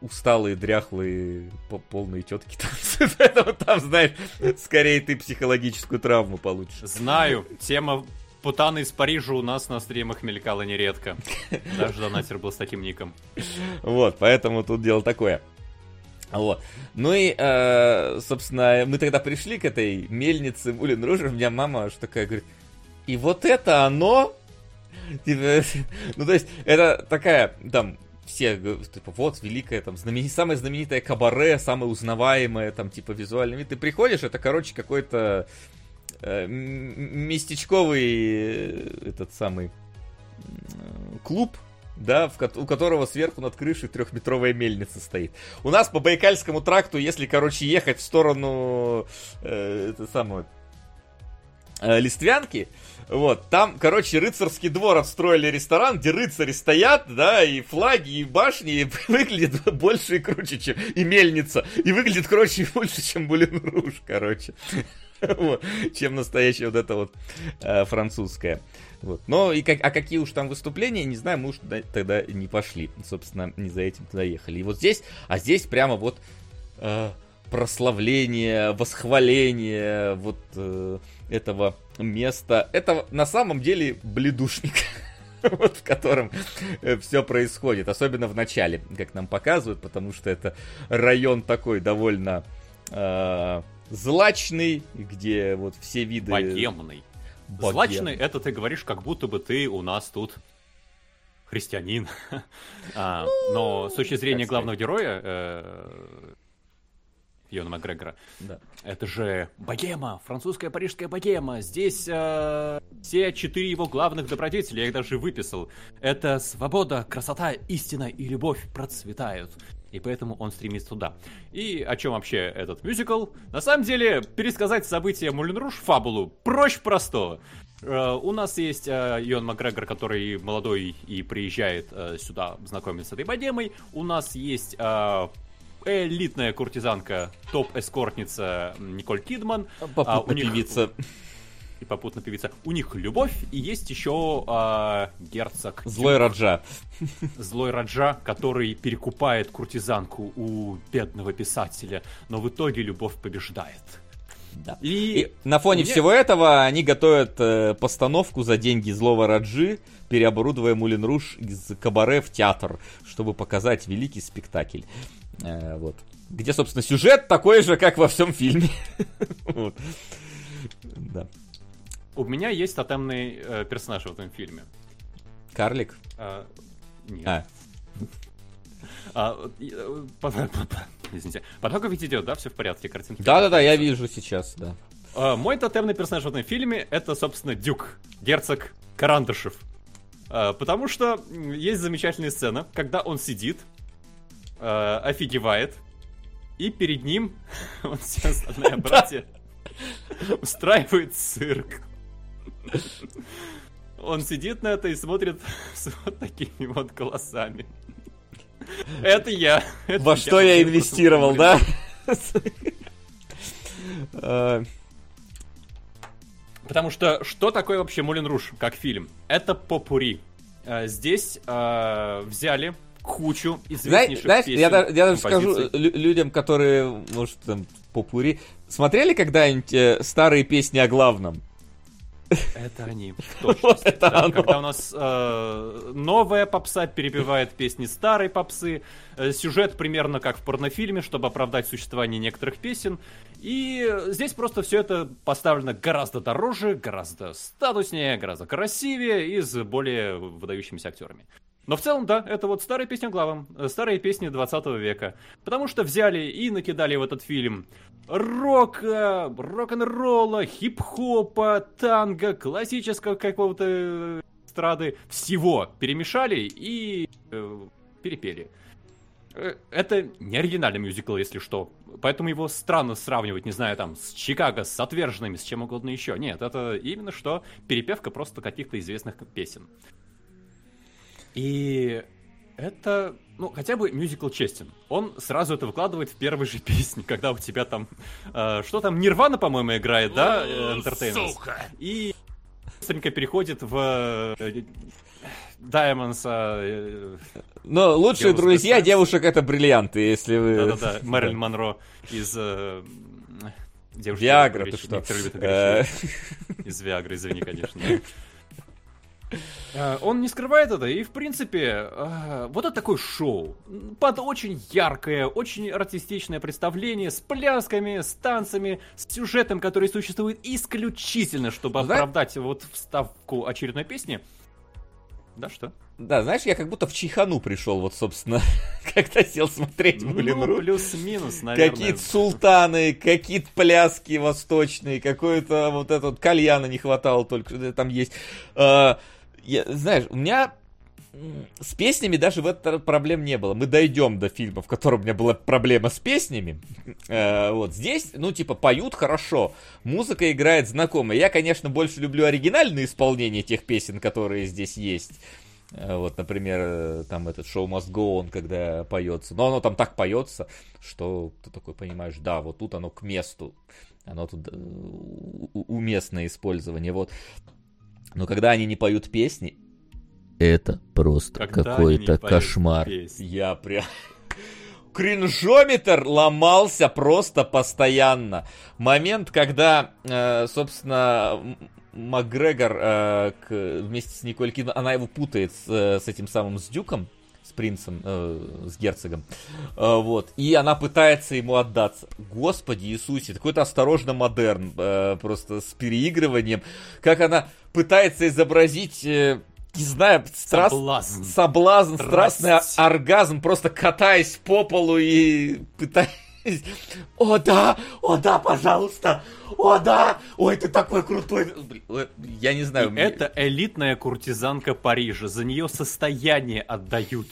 усталые, дряхлые, по- полные тетки, там, поэтому там, знаешь, скорее ты психологическую травму получишь. Знаю, тема путаны из Парижа у нас на стримах мелькала нередко. Даже донатер был с таким ником. Вот, поэтому тут дело такое. Вот. Ну и, э, собственно, мы тогда пришли к этой мельнице Мулин Руж, у меня мама аж такая говорит, и вот это оно? Типа, ну, то есть, это такая, там, все, типа, вот, великая, там, знамени... самое знаменитое кабаре, самое узнаваемое, там, типа, визуальный вид. Ты приходишь, это, короче, какой-то местечковый э, этот самый клуб, да, в у которого сверху над крышей трехметровая мельница стоит. У нас по Байкальскому тракту, если, короче, ехать в сторону э, это самое, э, Листвянки, вот, там, короче, рыцарский двор отстроили ресторан, где рыцари стоят, да, и флаги, и башни, и выглядит больше и круче, чем и мельница, и выглядит, короче, и больше, чем Булин Руж, короче, чем настоящая вот эта вот э, французская. Вот. Но и как, а какие уж там выступления, не знаю, мы уж туда- тогда не пошли. Собственно, не за этим туда ехали. И вот здесь, а здесь прямо вот э, прославление, восхваление вот э, этого места. Это на самом деле бледушник. Вот в котором все происходит, особенно в начале, как нам показывают, потому что это район такой довольно э, злачный, где вот все виды Богемный. богем. Злачный, это ты говоришь, как будто бы ты у нас тут христианин. А, Но с точки зрения главного героя, э, Иона Макгрегора. Да. Это же богема, французская парижская богема. Здесь э, все четыре его главных добродетели, я их даже выписал. Это свобода, красота, истина и любовь процветают. И поэтому он стремится туда. И о чем вообще этот мюзикл? На самом деле, пересказать события Мулен Руж, фабулу, проще простого. Э, У нас есть э, Йон Макгрегор, который молодой и приезжает э, сюда знакомиться с этой богемой. У нас есть э, элитная куртизанка, топ-эскортница Николь Кидман. А, Попутно у них- певица. И попутно певица. У них любовь, и есть еще э, герцог Злой Раджа. злой Раджа, который перекупает куртизанку у бедного писателя, но в итоге любовь побеждает. Да. И, И на фоне мне- всего этого они готовят э, постановку за деньги злого Раджи, переоборудуя Мулин Руж из кабаре в театр, чтобы показать великий спектакль. Э, вот. Где, собственно, сюжет такой же, как во всем фильме. Да. У меня есть тотемный э, персонаж в этом фильме. Карлик. А, нет. А, А, э, Извините. Поток ведь идет, да, все в порядке, картинки. Да-да-да, я вижу сейчас, да. А, Мой тотемный персонаж в этом фильме это, собственно, Дюк, герцог Карандышев. А, Потому что есть замечательная сцена, когда он сидит, а, офигевает, и перед ним он все остальные братья устраивает цирк. Он сидит на это и смотрит с вот такими вот голосами. Это я. Это Во что я инвестировал, да? Потому что что такое вообще Мулен Руш как фильм? Это попури. Э, Здесь э, взяли кучу известнейших Знаешь, песен, я, я даже скажу людям, которые, может, там, попури. Смотрели когда-нибудь э, старые песни о главном? Это они. это Да. Когда у нас э, новая попса перебивает песни старой попсы. Э, сюжет примерно как в порнофильме, чтобы оправдать существование некоторых песен. И здесь просто все это поставлено гораздо дороже, гораздо статуснее, гораздо красивее и с более выдающимися актерами. Но в целом, да, это вот старые песни главам, э, старые песни 20 века. Потому что взяли и накидали в этот фильм рока, рок-н-ролла, хип-хопа, танго, классического какого-то э, эстрады. Всего перемешали и э, перепели. Э, Это не оригинальный мюзикл, если что. Поэтому его странно сравнивать, не знаю, там, с Чикаго, с отверженными, с чем угодно еще. Нет, это именно что перепевка просто каких-то известных песен. И это, ну, хотя бы мюзикл честен. Он сразу это выкладывает в первой же песне, когда у тебя там, э, что там, Нирвана, по-моему, играет, да, э, Entertainment. Сука! И быстренько переходит в э, Diamonds, э, Но лучшие Девушка друзья девушек это бриллианты, если вы... да-да-да, Мэрилин Монро из э, девушки, Виагра, ты что? Э. Из Виагры, извини, конечно. Э, Он не скрывает это, и в принципе, э, вот это такое шоу. Под очень яркое, очень артистичное представление с плясками, с танцами, с сюжетом, который существует исключительно, чтобы Зна- оправдать вот вставку очередной песни. Да, что? Да, знаешь, я как будто в Чайхану пришел, вот, собственно, когда сел смотреть Мулин Ну, плюс-минус, наверное. Какие-то султаны, какие-то пляски восточные, какой-то вот этот кальяна не хватало только, там есть. А, я- знаешь, у меня с песнями даже в этом проблем не было. Мы дойдем до фильма, в котором у меня была проблема с песнями. Э, вот здесь, ну, типа, поют хорошо, музыка играет знакомая. Я, конечно, больше люблю оригинальное исполнение тех песен, которые здесь есть. Э, Вот, например, э, там этот шоу Must Go On, когда поется. Но оно там так поется, что ты такой понимаешь, да, вот тут оно к месту. Оно тут э, уместное использование. Вот. Но когда они не поют песни, это просто какой-то кошмар. песни. Я прям... Кринжометр ломался просто постоянно. Момент, когда, э, собственно, Макгрегор э, к- вместе с Николь Кидман, она его путает с, э, с этим самым с Дюком, принцем, э, с герцогом. Э, вот. И она пытается ему отдаться. Господи Иисусе, какой-то осторожно модерн, э, просто с переигрыванием. Как она пытается изобразить, э, не знаю, страст... Соблазн. соблазн, страстный оргазм, просто катаясь по полу и пытаясь О, да! О, да, пожалуйста! О, да! Ой, ты такой крутой! Э, Я не знаю. мне- Это элитная куртизанка Парижа. За нее состояние отдают.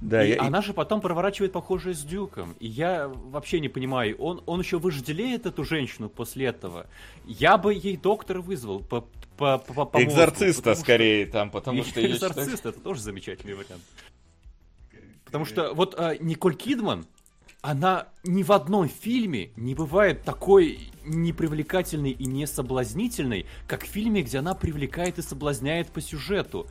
Да, и я- она же потом проворачивает похожее с Дюком. И я вообще не понимаю, он, он еще вожделеет эту женщину после этого. Я бы ей доктора вызвал по, по, по, по мозгу, Экзорциста что- скорее там, потому что Экзорцист, это тоже замечательный вариант. Потому что вот а, Николь Кидман, она ни в одном фильме не бывает такой непривлекательной и не соблазнительной, как в фильме, где она привлекает и соблазняет по сюжету.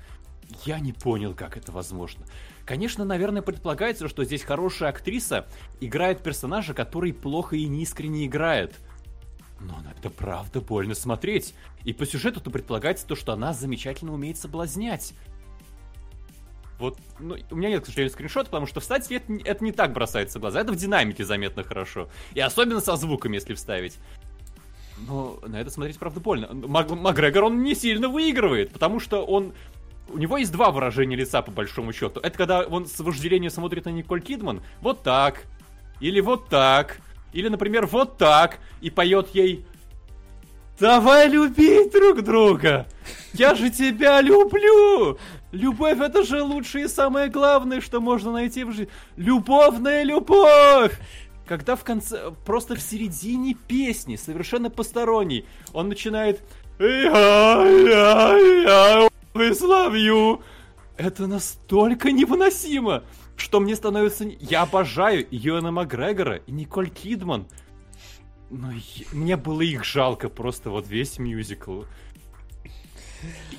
Я не понял, как это возможно. Конечно, наверное, предполагается, что здесь хорошая актриса играет персонажа, который плохо и неискренне играет. Но это правда больно смотреть. И по сюжету-то предполагается то, что она замечательно умеет соблазнять. Вот, ну, у меня нет, к сожалению, скриншота, потому что встать это, не- это не так бросается в глаза. Это в динамике заметно хорошо. И особенно со звуком, если вставить. Но на это смотреть, правда, больно. Мак- Макгрегор, он не сильно выигрывает, потому что он... У него есть два выражения лица, по большому счету. Это когда он с вожделением смотрит на Николь Кидман. Вот так. Или вот так. Или, например, вот так. И поет ей... Давай любить друг друга! Я же тебя люблю! Любовь это же лучшее и самое главное, что можно найти в жизни. Любовная любовь! Когда в конце, просто в середине песни, совершенно посторонний, он начинает «Я, я, я you». Это настолько невыносимо, что мне становится... Я обожаю Юэна Макгрегора и Николь Кидман. Но я- мне было их жалко просто вот весь мюзикл.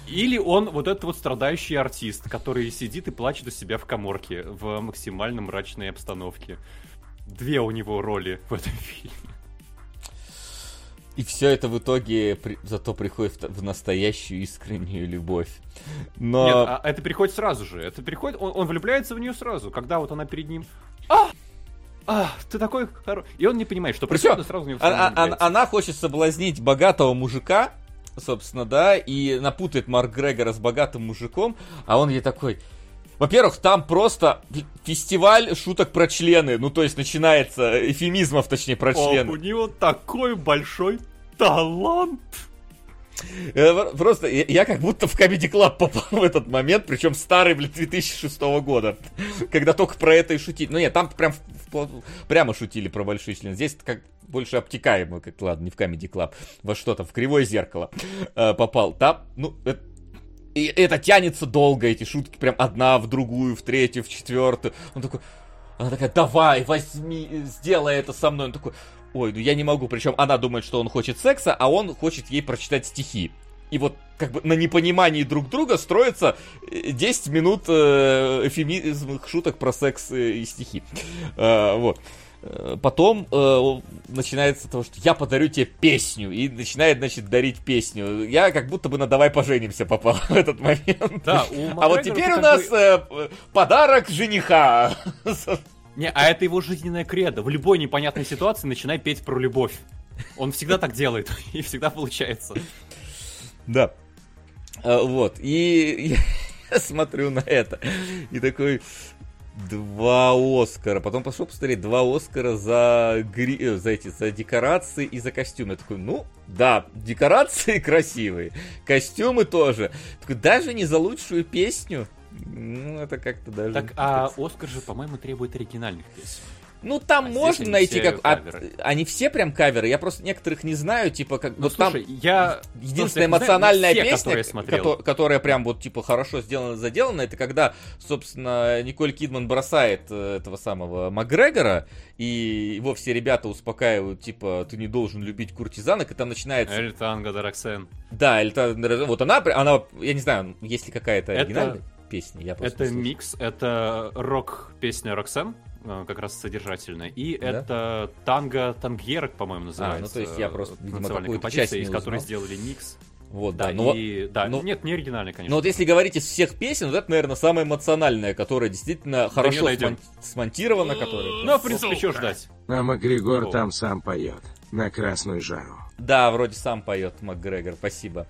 Или он вот этот вот страдающий артист, который сидит и плачет у себя в коморке в максимально мрачной обстановке. Две у него роли в этом фильме. И все это в итоге при- зато приходит в, настоящую искреннюю любовь. Но... Нет, а это приходит сразу же. Это приходит, он, он влюбляется в нее сразу, когда вот она перед ним. А! А, ты такой хороший. И он не понимает, что Причем происходит, сразу в него а- а- она хочет соблазнить богатого мужика, собственно, да, и напутает Марк Грегора с богатым мужиком, а он ей такой... Во-первых, там просто фестиваль шуток про члены, ну то есть начинается эфемизмов, точнее, про О, члены. у него такой большой талант. Э, Просто я, как будто в Comedy Club попал в этот момент, причем старый, блин, 2006 года, когда только про это и шутили. Ну нет, там прям прямо шутили про большие члены. Здесь как больше обтекаемо, как ладно, не в Comedy Club, во что-то, в кривое зеркало э, попал. Там, ну, это, и это тянется долго, эти шутки, прям одна в другую, в третью, в четвертую. Он такой, она такая, давай, возьми, сделай это со мной. Он такой, ой, ну я не могу. Причем она думает, что он хочет секса, а он хочет ей прочитать стихи. И вот как бы на непонимании друг друга строится э, 10 минут э, эфемизмных шуток про секс э, и стихи. Э, вот. Э, Потом э, начинается то, что я подарю тебе песню. И начинает, значит, дарить песню. Я как будто бы на «Давай поженимся» попал в этот момент. Да, у А вот теперь у нас бы- э, подарок жениха. Не, а это его жизненная кредо. В любой непонятной ситуации начинай петь про любовь. Он всегда так делает, и всегда получается. Да. А, Вот. И я смотрю на это. И такой... Два Оскара. Потом пошел посмотреть два Оскара за, гри... э, за эти за декорации и за костюмы. Я такой, ну, да, декорации красивые, костюмы тоже. Такой, даже не за лучшую песню. Ну, это как-то даже... Так, а Оскар же, по-моему, требует оригинальных песен. Ну, там А можно найти как... а, они все прям каверы. Я просто некоторых не знаю, типа, как... Ну, вот там... слушай, я... Единственная я знаю, эмоциональная все, песня, которые я смотрел. кото- которая прям вот типа хорошо сделана, заделана, это когда, собственно, Николь Кидман бросает э, этого самого Макгрегора, и его все ребята успокаивают, типа, ты не должен любить куртизанок, и там начинается... Эль Танго Дараксен. Да, та- вот она, она, я не знаю, есть ли какая-то Это- песня, я Это микс, это рок-песня Роксен, э, как раз содержательная, и Да? это танго Тангьерок, по-моему, называется. А, ну, то есть я просто, э, видимо, какую-то часть не из которой сделали микс. Вот, Да, да, ну, и... Да, ну- нет, не оригинальный, конечно. Ну вот если говорить из всех песен, вот это, наверное, самая эмоциональная, которая действительно хорошо смон- смонтирована, которая... Ну, в принципе, что ждать? А Макгрегор Здорово. там сам поет. На красную жару. Да, вроде сам поет МакГрегор, спасибо.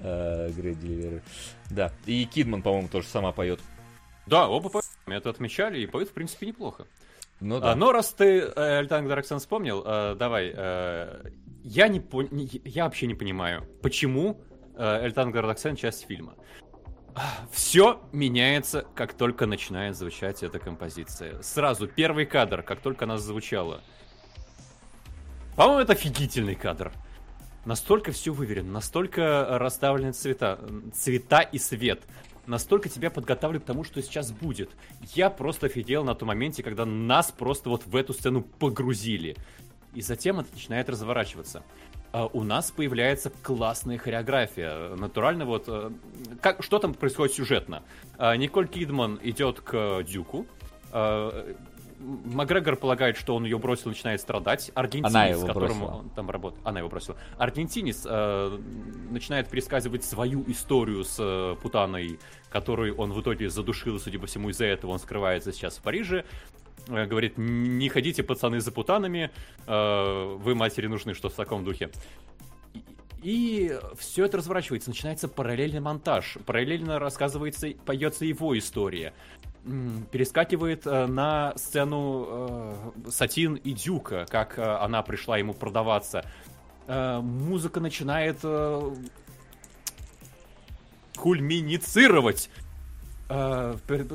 Э, Грей Деливер. Да, и Кидман, по-моему, тоже сама поет. Да, оба поют. Это отмечали и поют, в принципе, неплохо. Ну А, да. но раз ты э, Эльтанг Дараксан вспомнил, э, давай. э, я, не пон- я вообще не понимаю, почему э, Эльтанг Дараксан часть фильма. Все меняется, как только начинает звучать эта композиция. Сразу, первый кадр, как только она звучала. По-моему, это офигительный кадр. Настолько все выверено, настолько расставлены цвета, цвета и свет. Настолько тебя подготавливают к тому, что сейчас будет. Я просто офигел на том моменте, когда нас просто вот в эту сцену погрузили. И затем это начинает разворачиваться. А у нас появляется классная хореография. Натурально вот... э, Как, что там происходит сюжетно? А, Николь Кидман идет к Дюку. А, Макгрегор полагает, что он ее бросил, начинает страдать. Аргентинец, с которым бросила. он там работает. Она его бросила. Аргентинец э, начинает пересказывать свою историю с э, Путаной, которую он в итоге задушил, судя по всему, из-за этого он скрывается сейчас в Париже. Э, говорит, не ходите, пацаны, за путанами, э, вы матери нужны, что в таком духе. И все это разворачивается, начинается параллельный монтаж. Параллельно рассказывается, поется его история. Перескакивает э, на сцену э, Сатин и Дюка, как э, она пришла ему продаваться. Музыка начинает кульминицировать.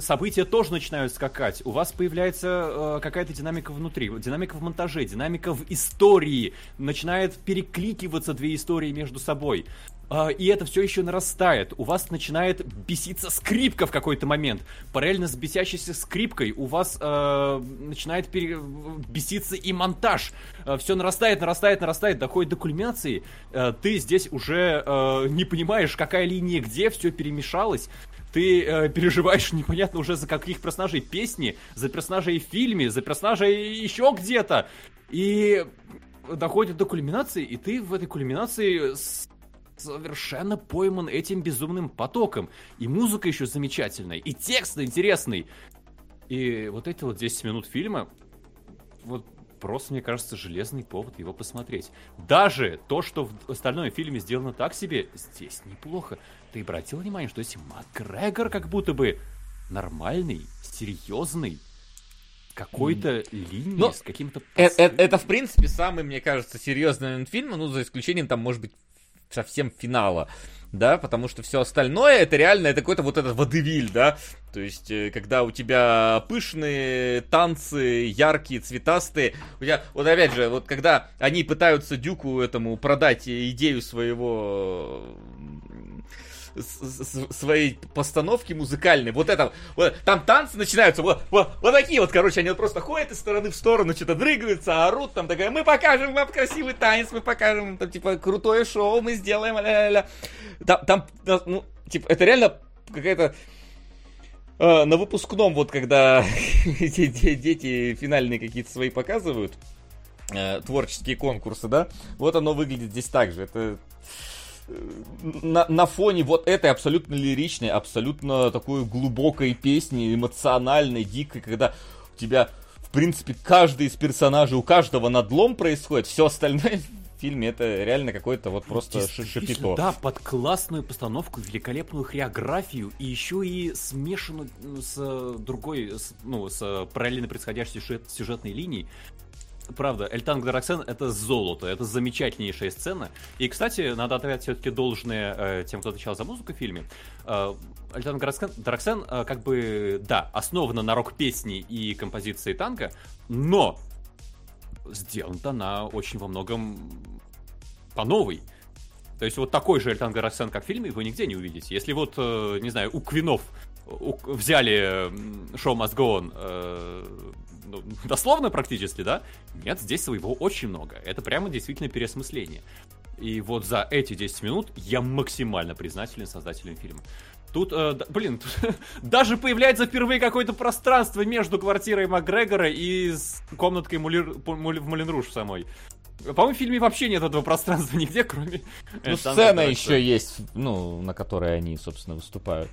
События тоже начинают скакать. У вас появляется какая-то динамика внутри, динамика в монтаже, динамика в истории. Начинает перекликиваться две истории между собой. Э, и это все еще нарастает. У вас начинает беситься скрипка в какой-то момент. Параллельно с бесящейся скрипкой у вас э, начинает пере- беситься и монтаж. все нарастает, нарастает, нарастает, доходит до кульминации. Э, ты здесь уже э, не понимаешь, какая линия где, все перемешалось ты э, переживаешь непонятно уже за каких персонажей песни, за персонажей в фильме, за персонажей еще где-то. И доходит до кульминации, и ты в этой кульминации с- совершенно пойман этим безумным потоком. И музыка еще замечательная, и текст интересный. И вот эти вот 10 минут фильма, вот просто, мне кажется, железный повод его посмотреть. Даже то, что в остальном фильме сделано так себе, здесь неплохо. Ты обратил внимание, что здесь Макгрегор как будто бы нормальный, серьезный, какой-то линией, Ну, с каким-то... Э- э- посылом. Это, в принципе, самый, мне кажется, серьезный фильм, ну, за исключением, там, может быть, совсем финала, да, потому что все остальное, это реально, это какой-то вот этот водевиль, да, то есть, э, когда у тебя пышные танцы, яркие, цветастые, у тебя, вот опять же, вот когда они пытаются Дюку этому продать идею своего своей постановки музыкальной. Вот это, вот, там танцы начинаются, вот, вот, вот такие вот, короче, они вот просто ходят из стороны в сторону, что-то дрыгаются, орут, там такая, мы покажем вам красивый танец, мы покажем там, типа, крутое шоу мы сделаем, ля-ля-ля. Там, там, ну, типа, это реально какая-то э, на выпускном, вот когда дети финальные какие-то свои показывают, э, творческие конкурсы, да, вот оно выглядит здесь так же. Это на, на фоне вот этой абсолютно лиричной, абсолютно такой глубокой песни, эмоциональной, дикой, когда у тебя, в принципе, каждый из персонажей, у каждого надлом происходит, все остальное в фильме это реально какой-то вот просто ши- Действительно, шапито. Да, под классную постановку, великолепную хореографию и еще и смешанную ну, с другой, с, ну, с параллельно происходящей сюжет- сюжетной линией. Правда, Эльтанг Дараксен это золото, это замечательнейшая сцена. И, кстати, надо отдать все-таки должное э, тем, кто отвечал за музыку в фильме. Э, Эльтанг Дараксен, Дараксен э, как бы, да, основана на рок-песне и композиции танка, но сделана она очень во многом по новой. То есть вот такой же Эльтан Гарасен, как в фильме, вы нигде не увидите. Если вот, э, не знаю, у Квинов у- взяли шоу Must э, ну, дословно практически, да? Нет, здесь своего очень много. Это прямо действительно переосмысление. И вот за эти 10 минут я максимально признателен создателям фильма. Тут, э, да- блин, тут даже появляется впервые какое-то пространство между квартирой Макгрегора и комнаткой Мулир- Муль- в Мулинруш самой. По-моему, в фильме вообще нет этого пространства нигде, кроме... Ну, Эльтана сцена еще есть, ну, на которой они, собственно, выступают.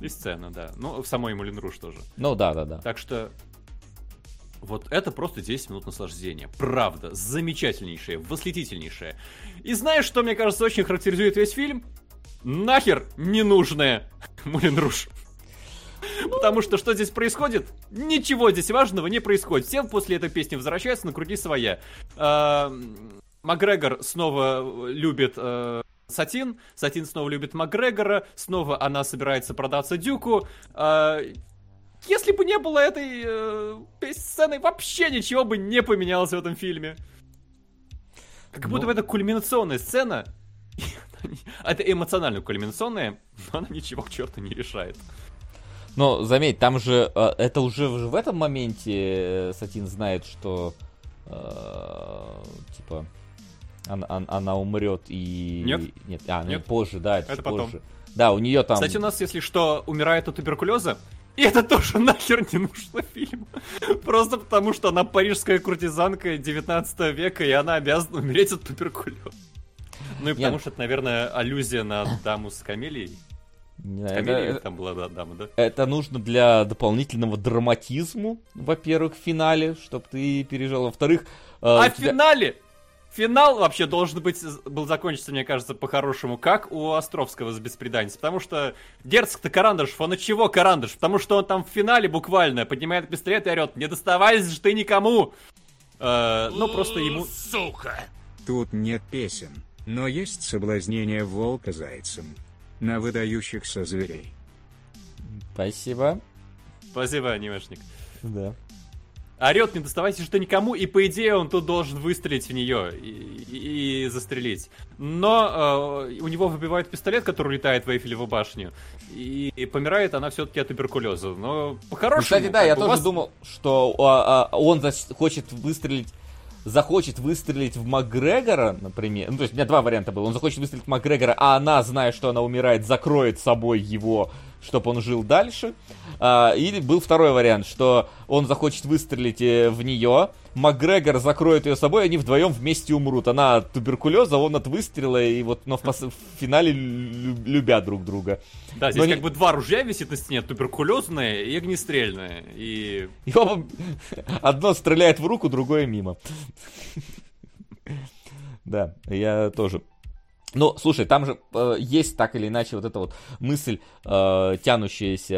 И сцена, да. Ну, в самой Мулинруш тоже. Ну, да-да-да. Так что... Вот это просто 10 минут наслаждения. Правда, замечательнейшее, восхитительнейшее. И знаешь, что, мне кажется, очень характеризует весь фильм? Нахер ненужное Мулин Руж. Потому что что здесь происходит? Ничего здесь важного не происходит. Все после этой песни возвращаются на круги своя. А, Макгрегор снова любит э, Сатин, Сатин снова любит Макгрегора, снова она собирается продаться Дюку. А, если бы не было этой э, сцены, вообще ничего бы не поменялось в этом фильме. Как будто Ну. бы это кульминационная сцена. Это эмоционально кульминационная, но она ничего к черту не решает. Но заметь, там же э, это уже в этом моменте э, Сатин знает, что э, типа она, он- она умрет и Нет. нет, а, ну, Нет. позже, да, это, Это позже. потом. Да, у нее там. Кстати, у нас, если что, умирает от туберкулеза. И это тоже нахер не нужно фильму. Просто потому, что она парижская куртизанка 19 века, и она обязана умереть от туберкулеза. Ну и потому Нет. что это, наверное, аллюзия на даму с камелией. не это, там была да, дама, да? это нужно для дополнительного драматизму, во-первых, в финале, чтобы ты пережил. Во-вторых, э, А в тебя- финале Финал вообще должен быть, был закончиться, мне кажется, по-хорошему, как у Островского с «Беспреданец», потому что Дерцк-то Карандашев, он от чего Карандаш? Потому что он там в финале буквально поднимает пистолет и орет «Не доставайся же ты никому!» Э, Ну, просто ему... Сука! Тут нет песен, но есть соблазнение волка зайцем. На выдающихся зверей. Спасибо. Спасибо, анимешник. Да. Орет, не доставайся же ты никому, и по идее он тут должен выстрелить в нее и, и- застрелить. Но э, у него выбивают пистолет, который летает в Эйфелеву башню, и, и помирает она все-таки от туберкулеза. Но по-хорошему... кстати, да, я тоже вас- думал, что а, а, он зас- хочет выстрелить захочет выстрелить в Макгрегора, например, ну, то есть у меня два варианта было, он захочет выстрелить в Макгрегора, а она, зная, что она умирает, закроет собой его, чтобы он жил дальше, А, или был второй вариант, что он захочет выстрелить э, в нее, Макгрегор закроет ее собой, они вдвоем вместе умрут, она от туберкулеза, он от выстрела, и вот, но в, пос- в финале лю- любят друг друга. Да, здесь Но не- как бы два ружья висит на стене, туберкулезное и огнестрельное. И И оба- Одно стреляет в руку, другое мимо. Да, я тоже. Ну, слушай, там же э, есть так или иначе вот эта вот мысль, э, тянущаяся,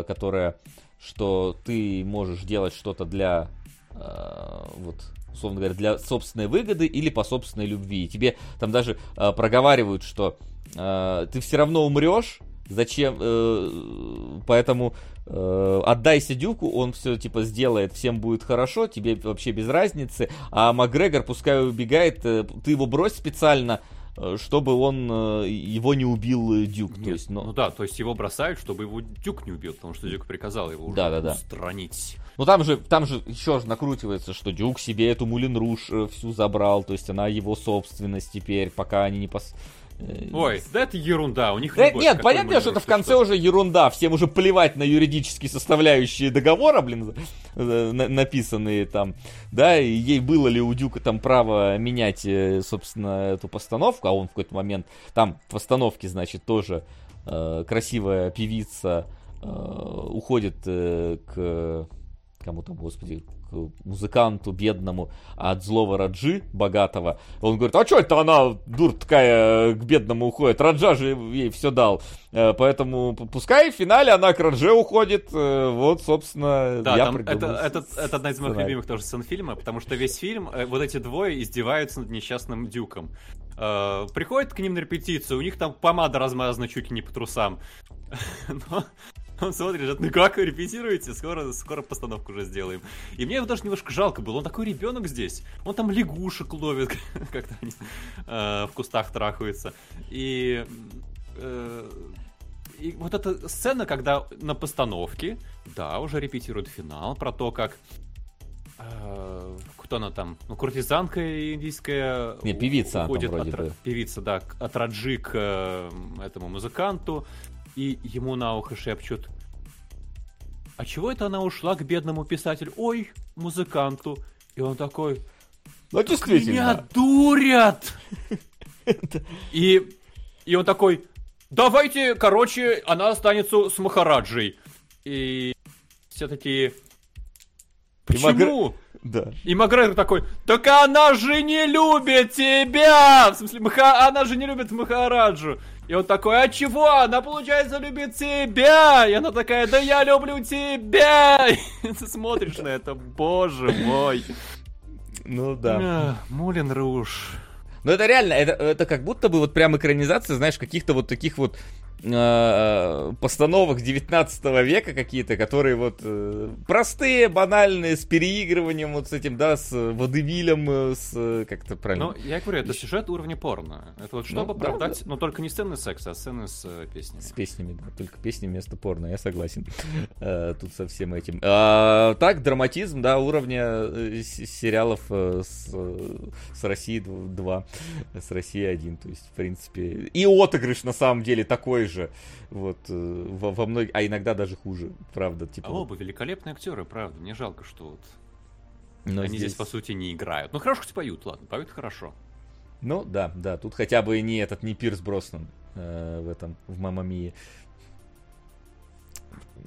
э, которая, что ты можешь делать что-то для, э, вот, условно говоря, для собственной выгоды или по собственной любви. Тебе там даже э, проговаривают, что э, ты все равно умрешь, зачем, э, поэтому э, отдайся Дюку, он все типа сделает, всем будет хорошо, тебе вообще без разницы, а Макгрегор пускай убегает, э, ты его брось специально, чтобы он э, его не убил э, Дюк. то Нет, есть, ну, ну да, то есть его бросают, чтобы его Дюк не убил, потому что Дюк приказал его уже Да-да-да. устранить. Ну там же, там же еще же накрутивается, что Дюк себе эту Мулин Руш э, всю забрал, то есть она его собственность теперь, пока они не пос... э, Ой, да это ерунда, у них Да любовь, нет, понятно, что это в конце что? уже ерунда. Всем уже плевать на юридические составляющие договора, блин, э, на- написанные там. Да, и ей было ли у Дюка там право менять, э, собственно, эту постановку, а он в какой-то момент там в постановке, значит, тоже э, красивая певица э, уходит э, к кому там, господи, музыканту бедному от злого Раджи, богатого. Он говорит, а что это она, дур такая, к бедному уходит? Раджа же ей все дал. Э, Поэтому пускай в финале она к Радже уходит. Э, Вот, собственно, Да, я там это, это, это одна из моих сценарий. любимых тоже сцен фильма, потому что весь фильм, э, вот эти двое издеваются над несчастным Дюком. Э, приходят к ним на репетицию, у них там помада размазана чуть ли не по трусам. Но он смотрит, говорит, ну как вы репетируете? Скоро, скоро постановку уже сделаем. И мне его даже немножко жалко было. Он такой ребенок здесь. Он там лягушек ловит, как-то они э, в кустах трахаются. И э, и вот эта сцена, когда на постановке, да, уже репетируют финал про то, как э, кто она там, ну куртизанка индийская, Не, певица она там уходит вроде от, бы. певица, да, от Раджи к э, этому музыканту, и ему на ухо шепчут. А чего это она ушла к бедному писателю? Ой, музыканту. И он такой, Ну, меня действительно. дурят! И, и он такой, давайте, короче, она останется с Махараджей. И все такие, И Макгре- почему? Да. И Макгрегор такой, так она же не любит тебя! В смысле, Маха... она же не любит Махараджу. И он такой, а чего? Она, получается, любит тебя! И она такая, да я люблю тебя! И ты смотришь на это, боже мой. Ну да. Мулен Руж. Но это реально, это, это как будто бы вот прям экранизация, знаешь, каких-то вот таких вот э, постановок 19 века какие-то, которые вот э, простые, банальные, с переигрыванием вот с этим, да, с водевилем, э, с, э, как это правильно? Ну, я говорю, это сюжет уровня порно. Это вот чтобы Ну, да, оправдать, но только не сцены секса, а сцены с э, песнями. С песнями, да, только песни вместо порно, я согласен. Э, Тут со всем этим. А, Так, драматизм, да, уровня э, сериалов э, с, э, с России 2, с России 1, то есть, в принципе, и отыгрыш на самом деле такой же, вот, э, во, во многих, а иногда даже хуже, правда, типа. А вот, оба великолепные актеры, правда. Мне жалко, что вот но они здесь, по сути, не играют. Ну, хорошо, хоть поют, ладно, поют хорошо. Ну, да, да, тут хотя бы не этот, не Пирс Броснан э, в этом, в Мамма Мии.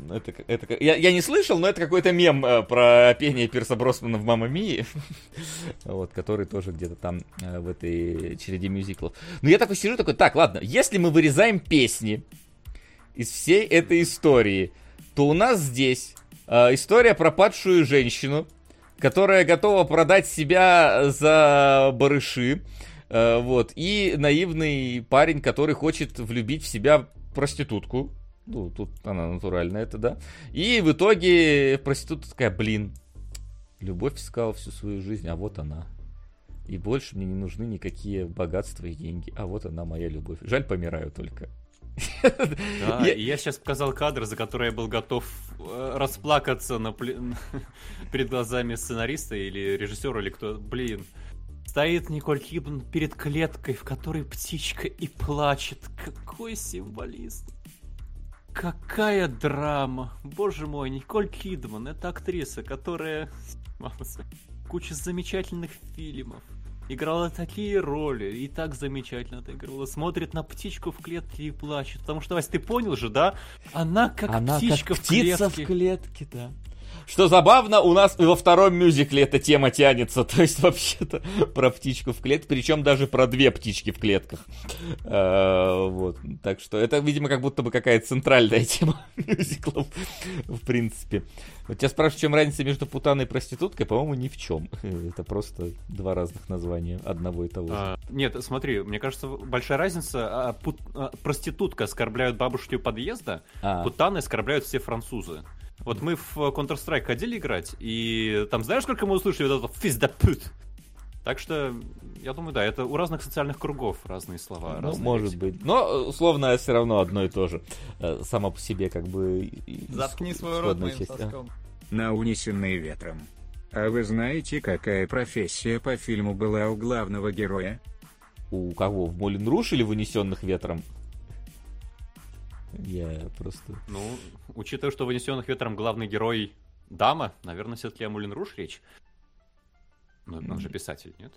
Это, это, я, я не слышал, но это какой-то мем э, про пение Пирса Броснана в Мамма Мии, вот, который тоже где-то там э, в этой череде мюзиклов. Но я такой сижу, такой, так, ладно, если мы вырезаем песни из всей этой истории, то у нас здесь э, история про падшую женщину, которая готова продать себя за барыши, э, вот, и наивный парень, который хочет влюбить в себя проститутку, ну, тут она натуральная, это да, и в итоге проститутка такая, блин, любовь искала всю свою жизнь, а вот она. И больше мне не нужны никакие богатства и деньги. А вот она моя любовь. Жаль, помираю только. Да, Я- я сейчас показал кадр, за который я был готов э, расплакаться на пле- перед глазами сценариста или режиссера, или кто. Блин. Стоит Николь Кидман перед клеткой, в которой птичка и плачет. Какой символизм. Какая драма. Боже мой, Николь Кидман, это актриса, которая снималась в куче замечательных фильмов. Играла такие роли, и так замечательно отыгрывала. Смотрит на птичку в клетке и плачет. Потому что, Вась, ты понял же, да? Она как Она птичка как в птица клетке. в клетке, да. Что забавно, у нас во втором мюзикле эта тема тянется. То есть, вообще-то, про птичку в клетке. Причем даже про две птички в клетках. Э, Вот. Так что это, видимо, как будто бы какая-то центральная тема мюзиклов, в принципе. Вот тебя спрашивают, в чем разница между путаной и проституткой? По-моему, ни в чем. Это просто два разных названия одного и того же. А, нет, смотри, мне кажется, большая разница. А, пут- а, проститутка оскорбляют бабушки у подъезда, А. путаны оскорбляют все французы. Вот мы в Counter-Strike ходили играть, и там знаешь, сколько мы услышали вот это «физ да пут»? Так что, я думаю, да, это у разных социальных кругов разные слова. Ну, разные может лексика. быть. Но, э, условно, все равно одно и то же. Э, Само по себе, как бы... Заткни свой рот моим часть. Соском. на унесенные ветром. А вы знаете, какая профессия по фильму была у главного героя? У кого? В Молин Руш или в Унесенных ветром? Я просто... Ну, учитывая, что в «Вынесенных ветром» главный герой дама, наверное, все-таки о Мулин Руш речь. Ну, он же писатель, нет?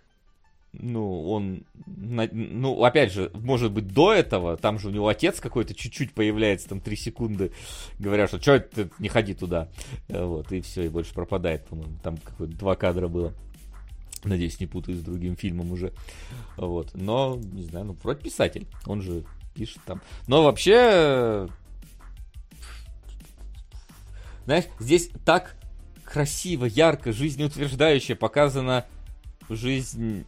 Ну, он... Ну, опять же, может быть, до этого, там же у него отец какой-то чуть-чуть появляется, там, три секунды, говорят, что что ты не ходи туда. Э, Вот, и все, и больше пропадает, по-моему. Там какое-то два кадра было. Надеюсь, не путаю с другим фильмом уже. Вот. Но, не знаю, ну, вроде писатель. Он же пишет там. Но вообще... Знаешь, здесь так красиво, ярко, жизнеутверждающе показана жизнь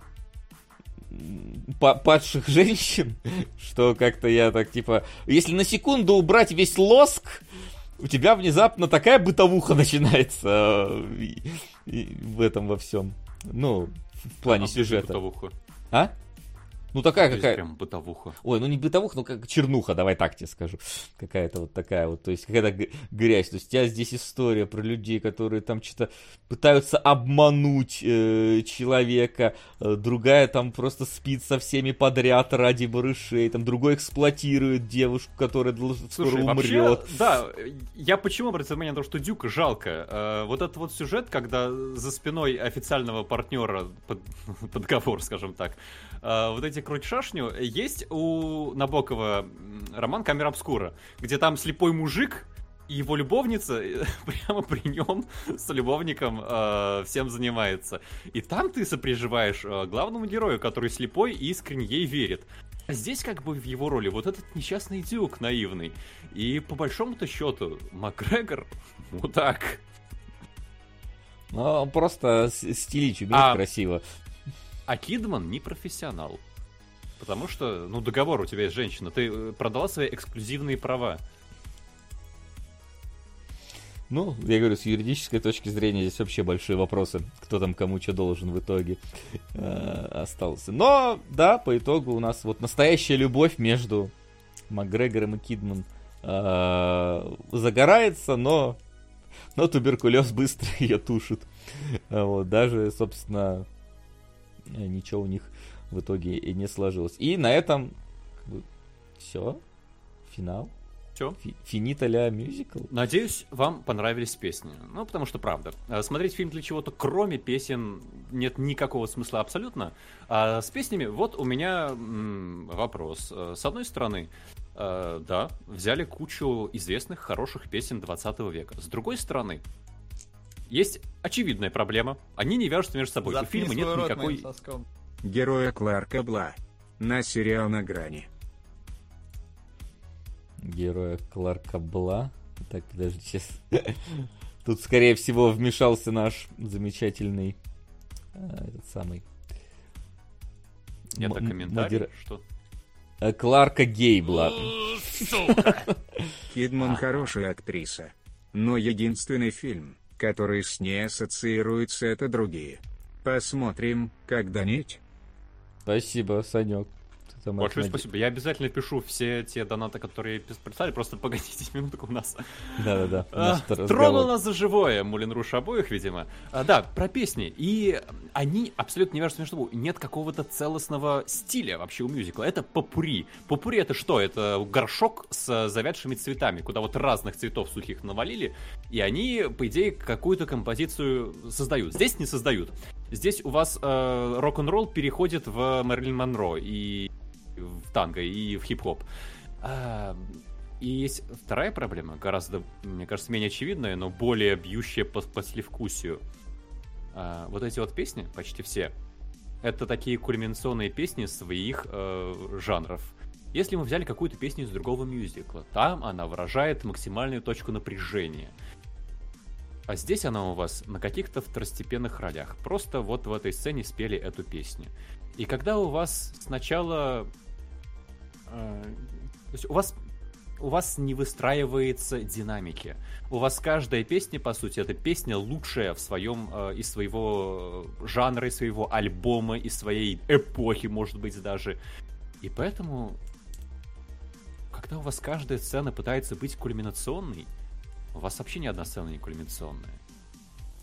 падших женщин, что как-то я так типа... Если на секунду убрать весь лоск, у тебя внезапно такая бытовуха начинается э, и- и в этом во всем. Ну, в плане А, сюжета. Бытовуха. А? Ну такая То какая... Прям бытовуха. Ой, ну не бытовуха, ну как чернуха, давай так тебе скажу. Какая-то вот такая вот, то есть какая-то грязь. То есть у тебя здесь история про людей, которые там что-то пытаются обмануть э, человека, э, другая там просто спит со всеми подряд ради барышей, там другой эксплуатирует девушку, которая скоро Слушай, вообще, умрет. да, я почему обратил внимание на то, что Дюка жалко. Э, вот этот вот сюжет, когда за спиной официального партнера под, под договор, скажем так, вот эти круть шашню, есть у Набокова роман «Камера обскура», где там слепой мужик и его любовница э, прямо при нем с любовником э, всем занимается. И там ты сопереживаешь э, главному герою, который слепой и искренне ей верит. А здесь как бы в его роли вот этот несчастный дюк наивный. И по большому-то счету Макгрегор мудак. Ну, просто с- стилич умеет А. красиво. А Кидман не профессионал. Потому что, ну, договор у тебя есть женщина. Ты э, продала свои эксклюзивные права. Ну, я говорю, с юридической точки зрения здесь вообще большие вопросы, кто там кому что должен в итоге э, остался. Но, да, по итогу у нас вот настоящая любовь между Макгрегором и Кидман э, загорается, но, но туберкулез быстро ее тушит. Вот, даже, собственно, ничего у них в итоге и не сложилось. И на этом все, финал. Все. Фи- Финита ля мюзикл. Надеюсь, вам понравились песни. Ну, потому что правда. э, Смотреть фильм для чего-то, кроме песен, нет никакого смысла абсолютно. А с песнями, вот у меня м, вопрос. Э, С одной стороны, э, да, взяли кучу известных, хороших песен 20 века. С другой стороны, есть очевидная проблема. Они не вяжутся между собой. У Заткни фильма нет рот никакой... Героя Кларка Бла. На сериал на грани. героя Кларка Бла. Так, подожди, сейчас. Тут, скорее всего, вмешался наш замечательный э, этот самый м- комментарий, что... э, Кларка Гейбла. Кидман хорошая актриса. Но единственный фильм, который с ней ассоциируется, это другие. Посмотрим, когда-нибудь. Спасибо, Санек. Большое спасибо. Я обязательно пишу все те донаты, которые прислали. Просто погодите минутку у нас. Да-да-да. А, Тронул нас за живое, Мулин Руш обоих, видимо. А, да, про песни. И они абсолютно не вяжутся между собой. Нет какого-то целостного стиля вообще у мюзикла. Это попури. Попури это что? Это горшок с завядшими цветами, куда вот разных цветов сухих навалили, и они, по идее, какую-то композицию создают. Здесь не создают. Здесь у вас э, рок-н-ролл переходит в Мэрилин Монро и в танго, и в хип-хоп. А, и есть вторая проблема, гораздо, мне кажется, менее очевидная, но более бьющая по послевкусию. А, вот эти вот песни, почти все, это такие кульминационные песни своих э, жанров. Если мы взяли какую-то песню из другого мюзикла, там она выражает максимальную точку напряжения. А здесь она у вас на каких-то второстепенных ролях. Просто вот в этой сцене спели эту песню. И когда у вас сначала... э, то есть у вас у вас не выстраивается динамики. У вас каждая песня, по сути, это песня лучшая в своем, э, из своего э, жанра, из своего альбома, из своей эпохи, может быть, даже. И поэтому, когда у вас каждая сцена пытается быть кульминационной, у вас вообще ни одна сцена не кульминационная.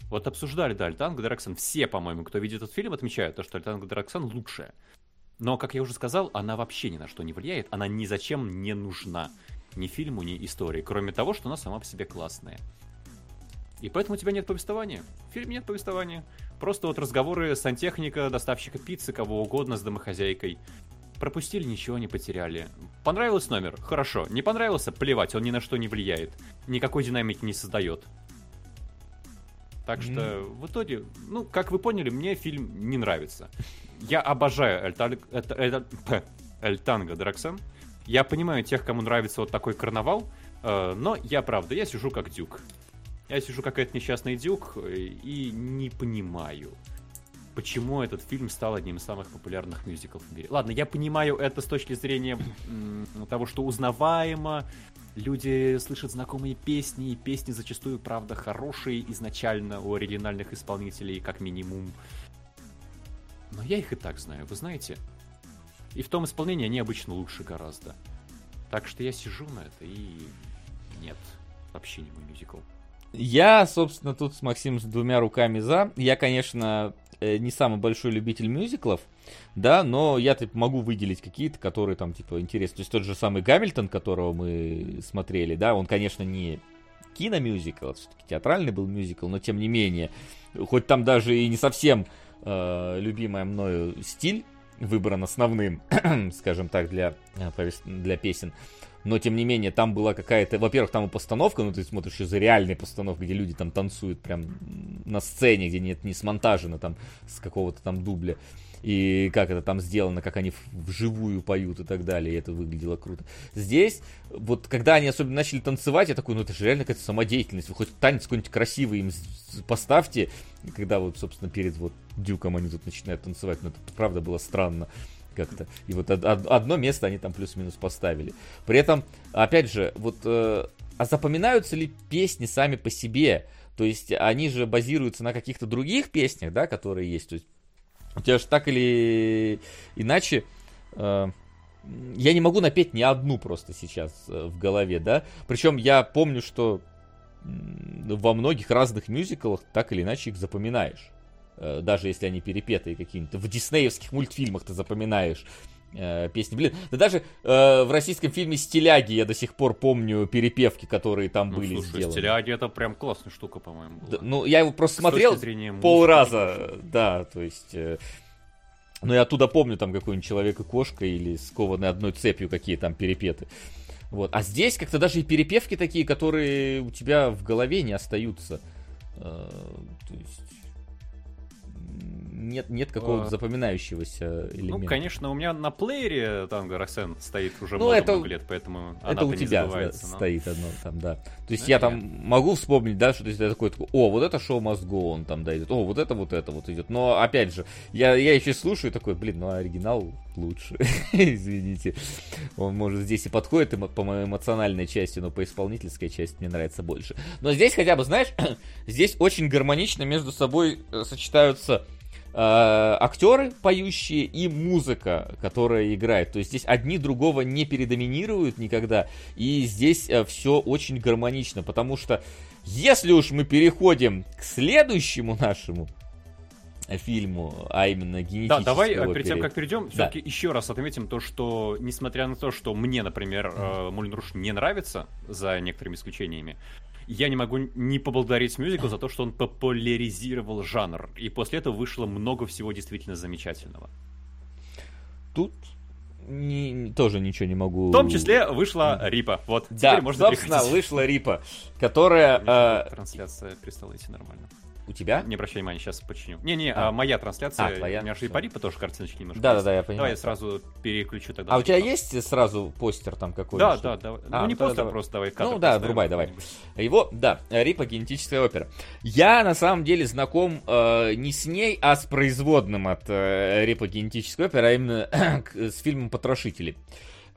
Вот обсуждали, да, Альтанго Драксон. Все, по-моему, кто видит этот фильм, отмечают то, что Альтанго Драксон лучшая. Но, как я уже сказал, она вообще ни на что не влияет, она ни зачем не нужна. Ни фильму, ни истории, кроме того, что она сама по себе классная. И поэтому у тебя нет повествования. В фильме нет повествования. Просто вот разговоры сантехника, доставщика пиццы, кого угодно с домохозяйкой. Пропустили, ничего не потеряли. Понравился номер? Хорошо. Не понравился? Плевать, он ни на что не влияет. Никакой динамики не создает. Так что, в итоге, ну, как вы поняли, мне фильм не нравится. Я обожаю Эль, Таль- это- это- п- Эль Танго Драксон. Я понимаю тех, кому нравится вот такой карнавал, э, но я, правда, я сижу как дюк. Я сижу как этот несчастный дюк э, и не понимаю, почему этот фильм стал одним из самых популярных мюзиклов в мире. Ладно, я понимаю это с точки зрения того, что узнаваемо, люди слышат знакомые песни, и песни зачастую, правда, хорошие изначально у оригинальных исполнителей, как минимум. Но я их и так знаю, вы знаете. И в том исполнении они обычно лучше гораздо. Так что я сижу на это и... Нет, вообще не мой мюзикл. Я, собственно, тут с Максимом с двумя руками за. Я, конечно, не самый большой любитель мюзиклов, да, но я типа, могу выделить какие-то, которые там, типа, интересны. То есть тот же самый Гамильтон, которого мы смотрели, да, он, конечно, не киномюзикл, все-таки театральный был мюзикл, но тем не менее, хоть там даже и не совсем э, любимая мною стиль выбран основным, скажем так, для, э, для песен, но тем не менее там была какая-то, во-первых, там и постановка, ну ты смотришь еще за реальной постановкой, где люди там танцуют прям на сцене, где нет не смонтажено там с какого-то там дубля. И как это там сделано, как они вживую поют и так далее, и это выглядело круто. Здесь, вот когда они особенно начали танцевать, я такой, ну это же реально какая-то самодеятельность, вы хоть танец какой-нибудь красивый им поставьте, и когда вот, собственно, перед вот Дюком они тут начинают танцевать, ну это правда было странно как-то. И вот одно место они там плюс-минус поставили. При этом, опять же, вот э, а запоминаются ли песни сами по себе? То есть они же базируются на каких-то других песнях, да, которые есть. То есть у тебя же так или иначе... Э, я не могу напеть ни одну просто сейчас э, в голове, да. Причем я помню, что во многих разных мюзиклах так или иначе их запоминаешь. Э, даже если они перепетые какие-то. В диснеевских мультфильмах ты запоминаешь э, песни. Блин, да даже э, в российском фильме «Стиляги» я до сих пор помню перепевки, которые там ну, были слушай, сделаны. «Стиляги» это прям классная штука, по-моему. Да, ну, я его просто С смотрел полраза, да, то есть... Э, ну, я оттуда помню там какой-нибудь человек и кошка или скованный одной цепью какие там перепеты. Вот. А здесь как-то даже и перепевки такие, которые у тебя в голове не остаются. Э, то есть нет, нет какого-то а... запоминающегося элемента. Ну, конечно, у меня на плеере Танго Росен стоит уже ну, много, это, много лет, поэтому Это у тебя да, но... стоит одно там, да. То есть ну, я там могу вспомнить, да, что то есть я такой, такой, о, вот это шоу Must Go, он там, да, идет, о, вот это, вот это вот идет. Но, опять же, я, я еще слушаю такой, блин, ну, оригинал лучше, извините. Он, может, здесь и подходит по моей эмоциональной части, но по исполнительской части мне нравится больше. Но здесь хотя бы, знаешь, здесь очень гармонично между собой э, сочетаются э, актеры поющие и музыка, которая играет. То есть здесь одни другого не передоминируют никогда. И здесь э, все очень гармонично, потому что если уж мы переходим к следующему нашему фильму, а именно генетического. Да, давай опере. перед тем, как перейдем, да. все-таки еще раз отметим то, что, несмотря на то, что мне, например, mm-hmm. Мулин Руш не нравится, за некоторыми исключениями, я не могу не поблагодарить мюзикл за то, что он популяризировал жанр. И после этого вышло много всего действительно замечательного. Тут не, тоже ничего не могу. В том числе вышла Рипа. Вот, да, можно собственно, переходить. вышла Рипа, которая... Э... Трансляция перестала идти нормально. У тебя? Не обращай внимания, сейчас починю. Не-не, а. а, моя трансляция. А, твоя? У меня же и по Рипа тоже картиночки немножко Да-да-да, я понимаю. Давай я сразу переключу тогда. А у тебя есть сразу постер там какой-то? Да, да, да. А, ну не постер, давай. просто давай Ну да, врубай, давай. Его, да, Рипа генетическая опера. Я на самом деле знаком э, не с ней, а с производным от э, Рипа генетической оперы, а именно с фильмом «Потрошители».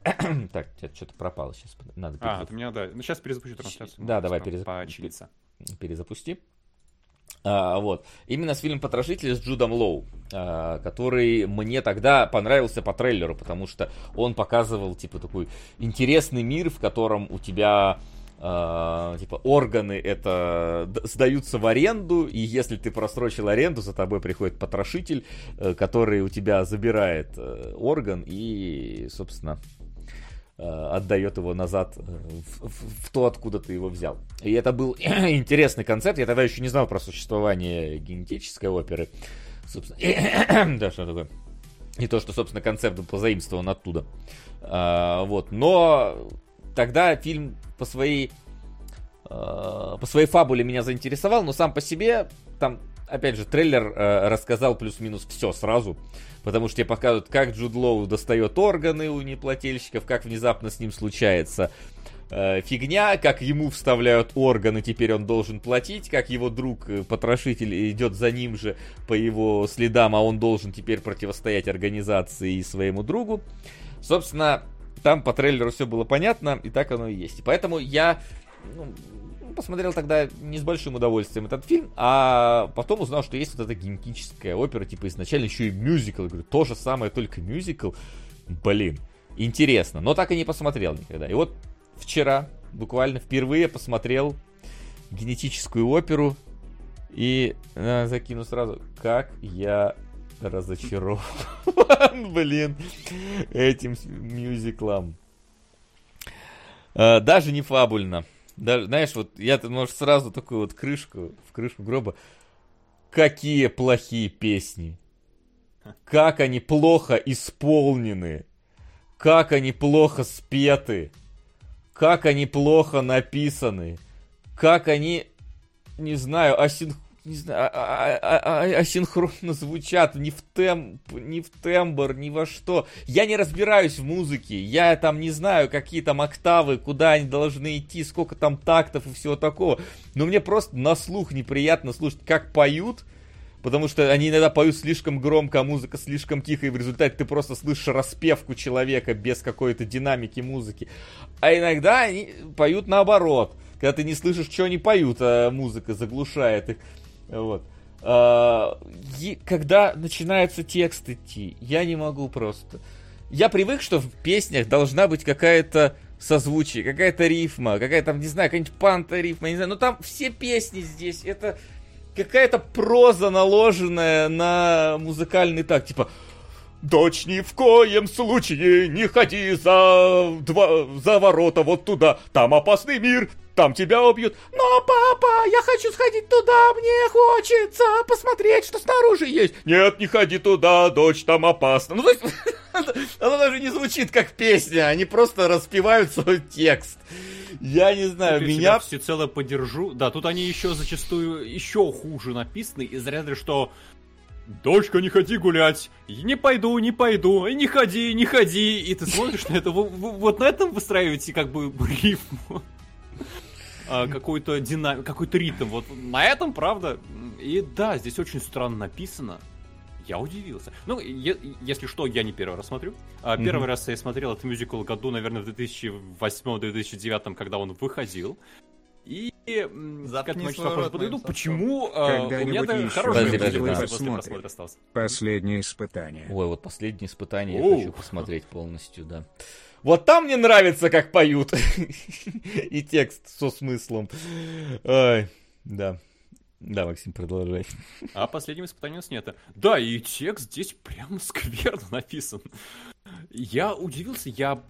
так, что-то пропало сейчас. Надо а, у меня, да. Ну, сейчас перезапущу трансляцию. Да, давай перезапусти. Перезапусти. А, вот. Именно с фильмом «Потрошители» с Джудом Лоу, а, который мне тогда понравился по трейлеру, потому что он показывал, типа, такой интересный мир, в котором у тебя Uh, типа органы это сдаются в аренду, и если ты просрочил аренду, за тобой приходит потрошитель, э, который у тебя забирает э, орган и, собственно, отдает его назад э, в, в, в то, откуда ты его взял. И это был интересный концепт. Я тогда еще не знал про существование генетической оперы. Собственно, да, что такое. И то, что, собственно, концепт был позаимствован оттуда. А, вот. Но тогда фильм по своей а, по своей фабуле меня заинтересовал, но сам по себе там, опять же, трейлер а, рассказал плюс-минус все сразу. Потому что тебе показывают, как Джуд Лоу достает органы у неплательщиков, как внезапно с ним случается э, фигня, как ему вставляют органы, теперь он должен платить, как его друг, э, потрошитель, идет за ним же по его следам, а он должен теперь противостоять организации и своему другу. Собственно, там по трейлеру все было понятно, и так оно и есть. Поэтому я ну, посмотрел тогда не с большим удовольствием этот фильм, а потом узнал, что есть вот эта генетическая опера, типа изначально еще и мюзикл. Я говорю, то же самое, только мюзикл. Блин, интересно, но так и не посмотрел никогда. И вот вчера буквально впервые посмотрел генетическую оперу и э, закину сразу, как я разочарован, блин, этим мюзиклом. Э, даже не фабульно. Даже, знаешь, вот я, может, сразу такую вот крышку, в крышку гроба. Какие плохие песни. Как они плохо исполнены. Как они плохо спеты. как они плохо написаны, как они, не знаю, асин... не знаю, а- а- а- асинхронно звучат, ни в темп, ни в тембр, ни во что. Я не разбираюсь в музыке, я там не знаю, какие там октавы, куда они должны идти, сколько там тактов и всего такого. Но мне просто на слух неприятно слушать, как поют, Потому что они иногда поют слишком громко, а музыка слишком тихо, и в результате ты просто слышишь распевку человека без какой-то динамики музыки. А иногда они поют наоборот, когда ты не слышишь, что они поют, а музыка заглушает их. Вот. А, когда начинается текст идти, я не могу просто. Я привык, что в песнях должна быть какая-то созвучие, какая-то рифма, какая-то там, не знаю, какая-нибудь панта рифма, не знаю, но там все песни здесь, это какая-то проза, наложенная на музыкальный так, типа Дочь ни в коем случае не ходи за, два, за ворота вот туда, там опасный мир, там тебя убьют. Но, папа, я хочу сходить туда, мне хочется посмотреть, что снаружи есть. Нет, не ходи туда, дочь, там опасно. Ну, то есть, оно даже не звучит как песня, они просто распевают свой текст. Я не знаю, Тут я меня... тебя всецело поддержу. Да, тут они еще зачастую еще хуже написаны, из ряда, что Дочка, не ходи гулять. Не пойду, не пойду. Не ходи, не ходи. И ты смотришь на это, вы- вы- вот на этом выстраиваете как бы рифму. А, какой-то динамик, какой-то ритм. Вот на этом, правда. И да, здесь очень странно написано. Я удивился. Ну, е- если что, я не первый раз смотрю. А, Первый раз я смотрел этот мюзикл году, наверное, в 2008-2009, когда он выходил. И Заткни я чуть свой рот подойду. Почему а, у меня Когда-нибудь еще хороший Подожди, мюзикл подожди, после да. просмотра остался. Последнее испытание. Ой, вот последнее испытание я Оу. хочу посмотреть полностью, да. Вот там мне нравится, как поют. И текст со смыслом. Ой, да. Да, Максим, продолжай. А последним испытанием у нас нет. Да, и текст здесь прям скверно написан. Я удивился, я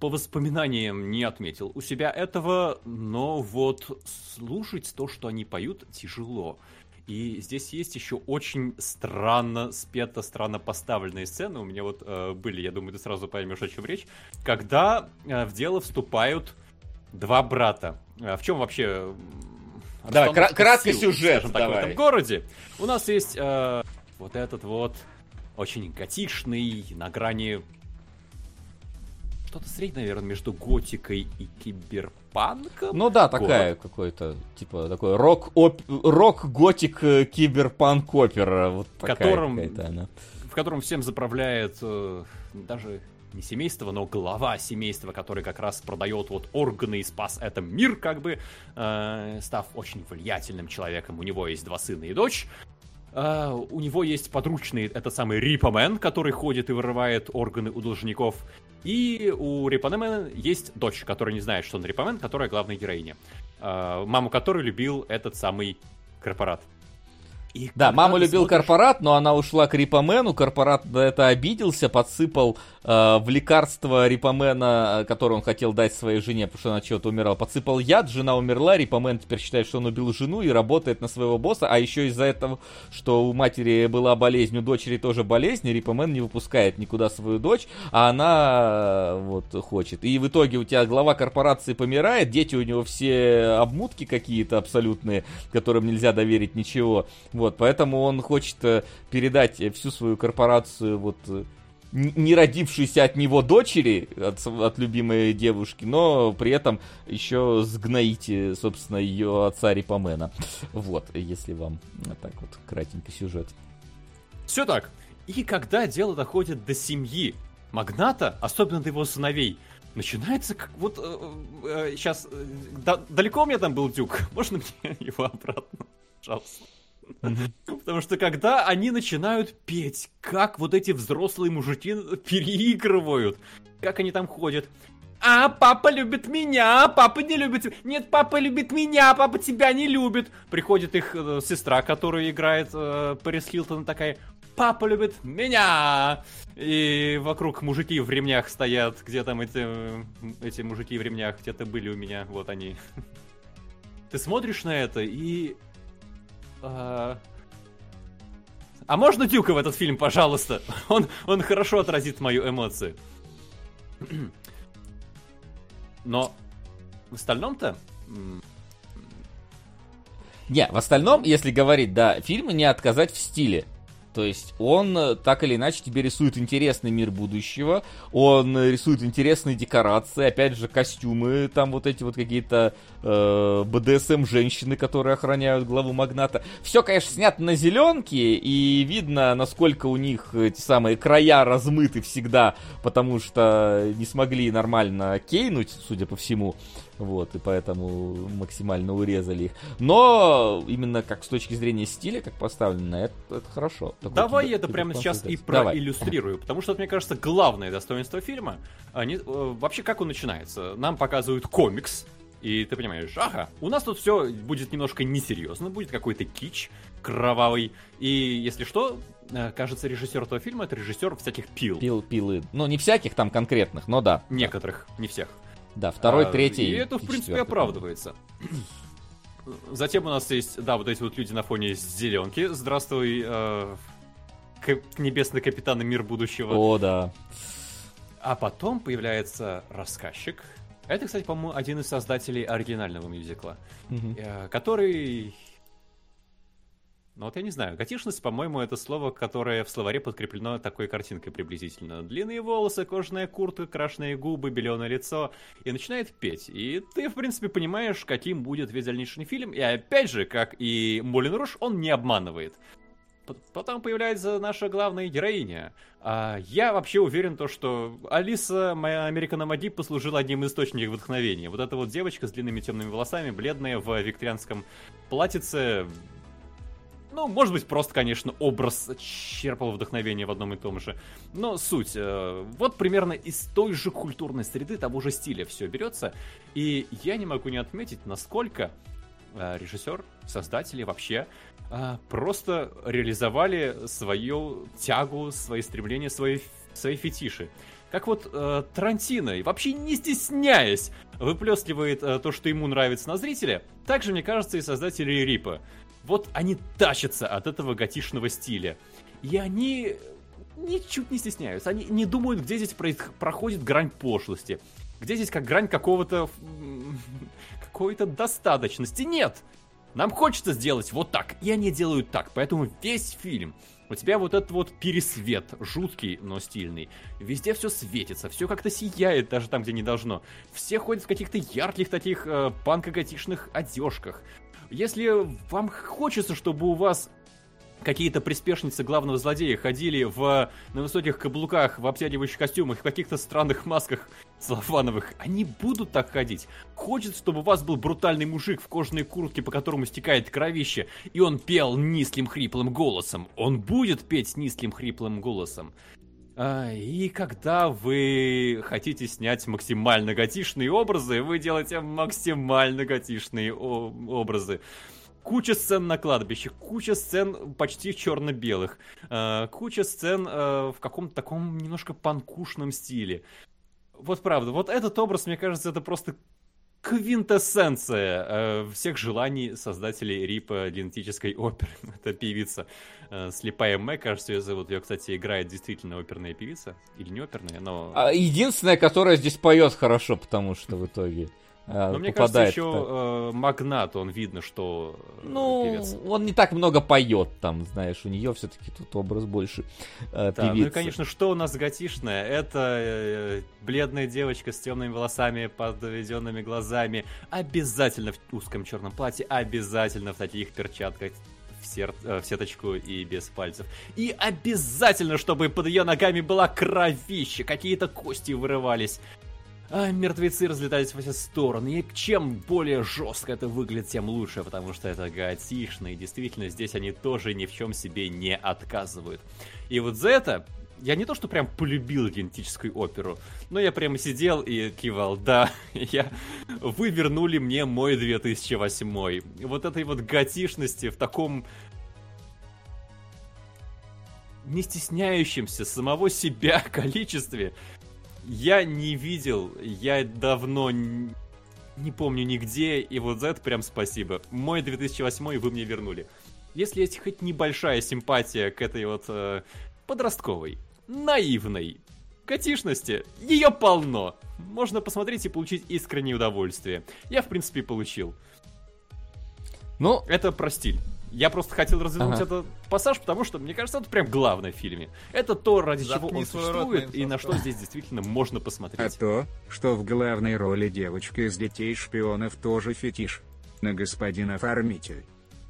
по воспоминаниям не отметил у себя этого, но вот слушать то, что они поют, тяжело. И здесь есть еще очень странно спето, странно поставленные сцены. У меня вот э, были, я думаю, ты сразу поймешь, о чем речь. Когда э, в дело вступают два брата. Э, в чем вообще... Давай, кра- кратко сил, сюжет так, в этом городе. У нас есть э, вот этот вот очень готичный, на грани что-то среднее, наверное, между готикой и киберпанком. Ну да, такая какой-то, типа, такой рок, оп- рок готик, э, киберпанк опера. Вот такая какая-то она. в котором всем заправляет э, даже не семейство, но глава семейства, который как раз продает вот органы и спас этот мир, как бы, э, став очень влиятельным человеком. У него есть два сына и дочь. Э, у него есть подручный, это самый Рипомен, который ходит и вырывает органы у должников. И у Рипомена есть дочь, которая не знает, что он Рипомен, которая главная героиня. Э, маму которой любил этот самый корпорат. И Да, мама любил смотришь- корпорат, но она ушла к Рипомену. Корпорат на это обиделся, подсыпал э, в лекарство Рипомена, э, которое он хотел дать своей жене, потому что она чего-то умирала, подсыпал яд, жена умерла, Рипомен теперь считает, что он убил жену и работает на своего босса, а еще из-за этого, что у матери была болезнь, у дочери тоже болезнь, Рипомен не выпускает никуда свою дочь, а она э, вот хочет. И в итоге у тебя глава корпорации помирает, дети у него все обмутки какие-то абсолютные, которым нельзя доверить ничего. Вот, поэтому он хочет э, передать э, всю свою корпорацию вот э, не родившейся от него дочери, от, от любимой девушки, но при этом еще сгноить, э, собственно, ее отца Рипомена. Вот, если вам э, так вот кратенько сюжет. Все так. И когда дело доходит до семьи магната, особенно до его сыновей, начинается как вот сейчас далеко у меня там был дюк, можно мне его обратно, пожалуйста. Потому что когда они начинают петь, как вот эти взрослые мужики переигрывают, как они там ходят. А, папа любит меня, папа не любит тебя. Нет, папа любит меня, папа тебя не любит. Приходит их э, сестра, которая играет э, Пэрис Хилтон, такая, папа любит меня. И вокруг мужики в ремнях стоят. Где там эти, эти мужики в ремнях? Где-то были у меня, вот они. Ты смотришь на это и... А а можно Дюка в этот фильм, пожалуйста? Он, он хорошо отразит мою эмоцию. Но в остальном-то... Не, в остальном, если говорить, да, фильму не отказать в стиле. То есть он э, так или иначе тебе рисует интересный мир будущего, он э, рисует интересные декорации, опять же костюмы, там вот эти вот какие-то э, БДСМ женщины, которые охраняют главу магната. Все, конечно, снято на зеленке, и видно, насколько у них эти самые края размыты всегда, потому что не смогли нормально кейнуть, судя по всему. Вот, и поэтому максимально урезали их. Но именно как с точки зрения стиля, как поставлено, это, это хорошо. Такой Давай кибер- я это прямо сейчас и киберпанк Давай. проиллюстрирую, потому что, мне кажется, главное достоинство фильма, они, э, вообще как он начинается? Нам показывают комикс, и ты понимаешь, ага, у нас тут все будет немножко несерьезно, будет какой-то кич кровавый, и если что, э, кажется, режиссер этого фильма это режиссер всяких пил. Пил, пилы. Ну, не всяких там конкретных, но да. Некоторых, не всех. Да, второй, А, третий. И это, в принципе, четвертый. оправдывается. Затем у нас есть, да, вот эти вот люди на фоне зеленки. Здравствуй, э, ка- небесный капитан и мир будущего. О, да. А потом появляется рассказчик. Это, кстати, по-моему, один из создателей оригинального мюзикла, э, который... Ну вот я не знаю, готишность, по-моему, это слово, которое в словаре подкреплено такой картинкой приблизительно. Длинные волосы, кожаная куртка, крашеные губы, беленое лицо. И начинает петь. И ты, в принципе, понимаешь, каким будет весь дальнейший фильм. И опять же, как и Молин Руш, он не обманывает. Потом появляется наша главная героиня. А я вообще уверен, то, что Алиса, моя Американа Маги, послужила одним из источников вдохновения. Вот эта вот девочка с длинными темными волосами, бледная в викторианском платьице. Ну, может быть, просто, конечно, образ черпал вдохновение в одном и том же. Но суть. э, Вот примерно из той же культурной среды, того же стиля все берется. И я не могу не отметить, насколько э, режиссер, создатели вообще э, просто реализовали свою тягу, свои стремления, свои, свои фетиши. Как вот э, Тарантино, и вообще не стесняясь, выплескивает э, то, что ему нравится на зрителя, так же, мне кажется, и создатели Рипа. Вот они тащатся от этого готишного стиля. И они ничуть не стесняются. Они не думают, где здесь проходит грань пошлости. Где здесь как грань какого-то... какой-то достаточности. Нет! Нам хочется сделать вот так, и они делают так. Поэтому весь фильм у тебя вот этот вот пересвет, жуткий, но стильный. Везде все светится, все как-то сияет, даже там, где не должно. Все ходят в каких-то ярких таких э, панко-готичных одежках. Если вам хочется, чтобы у вас какие-то приспешницы главного злодея ходили в, на высоких каблуках, в обтягивающих костюмах, в каких-то странных масках целлофановых, они будут так ходить. Хочется, чтобы у вас был брутальный мужик в кожаной куртке, по которому стекает кровище, и он пел низким хриплым голосом. Он будет петь низким хриплым голосом. А, И когда вы хотите снять максимально готишные образы, вы делаете максимально готишные образы. Куча сцен на кладбище, куча сцен почти черно-белых, а, куча сцен а, в каком-то таком немножко панкушном стиле. Вот правда, вот этот образ, мне кажется, это просто квинтэссенция э, всех желаний создателей Рипа генетической оперы. Это певица э, Слепая Мэ, кажется, ее зовут. Ее, кстати, играет действительно оперная певица. Или не оперная, но... А, единственная, которая здесь поет хорошо, потому что в итоге но мне кажется, еще э, Магнат, он видно, что э, Ну, певец. он не так много поет там, знаешь, у нее все-таки тут образ больше э, Да, ну и, конечно, что у нас готишное? Это э, бледная девочка с темными волосами, подведенными глазами, обязательно в узком черном платье, обязательно в таких перчатках в, сер- э, в сеточку и без пальцев. И обязательно, чтобы под ее ногами была кровища, какие-то кости вырывались. А мертвецы разлетались во все стороны. И чем более жестко это выглядит, тем лучше, потому что это готишно. И действительно, здесь они тоже ни в чем себе не отказывают. И вот за это я не то, что прям полюбил генетическую оперу, но я прямо сидел и кивал, да, я... вы вернули мне мой 2008. Вот этой вот готишности в таком не стесняющемся самого себя количестве я не видел, я давно не помню нигде, и вот за это прям спасибо. Мой 2008 вы мне вернули. Если есть хоть небольшая симпатия к этой вот э, подростковой, наивной, скукотишности, ее полно. Можно посмотреть и получить искреннее удовольствие. Я, в принципе, получил. Ну, Это про стиль. Я просто хотел развернуть Ага. этот пассаж, потому что, мне кажется, это прям главное в фильме. Это то, ради чего Заткни он рот существует, моим и на что здесь действительно можно А посмотреть. то, что в главной роли девочка из детей шпионов тоже фетиш. На господин оформитель.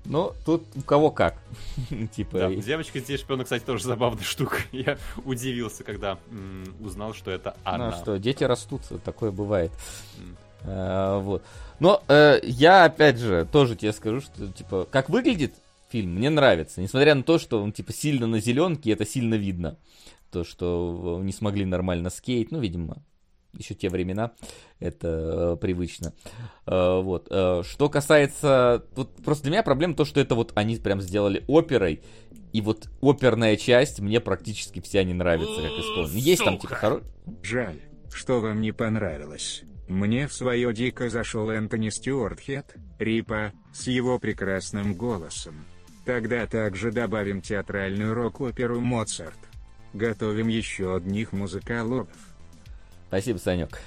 ну, тут у кого как. Типа, Да, девочка здесь шпиона, кстати, тоже забавная штука. Я удивился, когда м, узнал, что это Ну она. а что, дети растут, такое бывает. А, вот. Но э, я, опять же, тоже тебе скажу, что, типа, как выглядит фильм, мне нравится. Несмотря на то, что он, типа, сильно на зеленке, это сильно видно. То, что э, не смогли нормально скейт, ну, видимо, еще те времена, это э, привычно. Э, вот. Э, что касается... Тут просто для меня проблема то, что это вот они прям сделали оперой, и вот оперная часть мне практически вся не нравится, как исполнена. Есть там, типа, Сука. хоро... Жаль, что вам не понравилось. Мне в свое дико зашел Энтони Стюарт Хет, Рипа, с его прекрасным голосом. Тогда также добавим театральную рок-оперу «Моцарт». Готовим еще одних музыкологов. Спасибо, Санек.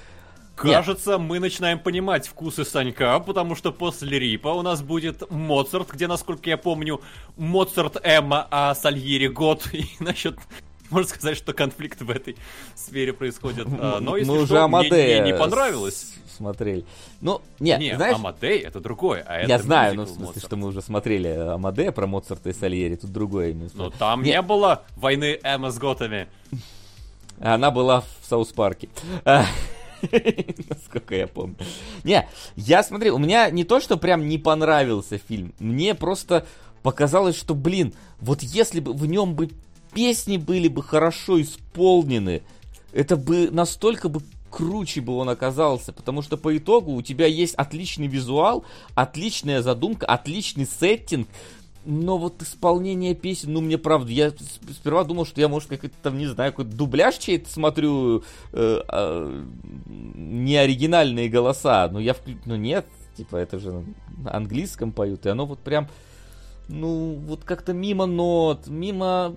Кажется, мы начинаем понимать вкусы Санька, потому что после Рипа у нас будет Моцарт, где, насколько я помню, Моцарт Эмма, а Сальери год. И насчет... Можно сказать, что конфликт в этой сфере происходит. А, Но, если Мы что, уже мне- Амадея мне не понравилось. смотрели. Ну, не, Не, знаешь, Амадей это другое, а это я знаю, ну, в смысле, Моцарт. что мы уже смотрели Амадея про Моцарта и Сальери, тут другое именно. Но там Не. не было войны Эмма с готами. Она была в Саус-парке. А, Насколько я помню. Не, я смотрел, у меня не то, что прям не понравился фильм, мне просто показалось, что, блин, вот если бы в нем бы песни были бы хорошо исполнены, это бы настолько бы круче бы он оказался, потому что по итогу у тебя есть отличный визуал, отличная задумка, отличный сеттинг, но вот исполнение песен, ну мне правда, я сперва думал, что я, может, какой-то там, не знаю, какой-то дубляж чей-то смотрю, э, а, не оригинальные голоса, но я вклю... ну нет, типа это же на английском поют, и оно вот прям, ну вот как-то мимо нот, мимо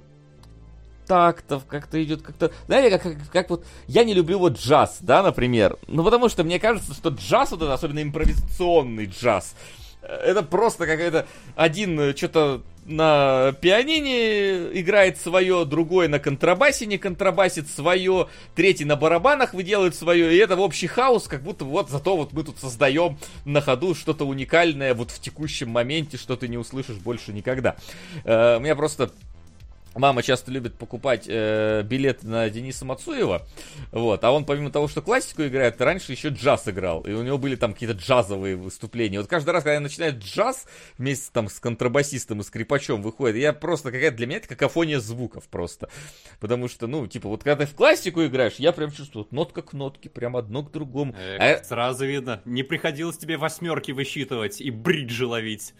тактов, как-то идет как-то... Знаете, как, как, как вот... Я не люблю вот джаз, да, например. Ну, потому что мне кажется, что джаз, вот это, особенно импровизационный джаз, э, это просто какая-то... Один что-то на пианине играет свое, другой на контрабасе не контрабасит свое, третий на барабанах выделывает свое, и это в общий хаос, как будто вот зато вот мы тут создаем на ходу что-то уникальное вот в текущем моменте, что ты не услышишь больше никогда. Э, У меня просто Мама часто любит покупать э, билеты на Дениса Мацуева, вот, а он помимо того, что классику играет, раньше еще джаз играл, и у него были там какие-то джазовые выступления. Вот каждый раз, когда начинает джаз вместе там с контрабасистом и скрипачом выходит, я просто какая-то для меня это какофония звуков просто, потому что, ну, типа, вот когда ты в классику играешь, я прям чувствую вот нотка к нотке, прям одно к другому. Э, А Сразу видно, не приходилось тебе восьмерки высчитывать и бриджи ловить.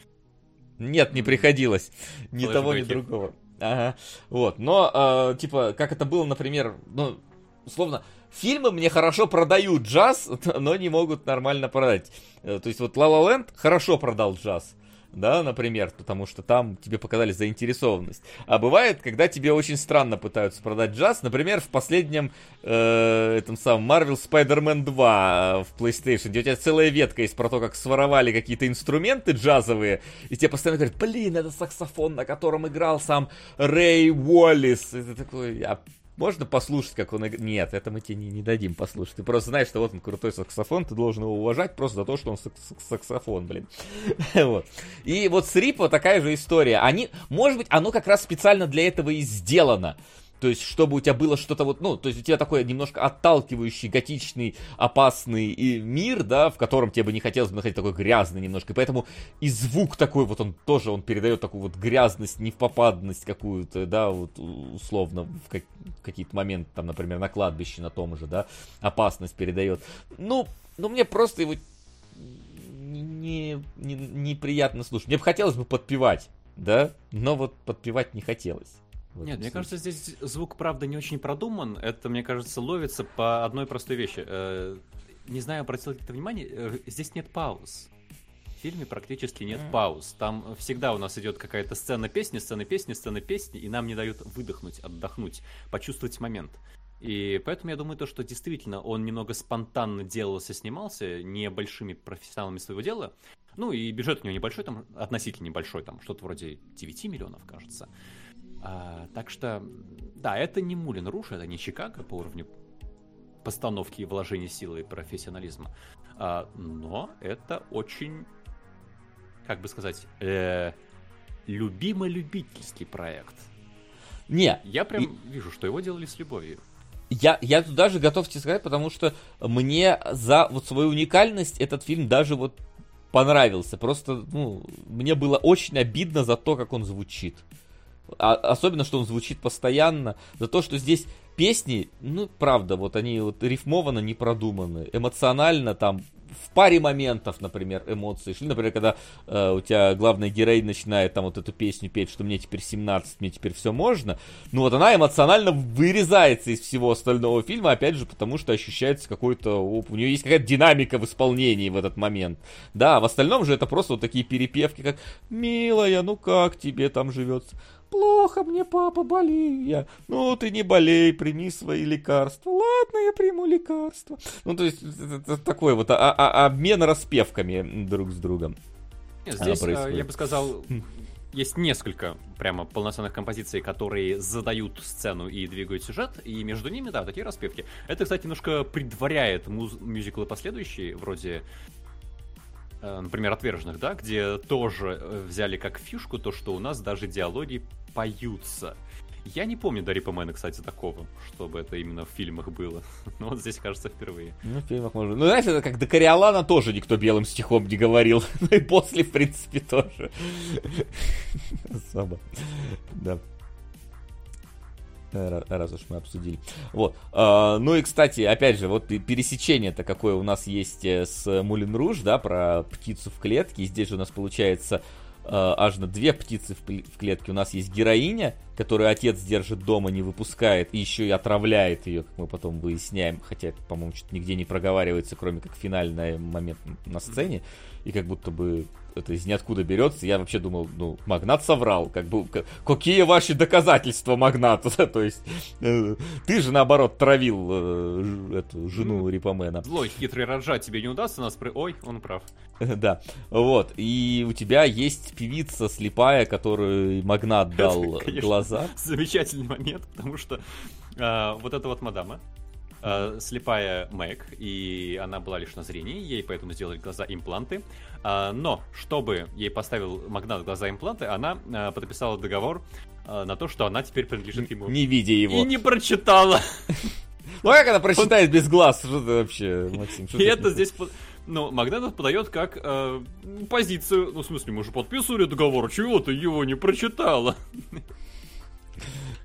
Нет, не приходилось. Ни того, ни другого. Ага. Вот. Но, э, типа, как это было, например, ну, условно, фильмы мне хорошо продают джаз, но не могут нормально продать. Э, То есть вот La La хорошо продал джаз. Да, например, потому что там тебе показали заинтересованность. А бывает, когда тебе очень странно пытаются продать джаз. Например, в последнем э, этом самом Marvel Spider-Man 2 в PlayStation, где у тебя целая ветка есть про то, как своровали какие-то инструменты джазовые, и тебе постоянно говорят, блин, это саксофон, на котором играл сам Рэй Уоллис. И ты такой, а можно послушать, как он играет? Нет, это мы тебе не, не дадим послушать. Ты просто знаешь, что вот он крутой саксофон, ты должен его уважать просто за то, что он сак- сак- саксофон, блин. И вот с Рипо такая же история. Они, может быть, оно как раз специально для этого и сделано. То есть, чтобы у тебя было что-то вот, ну, то есть у тебя такой немножко отталкивающий, готичный, опасный и мир, да, в котором тебе бы не хотелось бы находить такой грязный немножко. И поэтому и звук такой вот, он тоже, он передает такую вот грязность, невпопадность какую-то, да, вот условно в как- какие-то моменты, там, например, на кладбище на том же, да, опасность передает. Ну, ну мне просто его не, не- неприятно слушать. Мне бы хотелось бы подпевать, да, но вот подпевать не хотелось. Нет, мне случае. кажется, здесь звук, правда, не очень продуман. Это, мне кажется, ловится по одной простой вещи. Э, Не знаю, обратил ли ты внимание, э, здесь нет пауз. В фильме практически нет пауз. Там всегда у нас идет какая-то сцена песни, сцена песни, сцена песни, и нам не дают выдохнуть, отдохнуть, почувствовать момент. И поэтому я думаю, то, что действительно он немного спонтанно делался, снимался, не большими профессионалами своего дела. Ну и бюджет у него небольшой, там относительно небольшой, там что-то вроде 9 миллионов, кажется. А, так что, да, это не Мулин Руш, это не Чикаго по уровню постановки и вложения силы и профессионализма. А, но это очень, как бы сказать, э, любимо-любительский проект. Не, Я прям И- вижу, что его делали с любовью. Я, я тут даже готов тебе сказать, потому что мне за вот свою уникальность этот фильм даже вот понравился. Просто, ну, мне было очень обидно за то, как он звучит. А- особенно, что он звучит постоянно. За то, что здесь песни, ну, правда, вот они вот рифмованно не продуманы. Эмоционально там в паре моментов, например, эмоции шли. Например, когда э, у тебя главная героиня начинает там вот эту песню петь, что мне теперь 17, мне теперь все можно. Ну вот она эмоционально вырезается из всего остального фильма, опять же, потому что ощущается какой-то... У нее есть какая-то динамика в исполнении в этот момент. Да, в остальном же это просто вот такие перепевки, как «Милая, ну как тебе там живется?» Плохо мне, папа, болею я. Ну, ты не болей, прими свои лекарства. Ладно, я приму лекарства. Ну, то есть, это, такой вот а- а- обмен распевками друг с другом. Здесь, происходит. я бы сказал, есть несколько прямо полноценных композиций, которые задают сцену и двигают сюжет, и между ними, да, такие распевки. Это, кстати, немножко предваряет муз- мюзиклы последующие, вроде, например, «Отверженных», да, где тоже э, взяли как фишку то, что у нас даже диалоги поются. Я не помню Дарри Мэна, кстати, такого, чтобы это именно в фильмах было. Но вот здесь, кажется, впервые. Ну, в фильмах можно. Ну, знаешь, это как до Кориолана тоже никто белым стихом не говорил. Ну и после, в принципе, тоже. Особо. Да. Ра- Раз уж мы обсудили. Вот. А, Ну и, кстати, опять же, вот пересечение-то какое у нас есть э, с Мулин Руж, да, про птицу в клетке. Здесь же у нас получается э, аж на две птицы в клетке. У нас есть героиня, которую отец держит дома, не выпускает, и еще и отравляет ее, как мы потом выясняем. Хотя, это, по-моему, что-то нигде не проговаривается, кроме как финальный момент на сцене. И как будто бы это из ниоткуда берется. Я вообще думал, ну, Магнат соврал. Как бы, какие ваши доказательства Магната? То есть, э, ты же, наоборот, травил э, эту жену Рипомена. Злой, хитрый Раджа тебе не удастся нас... При... Ой, он прав. Да, вот. И у тебя есть певица слепая, которую Магнат дал Конечно. глаза. замечательный момент, потому что а, вот эта вот мадама, а, слепая Мэг, и она была лишь на зрении, ей поэтому сделали глаза-импланты. А, но, чтобы ей поставил магнат глаза-импланты, она а, подписала договор а, на то, что она теперь принадлежит ему. Не видя И его. не прочитала. Ну как она прочитает без глаз? Что ты вообще, Максим? И это здесь... Ну, Магнат это подает как э, позицию. Ну, в смысле, мы же подписывали договор, чего ты его не прочитала?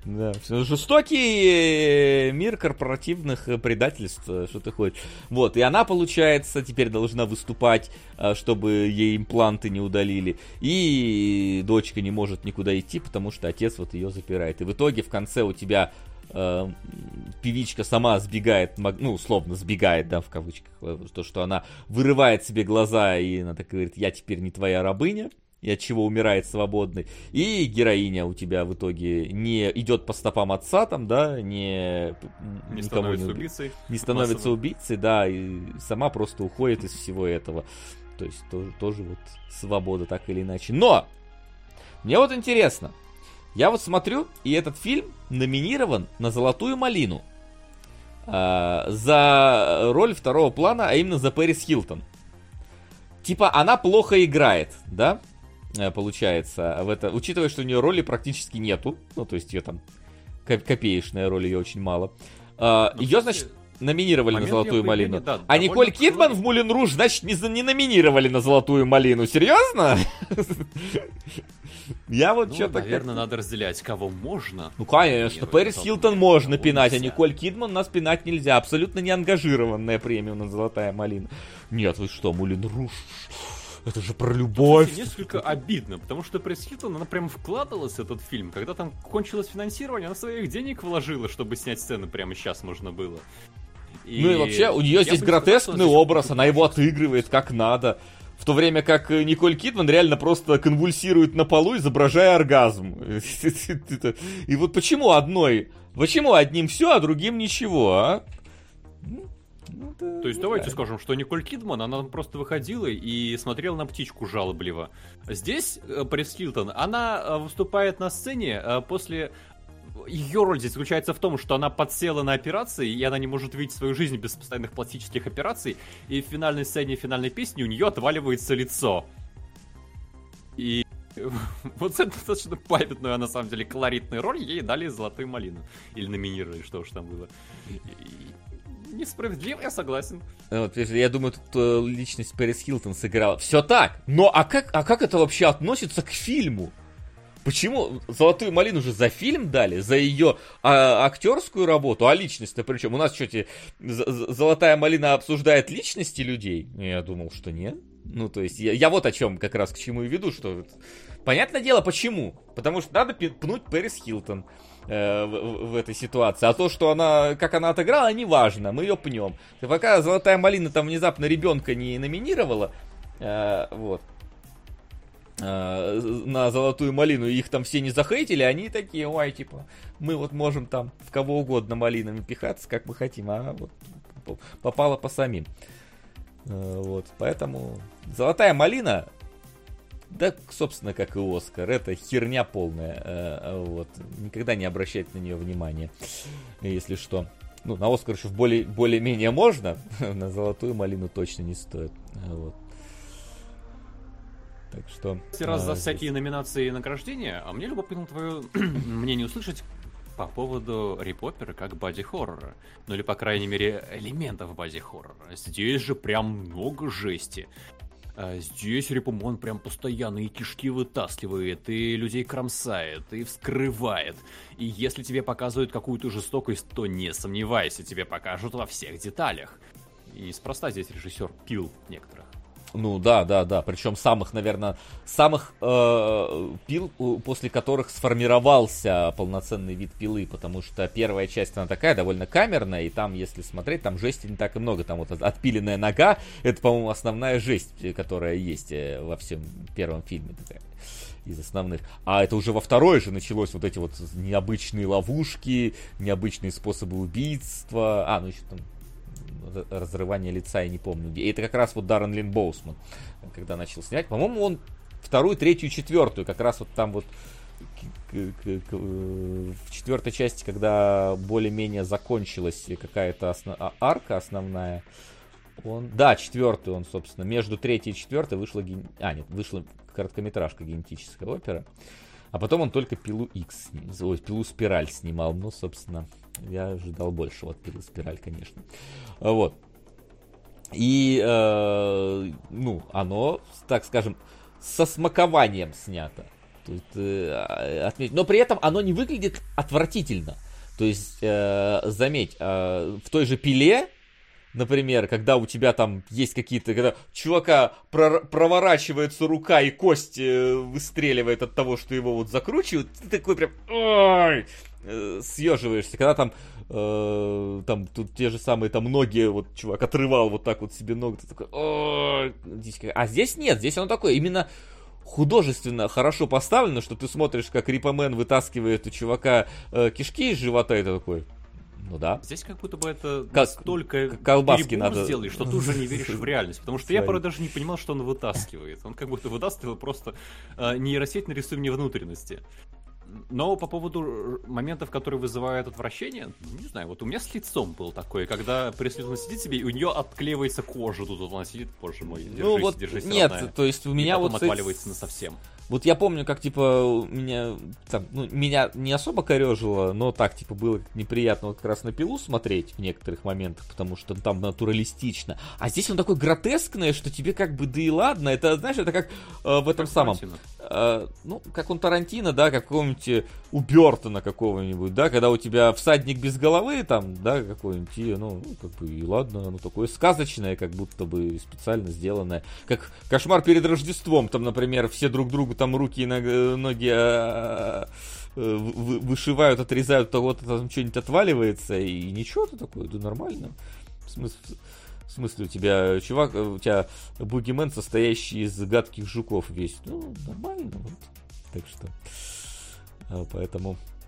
Да, жестокий э, мир корпоративных э, предательств, э, что ты хочешь. Вот, и она, получается, теперь должна выступать, чтобы ей импланты не удалили. И дочка не может никуда идти, потому что отец вот ее запирает. И в итоге в конце у тебя э, певичка сама сбегает, ну, условно сбегает, да, в кавычках, то, что она вырывает себе глаза, и она так говорит, я теперь не твоя рабыня, и от чего умирает свободный. И героиня у тебя в итоге не идет по стопам отца, там, да, не, Не никого становится не, уби- убийцей. не становится массово. убийцей, да, и сама просто уходит из всего этого. То есть тоже, тоже вот свобода так или иначе. Но! Мне вот интересно. Я вот смотрю, и этот фильм номинирован на «Золотую малину». а, за роль второго плана, а именно за Пэрис Хилтон. Типа, она плохо играет, да? Э, Получается, в это, учитывая, что у нее роли практически нету, ну, то есть ее там ко- копеечная роль, ее очень мало. А, Ну, ее, кстати, значит, номинировали на Золотую малину. да, а Николь Кидман в Мулин Руж, значит, не, не номинировали на Золотую малину. Серьезно? Я вот Ну, что-то... наверное, надо разделять, кого можно. Ну, конечно, Пэрис Хилтон можно пинать, а. Николь Кидман нас пинать нельзя. Абсолютно не ангажированная премия на Золотая малина. Нет, вы что, Мулин Руж? Это же про любовь. Кстати, несколько обидно, потому что Пресс Хилтон, она прям вкладывалась в этот фильм. Когда там кончилось финансирование, она своих денег вложила, чтобы снять сцены прямо сейчас можно было. Ну и вообще, у нее здесь гротескный образ, она его отыгрывает как надо. В то время как Николь Кидман реально просто конвульсирует на полу, изображая оргазм. И вот почему одной, почему одним все, а другим ничего, а? Ну, То есть давайте да. скажем, что Николь Кидман, она просто выходила и смотрела на птичку жалобливо. Здесь э, Пресс Хилтон, она э, выступает на сцене э, после ее роль здесь заключается в том, что она подсела на операции, и она не может видеть свою жизнь без постоянных пластических операций, и в финальной сцене финальной песни у нее отваливается лицо. И вот это достаточно памятную, а на самом деле, колоритную роль ей дали золотую малину. Или номинировали, что уж там было. Несправедливо, я согласен. Вот, я думаю, тут э, личность Пэрис Хилтон сыграла. Все так. Но а как, а как это вообще относится к фильму? Почему Золотую малину же за фильм дали, за ее а, актерскую работу, а личность-то причем? У нас что, те, Золотая малина обсуждает личности людей? Я думал, что нет. Ну, то есть, я, я вот о чем как раз к чему и веду, что... Понятное дело, почему? Потому что надо пнуть Пэрис Хилтон э, в, в этой ситуации. А то, что она, как она отыграла, не важно, мы ее пнем. И пока Золотая малина там внезапно ребенка не номинировала, э, вот, Э, на золотую малину, их там все не захейтили, они такие, ой, типа, мы вот можем там в кого угодно малинами пихаться, как мы хотим, а вот попало по самим. Э, вот, поэтому золотая малина, да, собственно, как и Оскар, это херня полная, э, вот, никогда не обращать на нее внимания, если что. Ну, на Оскар еще более, более-менее можно, на золотую малину точно не стоит, вот. Так что... Раз а, за всякие номинации и награждения, а мне любопытно твое мнение услышать по поводу репопера как боди-хоррора. Ну или, по крайней мере, элементов боди-хоррора. Здесь же прям много жести. А здесь Репумон прям постоянно и кишки вытаскивает, и людей кромсает, и вскрывает. И если тебе показывают какую-то жестокость, то не сомневайся, тебе покажут во всех деталях. И спроста здесь режиссер пил некоторых. Ну да, да, да. Причем самых, наверное, самых э, пил, после которых сформировался полноценный вид пилы, потому что первая часть она такая довольно камерная, и там, если смотреть, там жести не так и много. Там вот отпиленная нога, это, по-моему, основная жесть, которая есть э, во всем первом фильме такая из основных. А это уже во второй же началось вот эти вот необычные ловушки, необычные способы убийства. А, ну еще там разрывание лица, я не помню где. И это как раз вот Даррен Лин Боусман, когда начал снять. По-моему, он вторую, третью, четвертую, как раз вот там вот в четвертой части, когда более-менее закончилась какая-то основ... А, арка основная, он... Да, четвертую он, собственно, между третьей и четвертой вышла... Ген... А, нет, вышла короткометражка генетическая опера. А потом он только пилу X, ой, пилу спираль снимал. Ну, собственно, я ожидал больше от пилы спираль, конечно. Вот. И, э, ну, оно, так скажем, со смакованием снято. Тут, э, отметь. Но при этом оно не выглядит отвратительно. То есть, э, заметь, э, в той же пиле например, когда у тебя там есть какие-то, когда чувака прор- проворачивается рука и кость э, выстреливает от того, что его вот закручивают, ты такой прям ой, э, съеживаешься, когда там э, там тут те же самые там ноги, вот чувак отрывал вот так вот себе ноги, ты такой, ой, а здесь нет, здесь оно такое именно художественно хорошо поставлено, что ты смотришь, как Рипомен вытаскивает у чувака э, кишки из живота, и ты такой, ну да. Здесь как будто бы это как, настолько колбаски надо сделали, что ты уже не веришь в реальность. Потому что я порой даже не понимал, что он вытаскивает. Он как будто вытаскивал просто э, нейросеть нарисуй мне внутренности. Но по поводу моментов, которые вызывают отвращение, не знаю, вот у меня с лицом был такой, когда преследователь сидит себе, и у нее отклеивается кожа, тут она сидит, боже мой, держись, ну, вот держись, Нет, родная. то есть у меня и вот... отваливается на совсем. Вот я помню, как, типа, меня, там, ну, меня не особо корежило, но так, типа, было неприятно вот как раз на пилу смотреть в некоторых моментах, потому что там натуралистично. А здесь он такой гротескный, что тебе как бы, да и ладно, это, знаешь, это как э, в этом как самом... Э, ну, как он Тарантино, да, как какого-нибудь э, у Бертона какого-нибудь, да, когда у тебя всадник без головы, там, да, какой-нибудь, и, ну, ну, как бы, и ладно, оно такое сказочное, как будто бы специально сделанное. Как кошмар перед Рождеством, там, например, все друг другу там руки и ноги а, а, вышивают, отрезают, того-то там что-нибудь отваливается, и ничего-то такое, да нормально. В смысле, В смысле, у тебя чувак, у тебя бугимен, состоящий из гадких жуков весь. Ну, нормально. Вот. Так что. а, Поэтому э,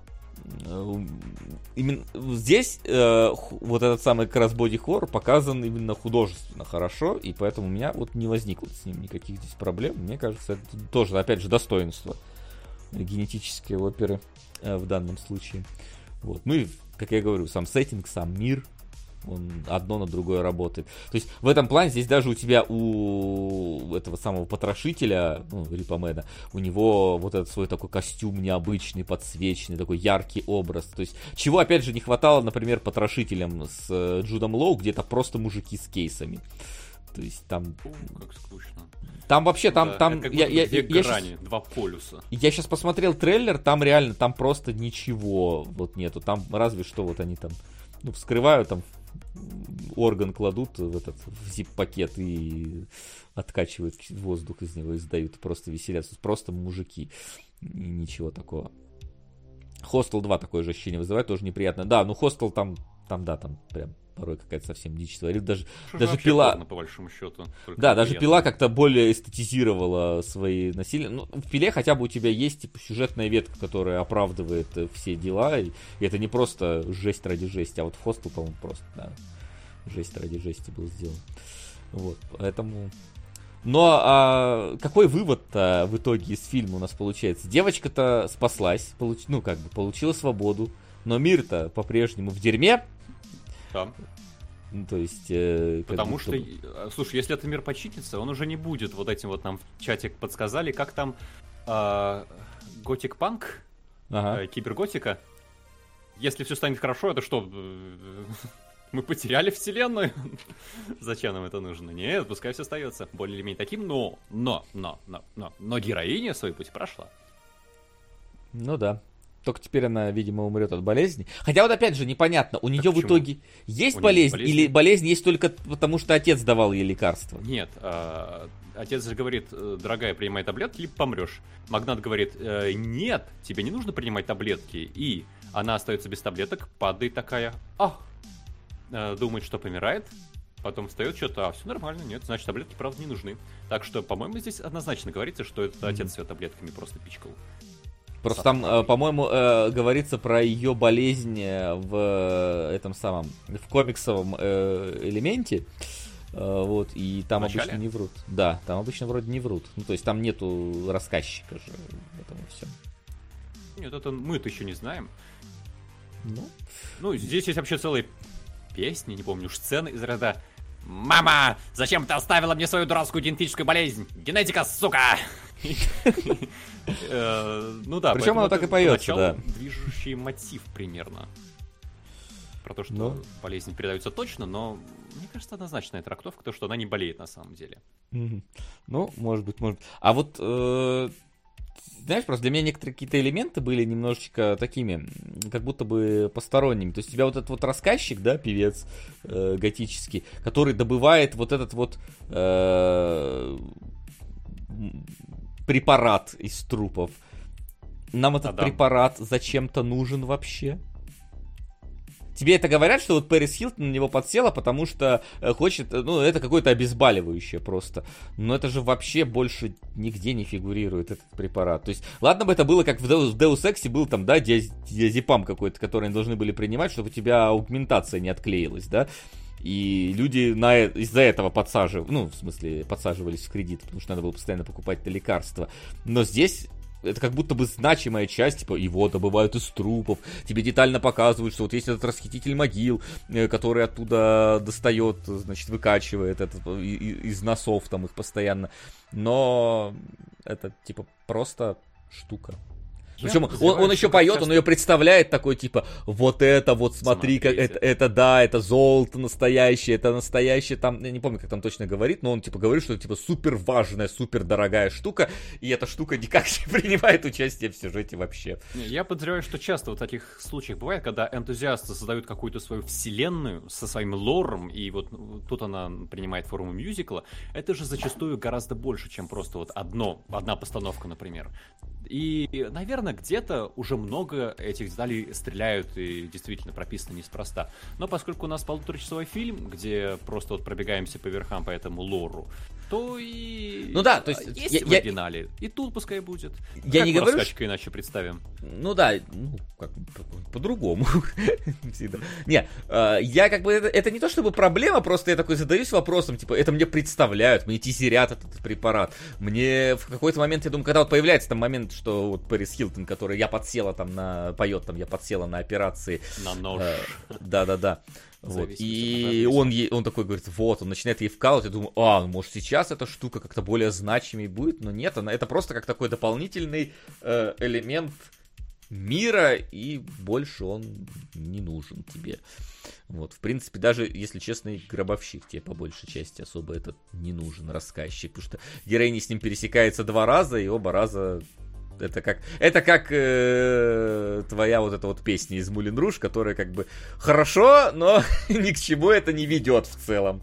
именно здесь э, ху- вот этот самый как раз боди хоррор показан именно художественно хорошо, и поэтому у меня вот не возникло с ним никаких здесь проблем. Мне кажется, это тоже, опять же, достоинство генетической оперы э, в данном случае. Вот. Ну и, как я говорю, сам сеттинг, сам мир, он одно на другое работает. То есть в этом плане здесь даже у тебя у этого самого потрошителя, ну, Рипомена, у него вот этот свой такой костюм необычный, подсвеченный, такой яркий образ. То есть чего, опять же, не хватало, например, потрошителям с э, Джудом Лоу, где-то просто мужики с кейсами. То есть там, Фу, Как скучно. там вообще, там, Да, там, я, я, две я грани, два полюса. я сейчас посмотрел трейлер, там реально, там просто ничего вот нету. Там разве что вот они там, ну, вскрывают там орган кладут в этот в зип-пакет и откачивают воздух из него и сдают. Просто веселятся. Просто мужики. И ничего такого. Хостел 2 такое же ощущение вызывает, тоже неприятно. Да, ну Хостел там, там, да, там прям порой какая-то совсем дичь творит. Даже, Что же даже пила... порно, по большому счету. Да, даже пила как-то более эстетизировала свои насилия. Ну, в пиле хотя бы у тебя есть типа сюжетная ветка, которая оправдывает э, все дела. И, и это не просто жесть ради жести, а вот в Хостел, по-моему, просто, да, жесть ради жести был сделан. Вот, поэтому... Но а, какой вывод-то в итоге из фильма у нас получается? Девочка-то спаслась, получ... ну, как бы, получила свободу, но мир-то по-прежнему в дерьме. Да. Ну, то есть... э, Потому будто что, э, слушай, если этот мир починится, он уже не будет вот этим вот нам в чате подсказали, как там а, готик панк, Ага. э, киберготика. Если все станет хорошо, это что? э, Мы потеряли вселенную? Зачем нам это нужно? Нет, пускай все остается более или менее таким, но, но, но, но, но, но героиня свой путь прошла. Ну да. Только теперь она, видимо, умрет от болезни. Хотя вот опять же непонятно, у нее в почему? итоге есть болезнь, болезнь? или болезнь есть только потому, что отец давал ей лекарства. Нет, а, отец же говорит, э, дорогая, принимай таблетки, либо помрешь. Магнат говорит, «Э, нет, тебе не нужно принимать таблетки. И она остается без таблеток, падает такая, ах, Э, думает, что помирает, потом встает, что-то, а, все нормально, нет, значит, таблетки, правда, не нужны. Так что, по-моему, здесь однозначно говорится, что это отец ее таблетками просто пичкал. Просто там, э, по-моему, э, говорится про ее болезнь э, в этом самом, в комиксовом элементе. Вот, и там В начале? обычно не врут. Да, там обычно вроде не врут. Ну, то есть там нету рассказчика же в этом все. Нет, это мы-то еще не знаем. Ну, Ну, здесь есть вообще целые песни, не помню, уж сцены из ряда «Мама, зачем ты оставила мне свою дурацкую генетическую болезнь? Генетика, сука!» Э, Ну да. Причем оно так и поется, да. движущий мотив примерно. Про то, что Ну. болезнь передается точно, но мне кажется, однозначная трактовка, то, что она не болеет на самом деле. Ну, может быть, может быть. А вот, э, знаешь, просто для меня некоторые какие-то элементы были немножечко такими, как будто бы посторонними. То есть у тебя вот этот вот рассказчик, да, певец э, готический, который добывает вот этот вот э, препарат из трупов. Нам этот Да-да. препарат зачем-то нужен вообще? Тебе это говорят, что вот Пэрис Хилтон на него подсела, потому что э, хочет, э, ну, это какое-то обезболивающее просто. Но это же вообще больше нигде не фигурирует этот препарат. То есть, ладно бы это было как в Deus, Deus Ex был там, да, диаз- диазепам какой-то, который они должны были принимать, чтобы у тебя аугментация не отклеилась, да. И люди на, э- из-за этого подсаживали, ну, в смысле, подсаживались в кредит, потому что надо было постоянно покупать это лекарство. Но здесь это как будто бы значимая часть, типа, его добывают из трупов, тебе детально показывают, что вот есть этот расхититель могил, э, который оттуда достает, значит, выкачивает этот, э, из носов там их постоянно. Но это, типа, просто штука. Причем он, он еще поет, он ее представляет такой, типа, вот это вот, смотри, как это, это да, это золото настоящее, это настоящее, там, я не помню, как там точно говорит, но он, типа, говорит, что это, типа, супер важная, супер дорогая штука, и эта штука никак не принимает участие в сюжете вообще. Не, Я подозреваю, что часто в таких случаях бывает, когда энтузиасты создают какую-то свою вселенную со своим лором, и вот ну, тут она принимает форму мюзикла, это же зачастую гораздо больше, чем просто вот одно, одна постановка, например. И, наверное, наверное, где-то уже много этих деталей стреляют и действительно прописано неспроста. Но поскольку у нас полуторачасовой фильм, где просто вот пробегаемся по верхам по этому лору, то и... Ну да, то есть Есть я- в я- оригинале. И тут пускай будет. Я Как не говорю, раскачку иначе представим. Ну да, ну, как по- по-другому. Всегда. Не, э, я как бы, это, это не то чтобы проблема, просто я такой задаюсь вопросом, типа, это мне представляют, мне тизерят этот препарат. Мне в какой-то момент, я думаю, когда вот появляется там момент, что вот Пэрис Хилтон, который я подсела там на, поет там, я подсела на операции. На нож. Э, Да-да-да. Вот. И он, ей- он такой говорит, вот, он начинает ей вкалывать, я думаю, а, ну, может сейчас эта штука как-то более значимой будет, но нет, она, это просто как такой дополнительный э, элемент мира, и больше он не нужен тебе. Вот, в принципе, даже, если честно, и гробовщик тебе по большей части особо этот не нужен, рассказчик, потому что героиня с ним пересекается два раза, и оба раза это как, это как э, твоя вот эта вот песня из Мулин Руж, которая как бы хорошо, но ни к чему это не ведет в целом,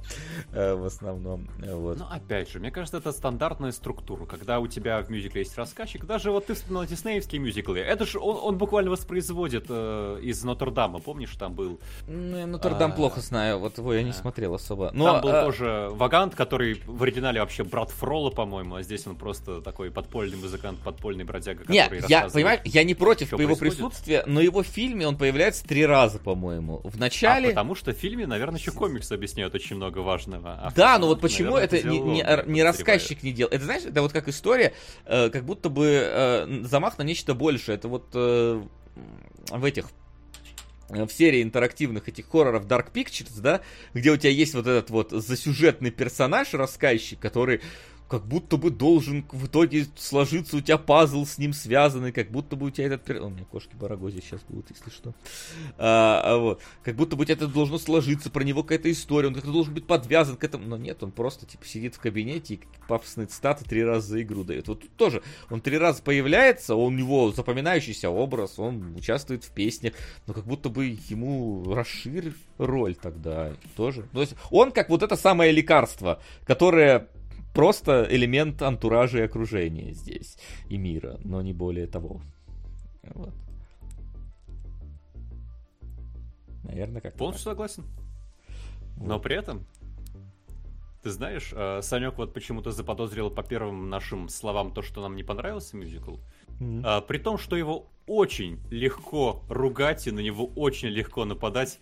э, в основном. э, Вот. Ну, опять же, мне кажется, это стандартная структура, когда у тебя в мюзикле есть рассказчик, даже вот ты вспоминал диснеевские мюзиклы, это же он, он буквально воспроизводит э, из Нотр-Дама, помнишь, там был? Ну, Нотр-Дам А. плохо знаю, вот его я не смотрел особо. Но, там был э, тоже Вагант, который в оригинале вообще брат Фрола, по-моему, а здесь он просто такой подпольный музыкант, подпольный бродяга, который Не, я, понимаешь, я не против его происходит. присутствия, но его в фильме он появляется три раза, по-моему. В А начале... потому что в фильме, наверное, еще комиксы объясняют очень много важного. А Да, но вот почему наверное, это не, сделал не, он, не подозреваю. рассказчик не делал? Это знаешь, это вот как история, э, как будто бы э, замах на нечто большее. Это вот э, в этих э, в серии интерактивных этих хорроров Dark Pictures, да, где у тебя есть вот этот вот засюжетный персонаж, рассказчик, который как будто бы должен в итоге сложиться у тебя пазл с ним связанный, как будто бы у тебя этот... О, у меня кошки барагози сейчас будут, если что. А, а вот. Как будто бы это должно сложиться, про него какая-то история, он как-то должен быть подвязан к этому. Но нет, он просто типа сидит в кабинете и пафосные цитаты три раза за игру дает. Вот тут тоже, он три раза появляется, у него запоминающийся образ, он участвует в песнях, но как будто бы ему расширь роль тогда тоже. То есть он как вот это самое лекарство, которое просто элемент антуража и окружения здесь и мира, но не более того. Вот. Наверное, как Полностью согласен. Но при этом, ты знаешь, э, Санек вот почему-то заподозрил по первым нашим словам то, что нам не понравился мюзикл. А, при том, что его очень легко ругать и на него очень легко нападать.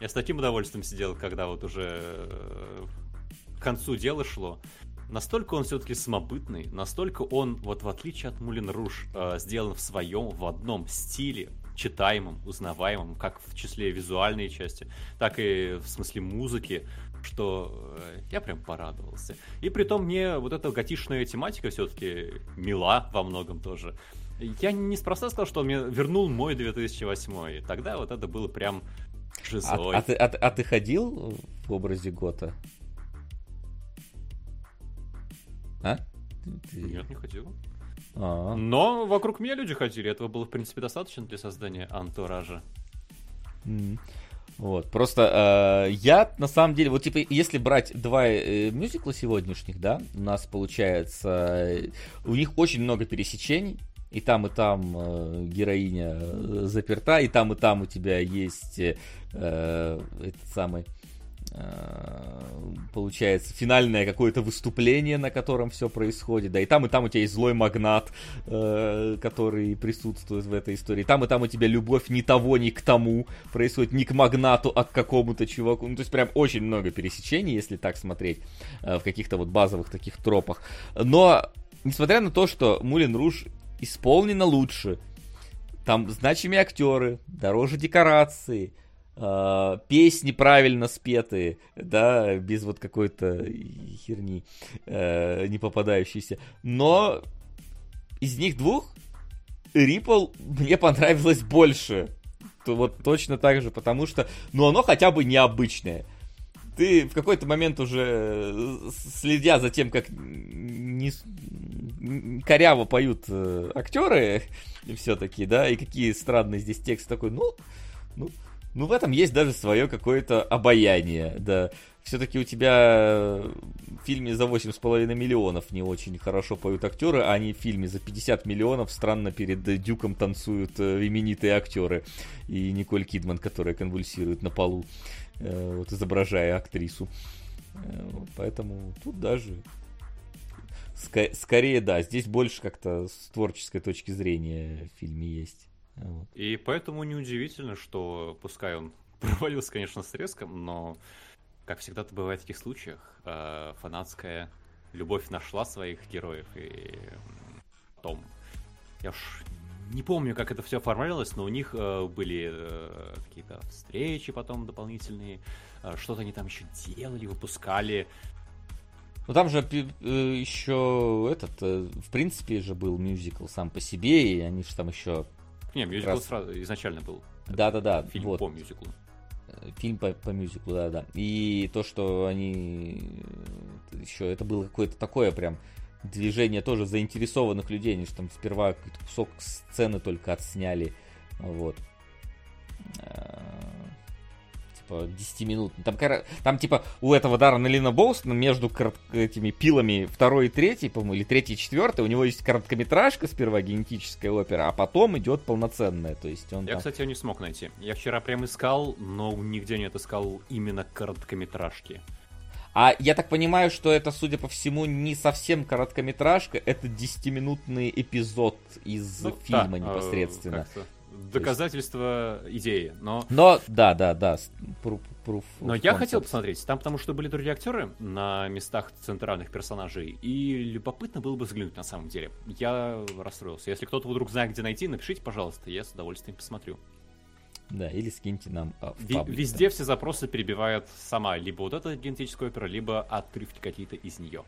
Я с таким удовольствием сидел, когда вот уже э, к концу дела шло. Настолько он все-таки самобытный, настолько он, вот в отличие от Мулин Руш, э, сделан в своем, в одном стиле, читаемом, узнаваемом, как в числе визуальной части, так и в смысле музыки, что э, я прям порадовался. И при том мне вот эта готичная тематика все-таки мила во многом тоже. Я неспроста сказал, что он мне вернул мой 2008. Тогда вот это было прям А, жизой. а ты, а ты- а ты ходил в образе Гота? А? Нет, не хотел. А. Но вокруг меня люди ходили. Этого было, в принципе, достаточно для создания антуража. М. Вот, просто э, я на самом деле, вот типа, если брать два э, мюзикла сегодняшних, да, у нас получается, э, у них очень много пересечений, и там, и там э, героиня э, заперта, и там, и там у тебя есть э, э, этот самый, э, получается, финальное какое-то выступление, на котором все происходит, да, и там, и там у тебя есть злой магнат, э, который присутствует в этой истории, там, и там у тебя любовь ни того, ни к тому происходит, не к магнату, а к какому-то чуваку, ну, то есть прям очень много пересечений, если так смотреть, э, в каких-то вот базовых таких тропах, но, несмотря на то, что Мулин Руж исполнено лучше, там значимые актеры, дороже декорации, э, песни правильно спетые, да, без вот какой-то херни э, не попадающейся. Но из них двух Ripple мне понравилось больше. То вот точно так же, потому что, ну, оно хотя бы необычное. Ты в какой-то момент уже, э, следя за тем, как не, коряво поют э, актеры, все-таки, да, и какие странные здесь тексты, такой, ну, ну, ну, в этом есть даже свое какое-то обаяние, да. Все-таки у тебя в фильме за 8,5 миллионов не очень хорошо поют актеры, а они в фильме за 50 миллионов странно перед Дюком танцуют э, именитые актеры. И Николь Кидман, которая конвульсирует на полу, э, вот изображая актрису. Э, поэтому тут даже скорее, да, здесь больше как-то с творческой точки зрения в фильме есть. Вот. И поэтому неудивительно, что пускай он провалился, конечно, с резком, но как всегда это бывает в таких случаях, э, фанатская любовь нашла своих героев, и потом, я уж не помню, как это все оформлялось, но у них э, были э, какие-то встречи потом дополнительные, э, что-то они там еще делали, выпускали. Ну там же э, еще этот, э, в принципе же был мюзикл сам по себе, и они же там еще... Не, мюзикл раз... сразу, изначально был. Да-да-да. Фильм вот. по мюзиклу фильм по, по мюзиклу, да, да. И то, что они еще это было какое-то такое прям движение тоже заинтересованных людей, они же там сперва кусок сцены только отсняли, вот типа 10 минут. Там, там типа у этого Даррена Лина Боустона между этими пилами второй и третий, по-моему, или третий и четвертый, у него есть короткометражка сперва, генетическая опера, а потом идет полноценная. То есть он Я, там... кстати, ее не смог найти. Я вчера прям искал, но нигде не отыскал именно короткометражки. А я так понимаю, что это, судя по всему, не совсем короткометражка, это 10-минутный эпизод из ну, фильма да, непосредственно. Э, доказательство идеи, но... Но, да, да, да, proof, proof Но я concept. хотел посмотреть, там потому что были другие актеры на местах центральных персонажей, и любопытно было бы взглянуть на самом деле. Я расстроился. Если кто-то вдруг знает, где найти, напишите, пожалуйста, я с удовольствием посмотрю. Да, или скиньте нам а, в паблик, Везде да. все запросы перебивает сама либо вот эта генетическая опера, либо отрывки какие-то из нее.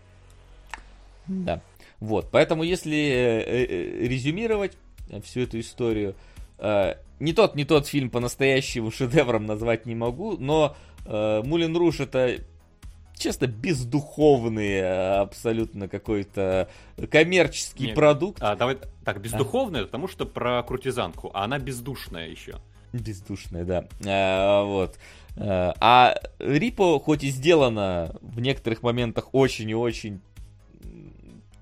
Да. Вот, поэтому если э, э, резюмировать всю эту историю, Э, не тот, не тот фильм по-настоящему шедевром назвать не могу, но э, Мулин Руш это честно бездуховный э, абсолютно какой-то коммерческий Нет, продукт. А, давай так, бездуховный, а? потому что про крутизанку, а она бездушная еще. Бездушная, да. А, вот. А Рипо, хоть и сделано в некоторых моментах очень и очень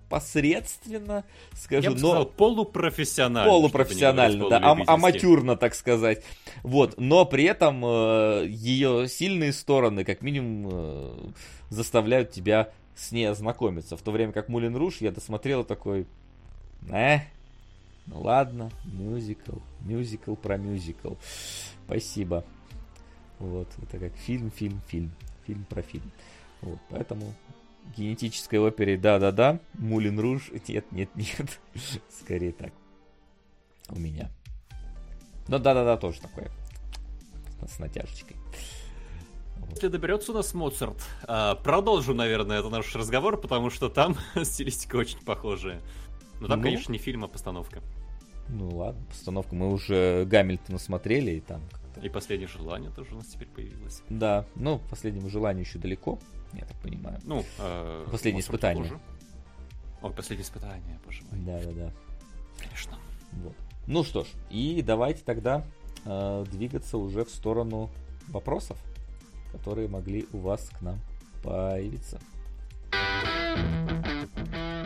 посредственно, скажу, но... Сказал, полупрофессионально. Полупрофессионально, да, ам- аматюрно, так сказать. Вот, но при этом э, ее сильные стороны, как минимум, э, заставляют тебя с ней ознакомиться. В то время как Мулин Руш я досмотрел такой, э, ну ладно, мюзикл, мюзикл про мюзикл. Спасибо. Вот, это как фильм, фильм, фильм, фильм про фильм. Вот, поэтому генетической опере да-да-да, Мулин Руж, нет-нет-нет, скорее так. У меня. Но да-да-да тоже такое. С натяжечкой. Если доберется у нас Моцарт, а, продолжу, наверное, это наш разговор, потому что там стилистика очень похожая. Но там, ну, конечно, не фильм, а постановка. Ну ладно, постановка. Мы уже Гамильтона смотрели, и там И последнее желание тоже у нас теперь появилось. Да, ну, последнему желанию еще далеко я так понимаю. Ну, э, последнее испытание. Тоже. О, последнее испытание, боже мой. Да, да, да. Конечно. Вот. Ну что ж, и давайте тогда э, двигаться уже в сторону вопросов, которые могли у вас к нам появиться.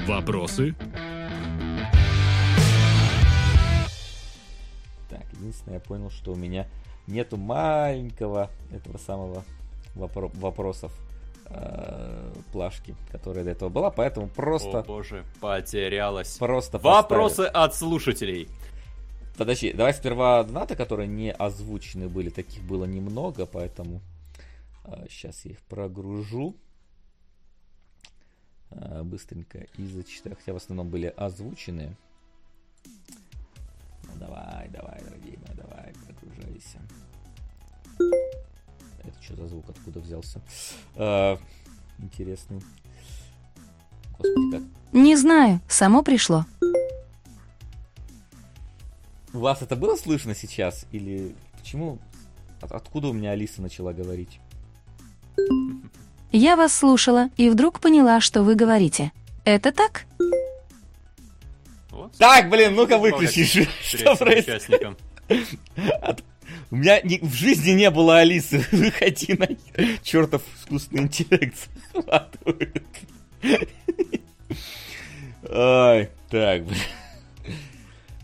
Вопросы? Так, единственное, я понял, что у меня нету маленького этого самого вопро- вопросов э, плашки, которая до этого была, поэтому просто... О боже, потерялась. Просто Вопросы поставил. от слушателей. Подожди, давай сперва донаты, которые не озвучены были, таких было немного, поэтому э, сейчас я их прогружу э, быстренько и зачитаю, хотя в основном были озвучены. Ну, давай, давай, дорогие мои, давай, прогружайся. Это что за звук, откуда взялся? А, интересный. Господи, как? Не знаю, само пришло. У вас это было слышно сейчас? Или почему? От, откуда у меня Алиса начала говорить? Я вас слушала и вдруг поняла, что вы говорите. Это так? Вот. Так, блин, ну-ка выключишь. Что происходит? От, У меня ни, в жизни не было Алисы. Выходи на чертов искусственный интеллект. Ай, так, блин.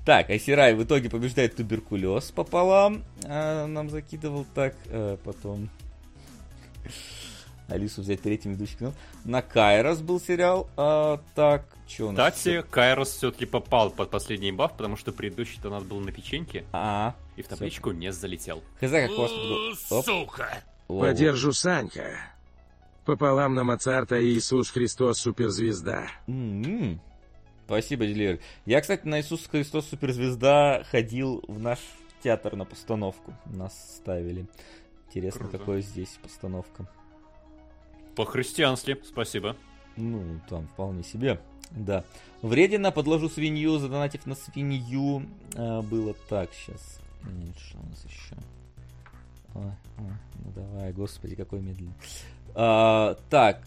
Так, Айсирай в итоге побеждает туберкулез пополам. А, нам закидывал так. А, потом Алису взять третьим ведущим канал. На Кайрос был сериал. А, так, что у нас? Кстати, Кайрос все-таки попал под последний баф, потому что предыдущий-то у нас был на печеньке. А, и в табличку не залетел. Хз, как у вас тут... Сука! Подержу Санька. Пополам на Моцарта и Иисус Христос суперзвезда. М-м-м. Спасибо, Дилер. Я, кстати, на Иисус Христос суперзвезда ходил в наш театр на постановку. Нас ставили. Интересно, Круто. какое здесь постановка. По-христиански, спасибо. Ну, там вполне себе. Да. Вредина, подложу свинью, задонатив на свинью. А, было так, сейчас. Что у нас еще? Ой, ой, ну давай, господи, какой медленный. А, так.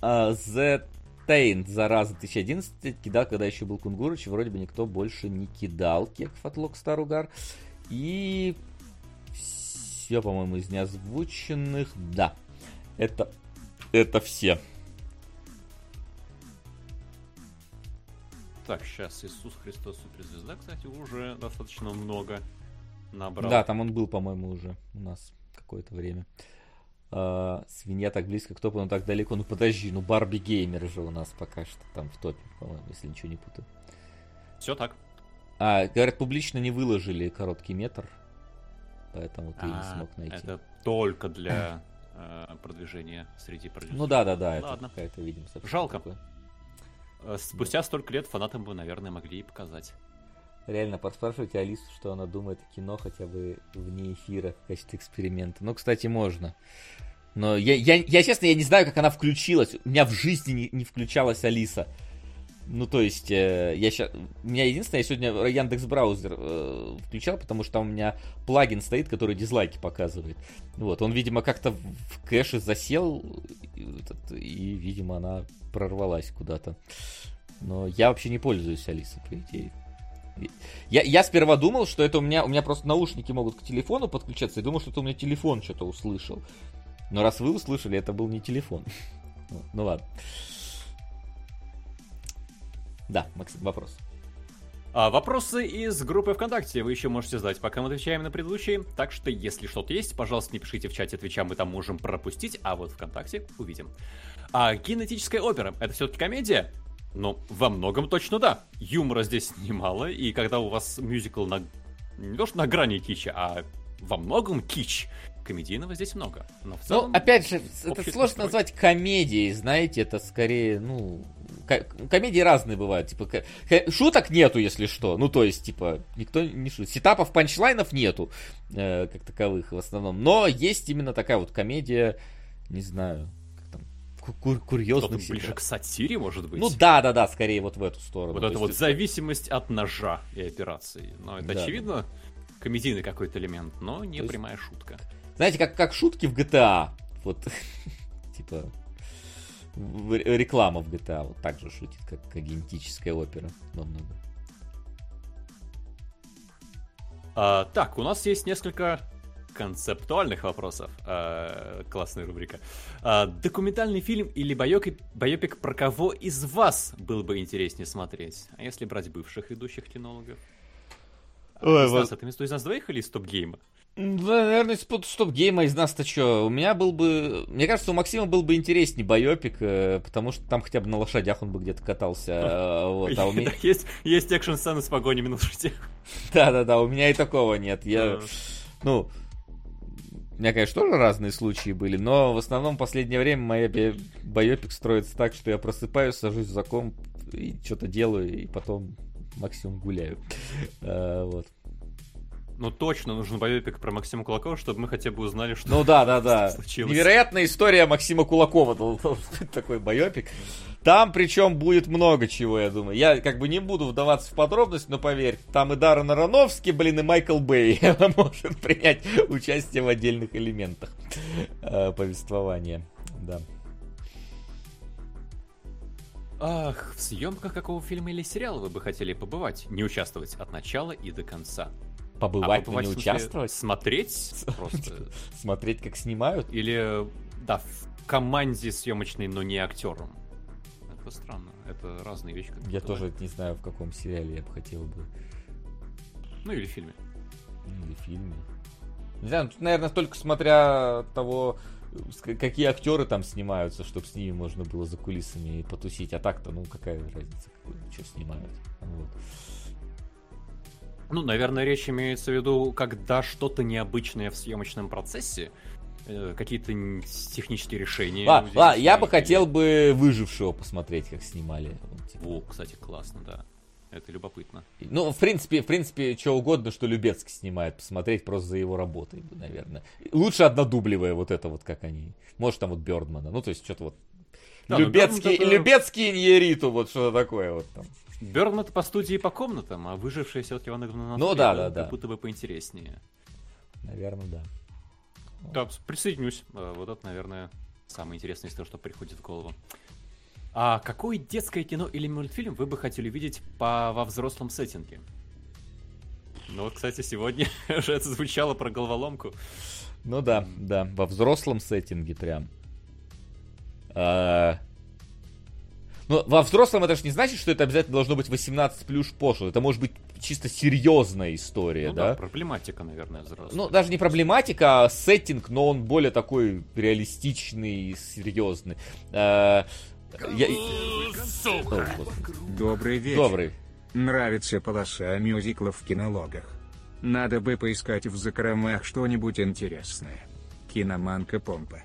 А, The Taint, зараза 2011, кидал, когда еще был Кунгурыч, вроде бы никто больше не кидал кеков от Локстар Угар. И все, по-моему, из неозвученных. Да, это, это все. Так, сейчас Иисус Христос суперзвезда, кстати, уже достаточно много набрал. Да, там он был, по-моему, уже у нас какое-то время. А, свинья так близко к топу, но так далеко. Ну подожди, ну Барби Геймер же у нас пока что там в топе, по-моему, если ничего не путаю. Все так. А, говорят, публично не выложили короткий метр, поэтому ты а, не смог найти. Это только для э, продвижения среди продюсеров. Ну да, да, да, Ладно. это какая-то, видимо, Жалко. Такое. Э, спустя столько лет фанатам бы, наверное, могли и показать. Реально, подспрашивайте Алису, что она думает о кино хотя бы вне эфира в качестве эксперимента. Ну, кстати, можно. Но я, я, я честно, я не знаю, как она включилась. У меня в жизни не, не включалась Алиса. Ну, то есть, э, я сейчас... У меня единственное, я сегодня Яндекс браузер э, включал, потому что там у меня плагин стоит, который дизлайки показывает. Вот, он, видимо, как-то в кэше засел, и, и, видимо, она прорвалась куда-то. Но я вообще не пользуюсь Алисой, по идее. Я, я сперва думал, что это у меня, у меня просто наушники могут к телефону подключаться, и думал, что это у меня телефон что-то услышал. Но раз вы услышали, это был не телефон. Ну ладно. Да, Максим, вопрос. А вопросы из группы ВКонтакте вы еще можете задать, пока мы отвечаем на предыдущие. Так что, если что-то есть, пожалуйста, не пишите в чате Твича, мы там можем пропустить, а вот ВКонтакте увидим. А кинетическая опера — это все-таки комедия? Ну, во многом точно да. Юмора здесь немало, и когда у вас мюзикл на... не то что на грани кича, а во многом кич, комедийного здесь много. Но в ну, целом, ну, опять же, это сложно настрой. назвать комедией, знаете, это скорее, ну, комедии разные бывают, типа, шуток нету, если что, ну, то есть, типа, никто не шутит, сетапов, панчлайнов нету, э, как таковых в основном, но есть именно такая вот комедия, не знаю, кур курьезных Что-то ближе к сатире, может быть? Ну да, да, да, скорее вот в эту сторону. Вот это вот это... зависимость от ножа и операции. Но это, да, очевидно, да. комедийный какой-то элемент, но не То прямая есть... шутка. Знаете, как, как шутки в GTA. Вот, типа, реклама в GTA вот так же шутит, как, как генетическая опера во многом. А, так, у нас есть несколько концептуальных вопросов. А, классная рубрика. А, документальный фильм или байопик, байопик про кого из вас было бы интереснее смотреть? А если брать бывших ведущих кинологов? Ой, из вот... нас, это из нас двоих или из стоп-гейма? Да, наверное, из стоп-гейма из нас-то что? У меня был бы... Мне кажется, у Максима был бы интереснее байопик, э, потому что там хотя бы на лошадях он бы где-то катался. Э, вот, а у меня... есть, есть экшн-сцены с погонями на лошадях. Да-да-да, у меня и такого нет. Я... Ну, у меня, конечно, тоже разные случаи были, но в основном в последнее время моя байопик строится так, что я просыпаюсь, сажусь за комп и что-то делаю, и потом максимум гуляю. А, вот. Ну точно нужен байопик про Максима Кулакова, чтобы мы хотя бы узнали, что Ну да, да, да. Случилось. Невероятная история Максима Кулакова. Такой байопик. Там причем будет много чего, я думаю. Я как бы не буду вдаваться в подробности, но поверь, там и Даррен Аронофский, блин, и Майкл Бэй может принять участие в отдельных элементах э, повествования. Да. Ах, в съемках какого фильма или сериала вы бы хотели побывать, не участвовать от начала и до конца? Побывать, а но не в участвовать? Смотреть просто? Смотреть, как снимают? Или, да, в команде съемочной, но не актером? Это странно. Это разные вещи. Я тоже не знаю, в каком сериале я бы хотел бы. Ну или в фильме. Ну, Или фильме. Не знаю, тут, наверное, только смотря того, какие актеры там снимаются, чтобы с ними можно было за кулисами потусить. А так-то, ну, какая разница, что снимают. Вот. Ну, наверное, речь имеется в виду, когда что-то необычное в съемочном процессе, э, какие-то технические решения. У ладно, я бы хотел бы выжившего посмотреть, как снимали. Типа. О, кстати, классно, да. Это любопытно. Ну, в принципе, в принципе, что угодно, что Любецкий снимает, посмотреть просто за его работой, наверное. Лучше однодубливая вот это вот, как они. Может, там вот Бёрдмана. Ну, то есть, что-то вот. Да, ну, Любецкий, это- Любецкий Иньериту, вот что-то такое вот там. Это по студии и по комнатам, а выжившие все-таки он на Ну да, да, да. Как будто бы поинтереснее. Наверное, да. Да, присоединюсь. Э, Вот это, наверное, самое интересное из того, что приходит в голову. А какое детское кино или мультфильм вы бы хотели видеть по, во взрослом сеттинге? Ну вот, кстати, сегодня уже это звучало про головоломку. Ну да, да, во взрослом сеттинге прям. А, Ну, во взрослом это же не значит, что это обязательно должно быть 18 плюс пошло. Это может быть чисто серьезная история, Ну да? да, проблематика, наверное, взрослая. Ну, даже не проблематика, а сеттинг, но он более такой реалистичный и серьезный. А, я-. Добрый вечер. Добрый. Нравится полоса мюзиклов в кинологах. Надо бы поискать в закромах что-нибудь интересное. Киноманка Помпа.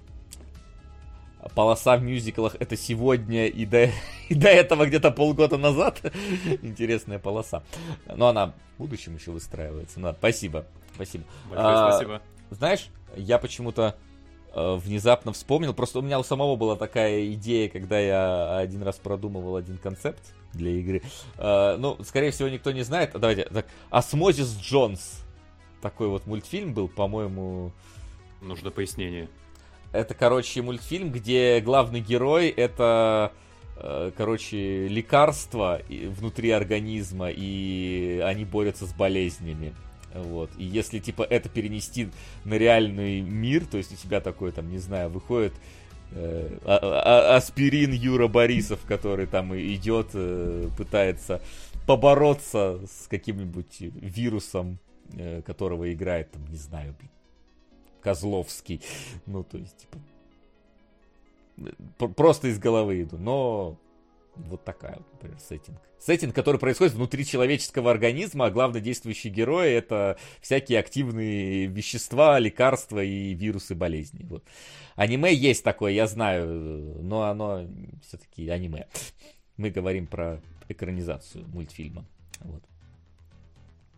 Полоса в мюзиклах это сегодня и до, и до этого где-то полгода назад. Интересная полоса. Но она в будущем еще выстраивается. Ну, спасибо. Спасибо. Большое А, спасибо. Знаешь, я почему-то э, внезапно вспомнил, просто у меня у самого была такая идея, когда я один раз продумывал один концепт для игры. Э, ну, скорее всего, никто не знает. Давайте, так, Осмозис Джонс. Такой вот мультфильм был, по-моему, Нужно пояснение. Это, короче, мультфильм, где главный герой это, э, короче, лекарство внутри организма, и они борются с болезнями. Вот. И если, типа, это перенести на реальный мир, то есть у тебя такой, там, не знаю, выходит э, а- а- аспирин Юра Борисов, который там идет, э, пытается побороться с каким-нибудь вирусом, которого играет, там, не знаю, Козловский. Ну, то есть, типа, просто из головы иду. Но вот такая, вот, например, сеттинг. Сеттинг, который происходит внутри человеческого организма, а главный действующий герой это всякие активные вещества, лекарства и вирусы болезни. Вот. Аниме есть такое, я знаю, но оно все-таки аниме. Мы говорим про экранизацию мультфильма. Вот.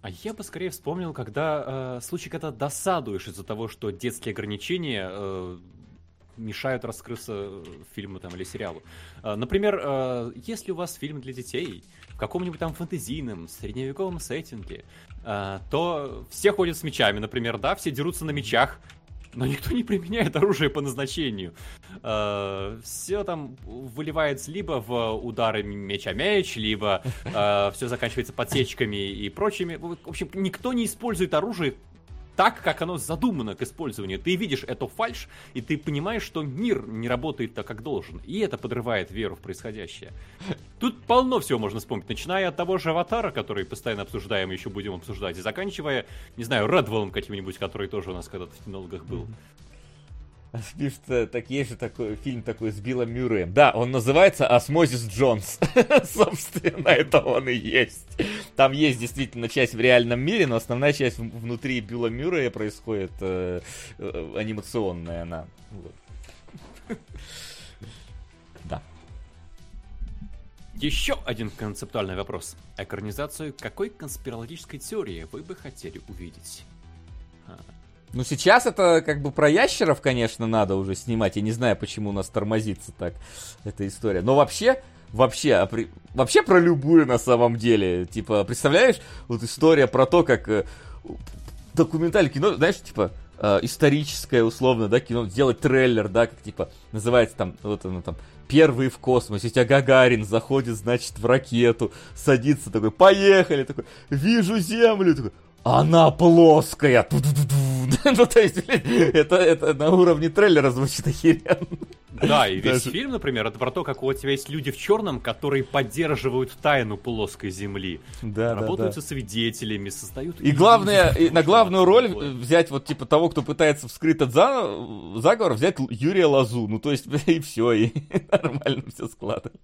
А я бы скорее вспомнил, когда э, случай, когда досадуешь из-за того, что детские ограничения э, мешают раскрыться фильму там или сериалу. Э, например, э, если у вас фильм для детей в каком-нибудь там фэнтезийном, средневековом сеттинге, э, то все ходят с мечами, например, да, все дерутся на мечах, но никто не применяет оружие по назначению. все там выливается либо в удары меч-о-меч, либо все заканчивается подсечками и прочими. В общем, никто не использует оружие так, как оно задумано к использованию. Ты видишь эту фальш, и ты понимаешь, что мир не работает так, как должен. И это подрывает веру в происходящее. Тут полно всего можно вспомнить, начиная от того же Аватара, который постоянно обсуждаем, еще будем обсуждать, и заканчивая, не знаю, Редвеллом каким-нибудь, который тоже у нас когда-то в кинологах был. Что, так есть же такой фильм такой с Биллом Мюрреем. Да, он называется Осмозис Джонс. Собственно, это он и есть. Там есть действительно часть в реальном мире, но основная часть внутри Билла Мюррея происходит э, э, анимационная она. Вот. Да. Еще один концептуальный вопрос. Экранизацию какой конспирологической теории вы бы хотели увидеть? Ну, сейчас это как бы про ящеров, конечно, надо уже снимать. Я не знаю, почему у нас тормозится так эта история. Но вообще, вообще, а вообще про любую на самом деле. Типа, представляешь, вот история про то, как э, документальное кино, знаешь, типа, э, историческое, условно, да, кино, сделать трейлер, да, как, типа, называется там, вот оно там, первый в космосе, у тебя Гагарин заходит, значит, в ракету, садится такой, поехали, такой, вижу землю, такой, она плоская. Ну, то есть, это, это на уровне трейлера звучит охеренно. Да, и весь Даже... фильм, например, это про то, как у тебя есть люди в черном, которые поддерживают тайну плоской земли. Да, Работают да, да. со свидетелями, создают... И главное, и на главную роль взять вот типа того, кто пытается вскрыть этот заговор, взять Юрия Лазу. Ну, то есть, и все, и нормально все складывается.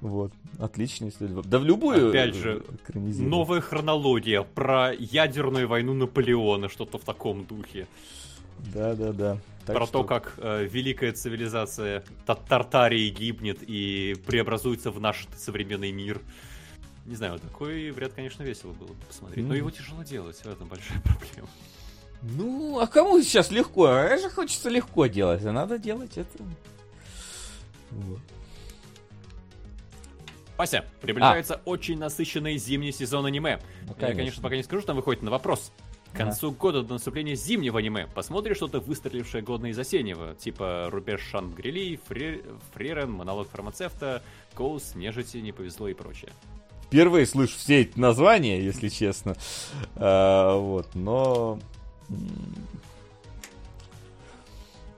Вот, отлично, если... Да в любую... Опять же, новая хронология про ядерную войну Наполеона, что-то в таком духе. Да-да-да. Про что... то, как э, великая цивилизация Тартарии гибнет и преобразуется в наш современный мир. Не знаю, такой вряд, конечно, весело было бы посмотреть. Mm. Но его тяжело делать, в этом большая проблема. Ну, а кому сейчас легко? А же хочется легко делать, а надо делать это. Вот. Вася, приближается а. очень насыщенный зимний сезон аниме. Ну, конечно. Я, конечно, пока не скажу, там выходит на вопрос. К концу да. года до наступления зимнего аниме посмотришь что-то выстрелившее годное из осеннего, типа Рубеж Шангрили, Фри... Фрирен, Монолог фармацевта, Коус, Нежити, Не повезло и прочее. Впервые слышу все эти названия, если честно. А, вот, но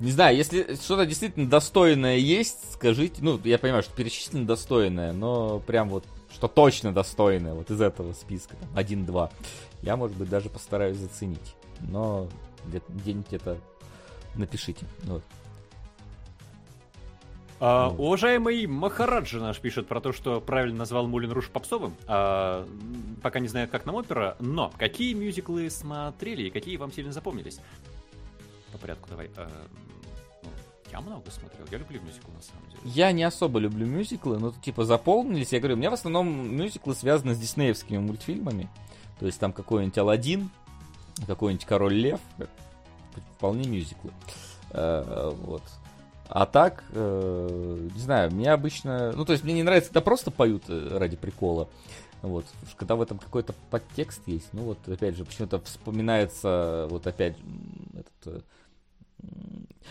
не знаю, если что-то действительно достойное есть, скажите. Ну, я понимаю, что перечислено достойное, но прям вот что точно достойное вот из этого списка, там, 1-2, я, может быть, даже постараюсь заценить. Но где-нибудь это напишите. Вот. А, ну. уважаемый Махараджа наш пишет про то, что правильно назвал Мулин Руш попсовым. А, пока не знает, как нам опера, но какие мюзиклы смотрели и какие вам сильно запомнились? По порядку давай. А, я много смотрел. Я люблю мюзиклы, на самом деле. Я не особо люблю мюзиклы, но типа запомнились. Я говорю, у меня в основном мюзиклы связаны с диснеевскими мультфильмами. То есть там какой-нибудь Алладин, какой-нибудь Король Лев. Вполне мюзиклы. Э, вот. А так, э, не знаю, мне обычно... Ну, то есть мне не нравится, когда просто поют э, ради прикола. Вот, когда в этом какой-то подтекст есть, ну вот, опять же, почему-то вспоминается, вот опять, этот,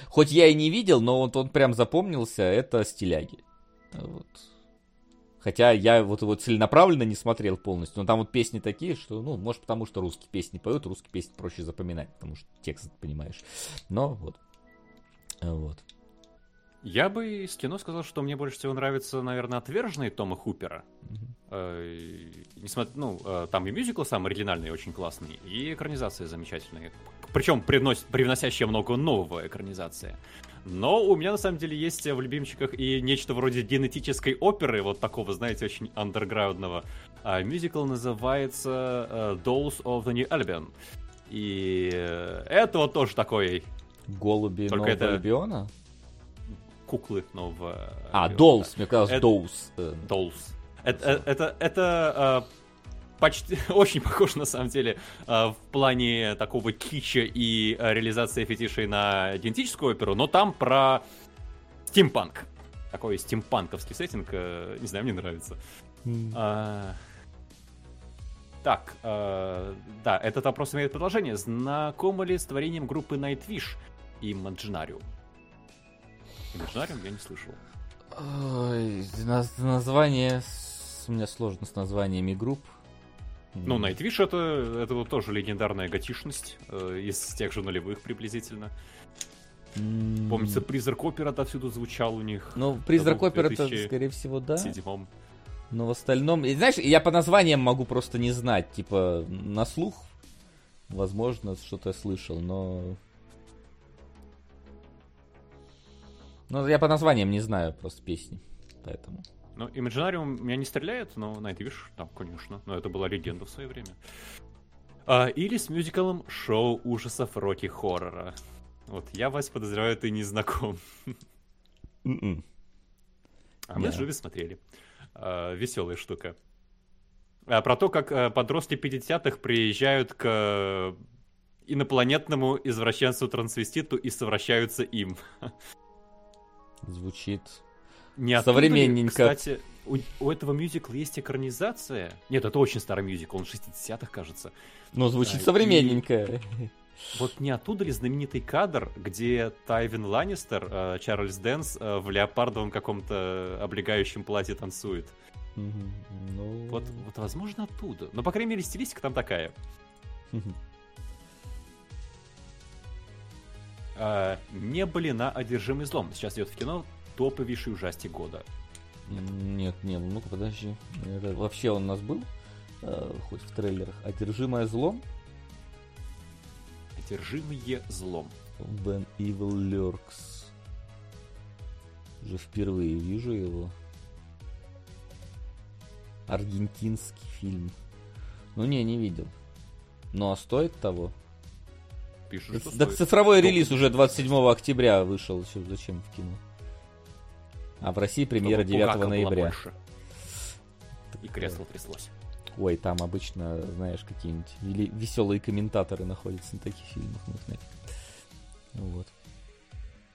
Хоть я и не видел, но вот он прям запомнился, это стиляги. Вот. Хотя я вот его целенаправленно не смотрел полностью. Но там вот песни такие, что, ну, может, потому что русские песни поют, русские песни проще запоминать, потому что текст понимаешь. Но вот. Вот. Я бы из кино сказал, что мне больше всего нравится, наверное, отверженные Тома Хупера. Mm-hmm. Несмотря, ну, э, там и мюзикл сам оригинальный, очень классный, и экранизация замечательная. Причем приносит, привносящая много нового экранизация. Но у меня на самом деле есть в любимчиках и нечто вроде генетической оперы, вот такого, знаете, очень андерграундного. А мюзикл называется uh, Dolls of the New Albion. И это вот тоже такой... Голуби Только Нового это... Альбиона? Куклы нового... А, Dolls, мне казалось. Dolls. Dolls. Это, это, это э, почти очень похож на самом деле э, в плане такого кича и э, реализации фетишей на идентическую оперу, но там про стимпанк. Такой стимпанковский сеттинг, не знаю, мне нравится. Mm. А... Так, э, да, этот вопрос имеет продолжение. Знакомы ли с творением группы Nightwish и Imaginarium? Имажинариум я не слышал. Ой, название... У меня сложно с названиями групп. Ну, Nightwish это, это вот тоже легендарная готишность э, из тех же нулевых приблизительно. Mm. Помнится, Призрак Опера отовсюду звучал у них. Ну, Призрак Опера это, скорее всего, да. Седьмом. Но в остальном... И, знаешь, я по названиям могу просто не знать. Типа, на слух, возможно, что-то слышал, но Ну, я по названиям не знаю просто песни, поэтому. Ну, Imaginarium меня не стреляет, но Nightwish, там, конечно. Но это была легенда в свое время. А, или с мюзиклом шоу ужасов Рокки Хоррора. Вот, я, Вась, подозреваю, ты не знаком. М-м. А мы с Живи смотрели. А, веселая штука. А, про то, как а, подростки 50-х приезжают к инопланетному извращенцу-трансвеститу и совращаются им. Звучит не современненько. Кстати, у, у этого мюзикла есть экранизация. Нет, это очень старый мюзикл, он 60-х, кажется. Но звучит а, современненько. И... Вот не оттуда ли знаменитый кадр, где Тайвин Ланнистер, э, Чарльз Дэнс э, в леопардовом каком-то облегающем платье танцует? Ну, Вот, вот возможно оттуда. Но, по крайней мере, стилистика там такая. А, не были на одержимый злом. Сейчас идет в кино топовейший ужастик года. Нет, не, ну-ка подожди. Вообще он у нас был, э, хоть в трейлерах, «Одержимое злом», Одержимые злом. When Evil Lurks. Уже впервые вижу его. Аргентинский фильм. Ну не, не видел. Ну а стоит того? Пишут, что Да стоит. цифровой релиз уже 27 октября вышел. Зачем в кино? А в России премьера Чтобы 9 бугака было ноября. И кресло тряслось. Ой, там обычно, знаешь, какие-нибудь веселые комментаторы находятся на таких фильмах. ну нафиг. Вот.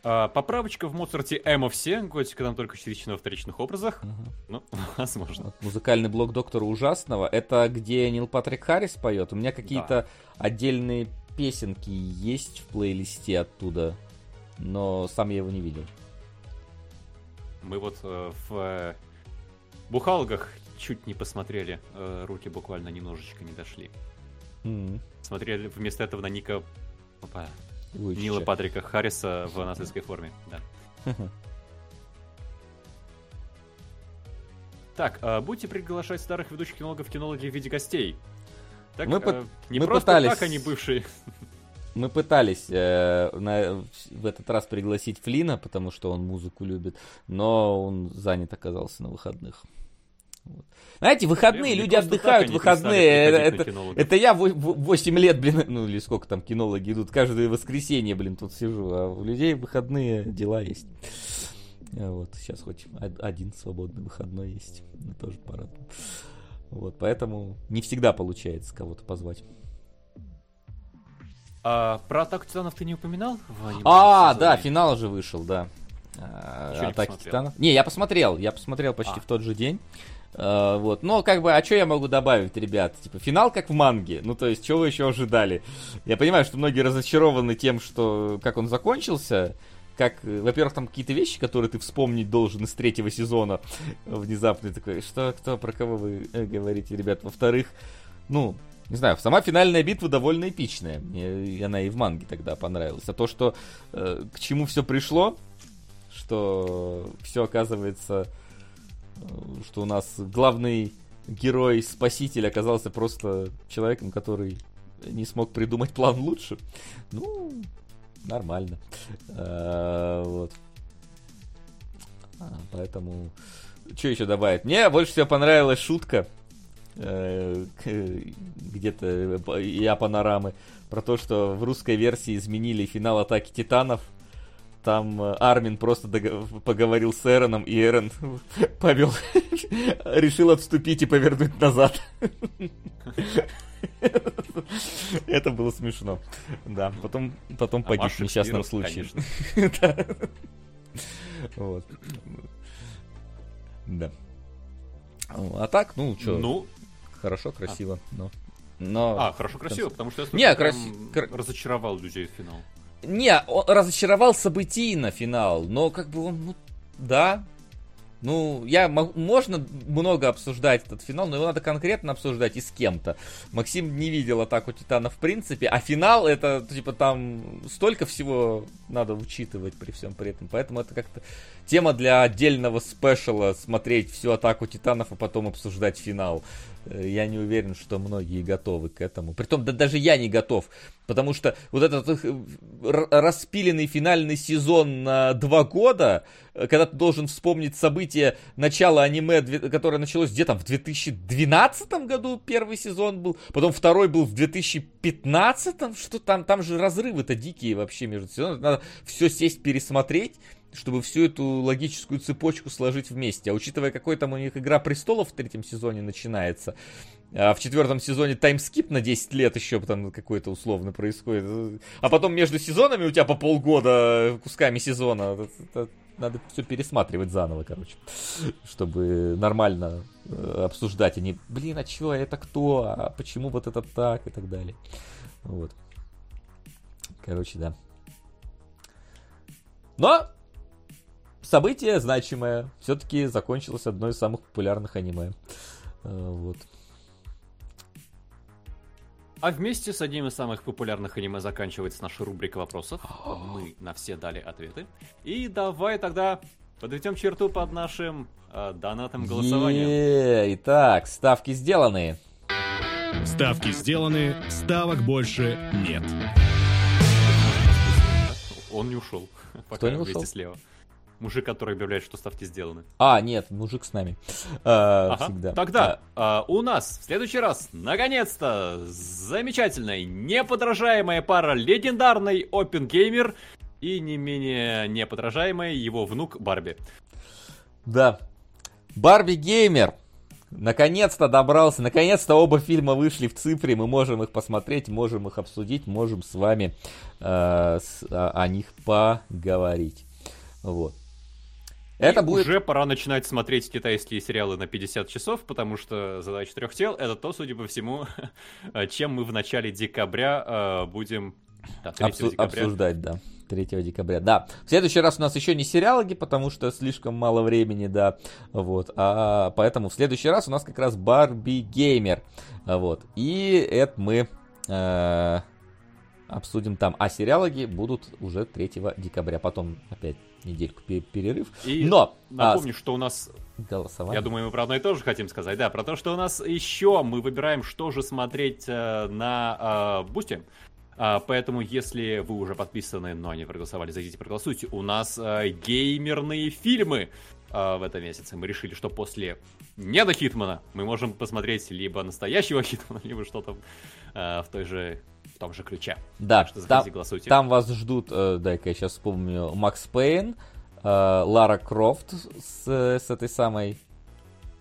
А, поправочка в Моцарте Эмо все, готика там только частично вторичных образах. Ага. Ну, возможно. Вот музыкальный блок Доктора Ужасного. Это где Нил Патрик Харрис поет. У меня какие-то отдельные песенки есть в плейлисте оттуда, но сам я его не видел. Мы вот э, в э, бухалгах чуть не посмотрели. э, руки буквально немножечко не дошли. М, Смотрели вместо этого на Ника... Опа. Нила Патрика Харриса в нацистской форме. Да. Так, а будете приглашать старых ведущих кинологов кинологи в виде гостей? Так, Мы э, не мы просто пытались. так они бывшие. Мы пытались э, на- в этот раз пригласить Флина, потому что он музыку любит, но он занят оказался на выходных. Вот. Знаете, выходные, Не люди отдыхают, выходные. перестали Это, это- я 8 лет, блин, ну или сколько там кинологи идут, каждое воскресенье, блин, тут сижу, а у людей выходные дела есть. А Вот, сейчас хоть од- один свободный выходной есть, тоже порадую. Вот, поэтому не всегда получается кого-то позвать. А про атаку титанов ты не упоминал? в А, да, финал уже вышел, да. А, Чё не Атаки? Титанов. Не, я посмотрел, я посмотрел почти А. в тот же день. А, вот, но как бы, а что я могу добавить, ребят? Типа, финал как в манге. Ну, то есть, что вы еще ожидали? Я понимаю, что многие разочарованы тем, что как он закончился. Как, э, во-первых, там какие-то вещи, которые ты вспомнить должен из третьего сезона. Внезапно такой, что, кто, про кого вы э, говорите, ребят? Во-вторых, ну, не знаю, сама финальная битва довольно эпичная. Мне она и в манге тогда понравилась. А то, что э, к чему все пришло, что все оказывается, э, что у нас главный герой, спаситель оказался просто человеком, который не смог придумать план лучше. Ну, нормально. Э, вот. А, Поэтому, что еще добавить? Мне больше всего понравилась шутка э, где-то э, я панорамы про то, что в русской версии изменили финал атаки титанов. Там Армин просто поговорил с Эроном, и Эрон повел, решил отступить и повернуть назад. Это было смешно. Да, потом, потом А погиб в несчастном случае. Да. Вот. Да. А так, ну, что, Ну, хорошо, красиво, но... но... а, хорошо, красиво, потому что я Не, слышал, краси- прям кра- разочаровал людей в финал. Не, он разочаровал событийно финал, но как бы он, ну, да. Ну, я можно много обсуждать этот финал, но его надо конкретно обсуждать и с кем-то. Максим не видел атаку Титана в принципе, а финал это, типа, там столько всего надо учитывать при всем при этом. Поэтому это как-то тема для отдельного спешала смотреть всю атаку Титанов, а потом обсуждать финал. Э, Я не уверен, что многие готовы к этому. Притом, да даже я не готов. Потому что вот этот э, распиленный финальный сезон на два года, э, когда ты должен вспомнить события начала аниме, которое началось где там в 2012 году первый сезон был, потом второй был в 2015, что там, там же разрывы-то дикие вообще между сезонами. Надо все сесть, пересмотреть чтобы всю эту логическую цепочку сложить вместе. А учитывая, какой там у них Игра Престолов в третьем сезоне начинается, а в четвертом сезоне таймскип на 10 лет еще там какой-то условно происходит. А потом между сезонами у тебя по полгода кусками сезона. Надо все пересматривать заново, короче. Чтобы нормально э, обсуждать. А не, блин, а чё, а это кто? А почему вот это так? И так далее. Вот. Короче, да. Но событие значимое. Все-таки закончилось одно из самых популярных аниме. Э, вот. А вместе с одним из самых популярных аниме заканчивается наша рубрика вопросов. Мы на все дали ответы. И давай тогда подведем черту под нашим э, донатом голосованием. Е-е-е, Итак, ставки сделаны. Ставки сделаны, ставок больше нет. Он не ушел. Кто не ушел? слева. Мужик, который объявляет, что ставки сделаны. А, нет, мужик с нами. Э, Ага. Всегда. Тогда а, у нас в следующий раз, наконец-то, замечательная, неподражаемая пара легендарный Опенгеймер и не менее неподражаемый его внук Барби. Да. Барби Геймер. Наконец-то добрался. Наконец-то оба фильма вышли в цифре. Мы можем их посмотреть, можем их обсудить, можем с вами э, с- о, о них поговорить. Вот. Это И будет... Уже пора начинать смотреть китайские сериалы на 50 часов, потому что задача трех тел это то, судя по всему, чем мы в начале декабря э, будем. Да, 3 Обсу- декабря. обсуждать, да. 3 декабря. Да. В следующий раз у нас еще не сериалоги, потому что слишком мало времени, да. Вот. А поэтому в следующий раз у нас как раз Барбенгеймер. Вот. И это мы э, обсудим там. А сериалоги будут уже 3 декабря. Потом опять недельку пе- перерыв. И Но Напомню, что у нас а, голосование. Я думаю, мы про одно и то же хотим сказать. Да, про то, что у нас еще мы выбираем, что же смотреть э, на э, Boosty. А, поэтому, если вы уже подписаны, но не проголосовали, зайдите проголосуйте. У нас э, геймерные фильмы э, в этом месяце. Мы решили, что после недо-Хитмана мы можем посмотреть либо настоящего Хитмана, либо что-то э, в той же в том же ключе. Да, Так что там, голосуйте. там вас ждут, э, дай-ка я сейчас вспомню, Макс Пейн, э, Лара Крофт с, с этой самой,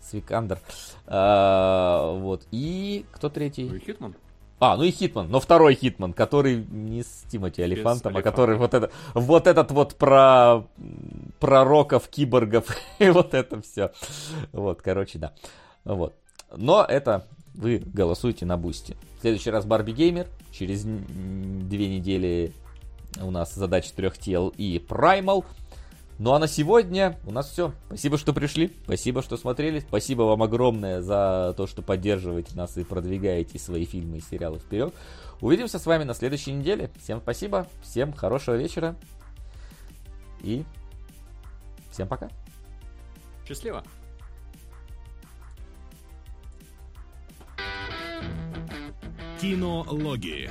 с Викандер, Э, вот, и кто Ну третий? и Хитман. А, ну и Хитман, но второй Хитман, который не с Тимоти Олифантом, а который вот это, вот этот вот про пророков, киборгов и вот это все. Вот, короче, да. Вот. Но это вы голосуете на бусте. В следующий раз Барби Геймер. Через две недели у нас задача трех тел и Праймал. Ну а на сегодня у нас все. Спасибо, что пришли. Спасибо, что смотрели. Спасибо вам огромное за то, что поддерживаете нас и продвигаете свои фильмы и сериалы вперед. Увидимся с вами на следующей неделе. Всем спасибо. Всем хорошего вечера. И всем пока. Счастливо. Кинологии.